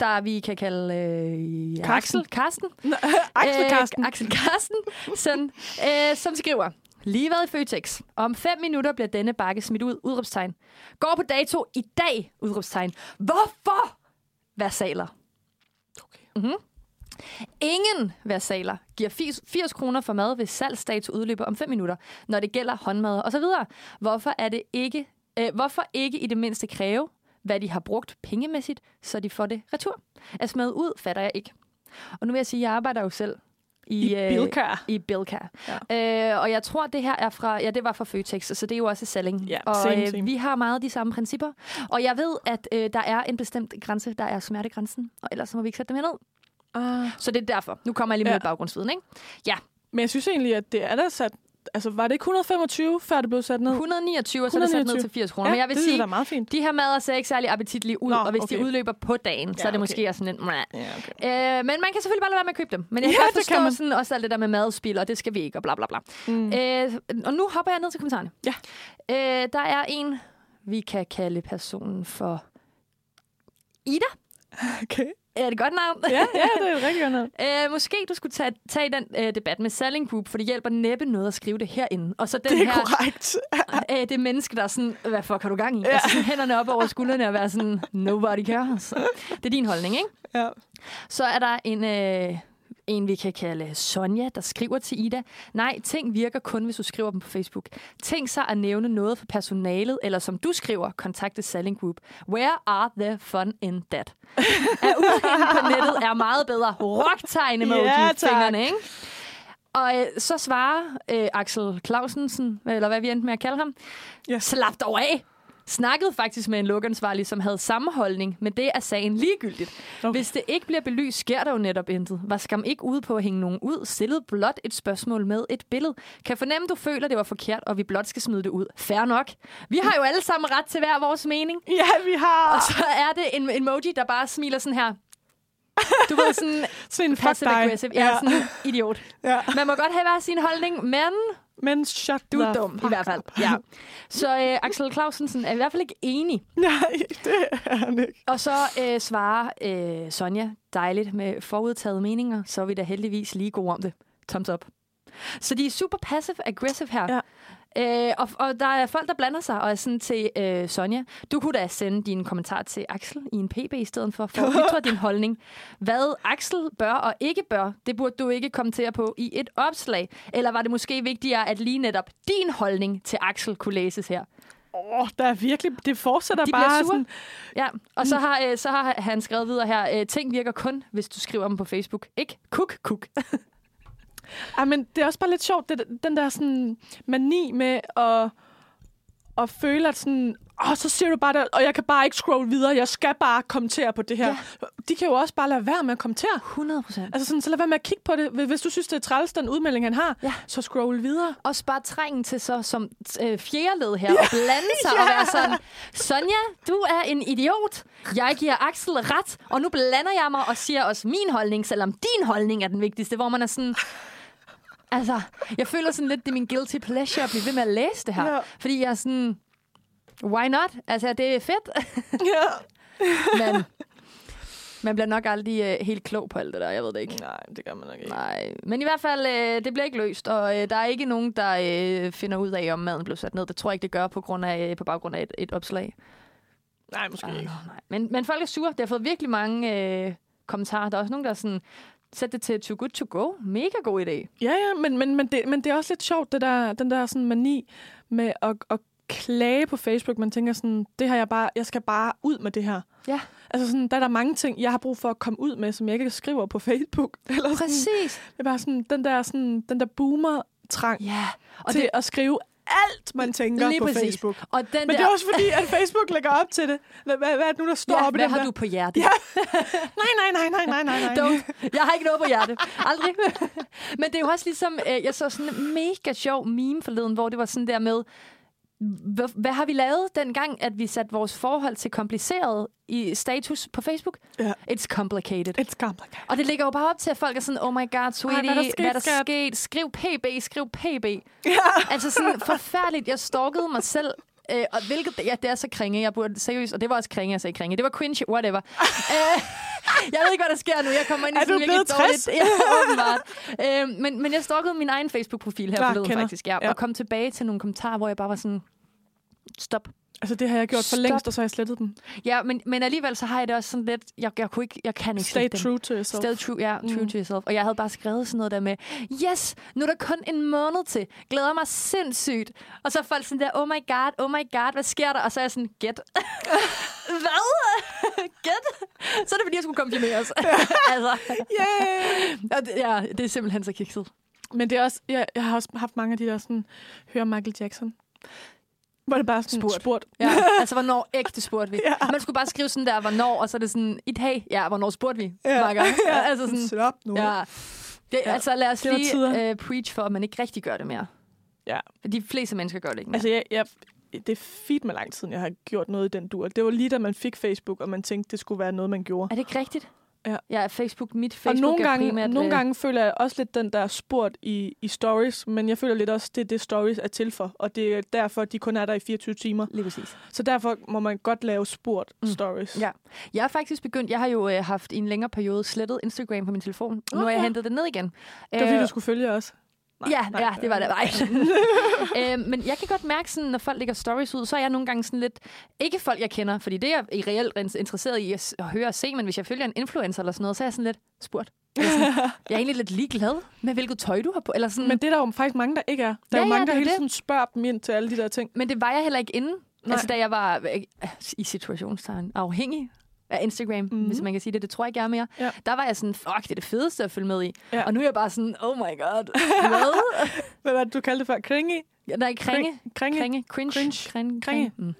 der vi kan kalde øh. Axel Karsten. Axel Karsten. Øh, Axel Karsten, som, øh, som skriver, lige været i Føtex. Om fem minutter bliver denne bakke smidt ud, udråbstegn. Går på dato i dag, udråbstegn. Hvorfor? Versaler. Okay. Mm-hmm. Ingen versaler giver 80, 80 kroner for mad, hvis salgsdato udløber om 5 minutter, når det gælder håndmad og så videre. Hvorfor er det ikke, øh, hvorfor ikke i det mindste kræve, hvad de har brugt pengemæssigt, så de får det retur? At smide ud, fatter jeg ikke. Og nu vil jeg sige, at jeg arbejder jo selv i, I Bilka. I Bilka. Ja. Øh, og jeg tror, det her er fra, ja, det var fra Føtex, så det er jo også selling. Ja, og same, øh, same. vi har meget de samme principper. Og jeg ved, at øh, der er en bestemt grænse, der er smertegrænsen, og ellers så må vi ikke sætte dem ned. Ah. Så det er derfor. Nu kommer jeg lige med ja. baggrundsviden, ikke? Ja. Men jeg synes egentlig, at det er der sat... Altså, var det ikke 125, før det blev sat ned? 129, og så er det sat ned til 80 kroner. Ja, Men jeg vil det sige, er meget fint. de her mader ser ikke særlig appetitlige ud, Nå, og hvis okay. de udløber på dagen, så Ja, er det okay. måske også sådan. Meh. Ja, okay. Øh, men man kan selvfølgelig bare lade være med at købe dem. Men jeg kan Ja, kan forstå man. sådan, også alt det der med madspil, og det skal vi ikke, og bla bla bla. Mm. Øh, og nu hopper jeg ned til kommentarerne. Ja. Øh, der er en, vi kan kalde personen for Ida. Okay. Er det et godt navn? Ja, ja, det er et rigtig godt navn. Øh, måske du skulle tage, tage den øh, debat med Selling Group, for det hjælper næppe noget at skrive det herinde. Og så den Det er her, korrekt. øh, det menneske, der er sådan, hvad fuck har du gang i? Ja. Altså hænderne op over skuldrene og være sådan, nobody cares. Det er din holdning, ikke? Ja. Så er der en, øh, en, vi kan kalde Sonja, der skriver til Ida. Nej, ting virker kun, hvis du skriver dem på Facebook. Tænk sig at nævne noget for personalet, eller som du skriver, kontakte Selling Group. Where are the fun in that? At udhænge på nettet er meget bedre. Rocktegn emoji Ja, ja, tak. fingrene, ikke? Og øh, så svarer øh, Axel Clausensen, eller hvad vi endte med at kalde ham, Ja. slap dog af. Snakkede faktisk med en lukansvarlig, som havde samme holdning, men det er sagen ligegyldigt. Okay. Hvis det ikke bliver belyst, sker der jo netop intet. Var skam ikke ude på at hænge nogen ud, stillede blot et spørgsmål med et billede. Kan fornemme, du føler, det var forkert, og vi blot skal smide det ud. Fair nok. Vi har jo alle sammen ret til hver vores mening. Ja, vi har... Og så er det en emoji, der bare smiler sådan her. Du ved, sådan Sådan passive aggressive. Ja, Ja. sådan idiot. Ja. Man må godt have hver sin holdning, men Men shut du er dum i hvert fald. Ja. Så øh, Axel Clausensen er i hvert fald ikke enig. Nej, det er han ikke. Og så øh, svarer øh, Sonja dejligt med forudtaget meninger, så er vi da heldigvis lige gode om det. Thumbs up. Så de er super passive-aggressive her. Ja. Øh, og, og der er folk, der blander sig og er sådan til øh, Sonja. Du kunne da sende din kommentar til Axel i en pb i stedet for, for at ytre din holdning. Hvad Axel bør og ikke bør, det burde du ikke kommentere på i et opslag. Eller var det måske vigtigere, at lige netop din holdning til Axel kunne læses her? Åh, oh, der er virkelig... Det fortsætter De bare sådan... Ja, og så har, øh, så har han skrevet videre her, øh, ting virker kun, hvis du skriver dem på Facebook. Ikke kuk, kuk. Ej, men det er også bare lidt sjovt, det, den der sådan mani med at, at føle, at sådan, åh, så siger du bare det, og jeg kan bare ikke scrolle videre, jeg skal bare kommentere på det her. Ja. De kan jo også bare lade være med at kommentere. 100 procent. Altså sådan, så lad være med at kigge på det. Hvis du synes, det er træls, den udmelding, han har, Ja. så scroll videre. Også bare trængen til så som øh, fjerdeled her, og blande sig og være sådan, Sonja, du er en idiot. Jeg giver Axel ret, og nu blander jeg mig og siger også min holdning, selvom din holdning er den vigtigste, hvor man er sådan... Altså, jeg føler sådan lidt, det er min guilty pleasure at blive ved med at læse det her. Ja. Fordi jeg er sådan, why not? Altså, det er fedt. Ja. Men man bliver nok aldrig øh, helt klog på alt det der. Jeg ved det ikke. Nej, det gør man nok ikke. Nej, men i hvert fald, øh, det bliver ikke løst, og øh, der er ikke nogen, der øh, finder ud af, om maden blev sat ned. Det tror jeg ikke, det gør på, grund af, øh, på baggrund af et, et opslag. Nej, måske Nej, ikke. nej. Men, men folk er sure. Det har fået virkelig mange øh, kommentarer. Der er også nogen, der er sådan, sæt det til too good to go. Mega god idé. Ja, ja, men, men, men, det, men det er også lidt sjovt, det der, den der sådan mani med at, at klage på Facebook. Man tænker sådan, det her jeg bare, jeg skal bare ud med det her. Ja. Altså sådan, der er der mange ting, jeg har brug for at komme ud med, som jeg ikke skriver på Facebook. Eller sådan, Præcis. det er bare sådan, den der, sådan, den der boomer-trang ja. og til det- at skrive alt, man tænker Lige på præcis. Facebook. Og den Men det der- er også fordi, at Facebook lægger op til det. Hvad, hvad, hvad er det nu, der står Ja, oppe i hvad har der? du på hjertet? Ja. nej, nej, nej, nej, nej, nej, nej. Don't. Jeg har ikke noget på hjertet. Aldrig. Men det er jo også ligesom, øh, jeg så sådan en mega sjov meme forleden, hvor det var sådan der med, hvad, hvad har vi lavet dengang, at vi satte vores forhold til kompliceret i status på Facebook? Ja. It's complicated. It's complicated. Og det ligger jo bare op til, at folk er sådan, oh my god, sweetie, hvad er der sket, hvad er der skat?" sket? Skriv PB, skriv PB. Ja. Altså sådan forfærdeligt. Jeg stalkede mig selv. Øh, og hvilket, ja, det er så kringe. Jeg burde seriøst, og det var også kringe, jeg sagde kringe. Det var cringe, whatever. øh, jeg ved ikke, hvad der sker nu. Jeg kommer ind i Er sådan du blevet dårligt. 60? Ja, åbenbart. øh, men, men jeg stalkede min egen Facebook-profil her Klar, forleden faktisk. Ja, Ja. Og kom tilbage til nogle kommentarer, hvor jeg bare var sådan, stop. Altså, det har jeg gjort for Stop. længst, og så har jeg slettet dem. Ja, men, men alligevel så har jeg det også sådan lidt, jeg, jeg, kunne ikke, jeg kan ikke Stay slette dem. true to yourself. Stay true, ja, true Mm. to yourself. Og jeg havde bare skrevet sådan noget der med, yes, nu er der kun en måned til. Glæder mig sindssygt. Og så er folk sådan der, oh my god, oh my god, hvad sker der? Og så er jeg sådan, get. hvad? get? Så er det fordi, jeg skulle komplimenteres. altså. Yeah! Og det, ja, det er simpelthen så kikset. Men det er også, jeg, jeg har også haft mange af de der sådan, hører Michael Jackson. Hvor det bare er sådan Spurgt. spurgt. Ja, altså, hvornår ægte spurgte vi? Ja. Man skulle bare skrive sådan der, hvornår, og så er det sådan, i dag, ja, hvornår spurgte vi? Ja. Ja. altså sådan, Stop nu. Ja. Det, Ja. Altså lad os Det var lige uh, preach for, at man ikke rigtig gør det mere. Ja. For de fleste mennesker gør det ikke mere. Altså, jeg, jeg, det er fint med lang tid, jeg har gjort noget i den dur. Det var lige da man fik Facebook, og man tænkte, det skulle være noget, man gjorde. Er det ikke rigtigt? Ja. Ja, Facebook, mit Og Facebook nogle er gange, primært... nogle øh, gange føler jeg også lidt den der spurt i, i stories, men jeg føler lidt også, det er det, stories er til for. Og det er derfor, de kun er der i 24 timer. Lige præcis. Så derfor må man godt lave spurt Mm. stories. Ja. Jeg er faktisk begyndt, jeg har jo øh, haft i en længere periode slettet Instagram på min telefon. Nu har jeg hentet det ned igen. Det var fordi, Øh, du skulle følge os. Nej, ja, nej, ja, det var det. Nej. øh, men jeg kan godt mærke, sådan, når folk lægger stories ud, så er jeg nogle gange sådan lidt... Ikke folk, jeg kender, fordi det er jeg i reelt interesseret i at, høre og se, men hvis jeg følger en influencer eller sådan noget, så er jeg sådan lidt spurgt. Jeg er, sådan, jeg er egentlig lidt ligeglad med, hvilket tøj du har på. Eller sådan. Men det er der jo faktisk mange, der ikke er. Der er Ja, jo ja, mange, der det er hele det. tiden spørger dem ind til alle de der ting. Men det var jeg heller ikke inden. Nej. Altså, da jeg var øh, i situationstegn afhængig af Instagram, mm. hvis man kan sige det. Det tror jeg ikke, jeg er mere. Ja. Der var jeg sådan, fuck, det er det fedeste at følge med i. Ja. Og nu er jeg bare sådan, oh my god. Hvad? Hvad var det, du kaldte det før? Kringe? Ja, nej, kringe. Kringe? Kringe. Cringe. Cringe. Kringe. Kringe. Mm.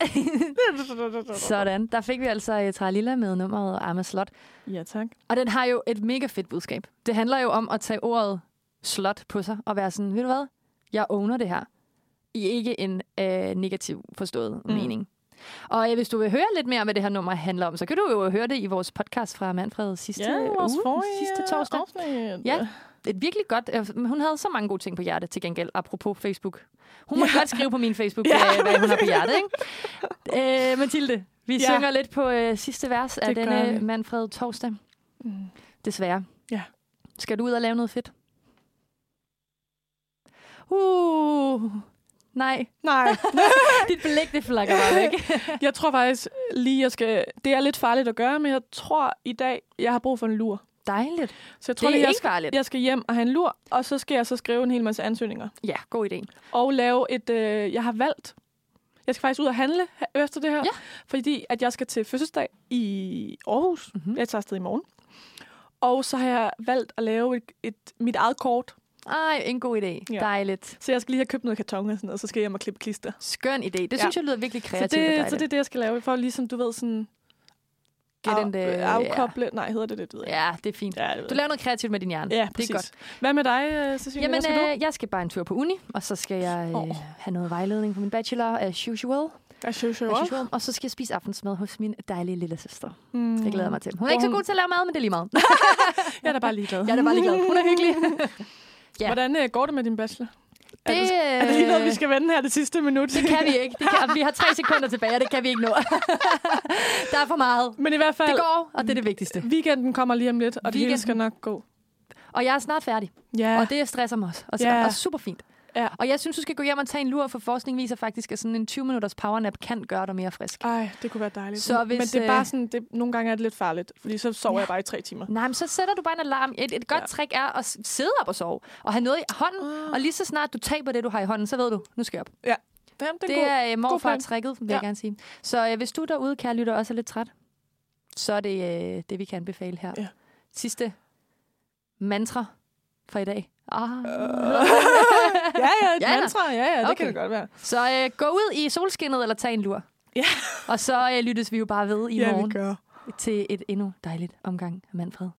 Sådan. Der fik vi altså uh, Tralila med nummeret Arma Slot. Ja, tak. Og den har jo et mega fedt budskab. Det handler jo om at tage ordet slot på sig og være sådan, ved du hvad? Jeg owner det her. I ikke en øh, negativ forstået Mm. mening. Og øh, hvis du vil høre lidt mere, hvad det her nummer handler om, så kan du jo høre det i vores podcast fra Manfred sidste Ja, vores uge, forrige sidste torsdag. afsnit. Ja, et virkelig godt. øh, Hun havde så mange gode ting på hjertet til gengæld, apropos Facebook. Hun må Ja. godt skrive på min Facebook, Ja. ja. hvad hun har på hjertet, ikke? Øh, Mathilde, vi Ja. synger lidt på øh, sidste vers af Det gør denne vi. Manfred torsdag. Mm. Desværre. Ja. Skal du ud og lave noget fedt? Uh, nej. Nej. Dit blik, det flakker bare væk. jeg tror faktisk lige, jeg skal... Det er lidt farligt at gøre, men jeg tror i dag, jeg har brug for en lur. Dejligt. Så jeg tror, Det er lige, jeg ikke skal, farligt. jeg skal hjem og have en lur, og så skal jeg så skrive en hel masse ansøgninger. Ja, god idé. Og lave et... Øh, jeg har valgt... Jeg skal faktisk ud og handle efter det her, Ja. fordi at jeg skal til fødselsdag i Aarhus. Mhm. Mm-hmm. Jeg tager afsted i morgen. Og så har jeg valgt at lave et, et, mit eget kort. Ej, en god idé. Ja. Dejligt. Så jeg skal lige have købt noget karton og sådan noget, så skal jeg hjem og klippe klister. Skøn idé. Det Ja. synes jeg lyder virkelig Så kreativt det, og så dejligt. det er det, jeg skal lave, for ligesom, du ved, sådan... Get af, in the- afkoble. Nej, hedder det det? ved jeg Ja, det er fint. Ja, det Du laver noget kreativt med din hjerne. Ja, det præcis. er godt. Hvad med dig, øh, Cecilie? Jamen, Hvad skal du? øh, jeg skal bare en tur på uni, og så skal jeg øh, have noget vejledning på min bachelor, as usual. As usual. As usual. Og så skal jeg spise aftensmad hos min dejlige lille søster. Mm. Det glæder jeg mig til. Hun er ikke så god til at lave mad, men det er lige meget. Jeg er da bare ligeglad. jeg er da bare ligeglad. Hun er hyggelig. Ja. Hvordan øh, går det med din bachelor? Det, er, det, er det lige noget, vi skal vende her det sidste minut? Det kan vi ikke. Det kan, vi har tre sekunder tilbage, og det kan vi ikke nå. Der er for meget. Men i hvert fald... Det går, og det er det vigtigste. Weekenden kommer lige om lidt, og det hele Weekenden. skal nok gå. Og jeg er snart færdig. Ja. Og det stresser mig også. Og, Ja. og super fint. Ja. Og jeg synes, du skal gå hjem og tage en lur, for forskning viser faktisk, at sådan en 20-minutters powernap kan gøre dig mere frisk. Ej, det kunne være dejligt. Så Men hvis, det er øh, bare sådan, det, nogle gange er det lidt farligt, fordi så sover Ja. jeg bare i tre timer. Nej, men så sætter du bare en alarm. Et, et godt ja. trick er at sidde op og sove, og have noget i hånden, Ah. og lige så snart du taber det, du har i hånden, så ved du, nu skal jeg op. Ja. Jamen, Det, det det god- er øh, god morfar plan. tricket, vil ja. Jeg gerne sige. Så øh, hvis du derude, kære lytter, også er lidt træt, så er det øh, det, vi kan anbefale her. Ja. Sidste mantra for i dag. Ah. Ja, ja, et Ja, mantra. Ja, ja, det Okay. kan det godt være. Så øh, gå ud i solskinnet eller tag en lur. Ja. Og så øh, lyttes vi jo bare ved i Ja, vi morgen gør. til et endnu dejligt omgang af Manfred.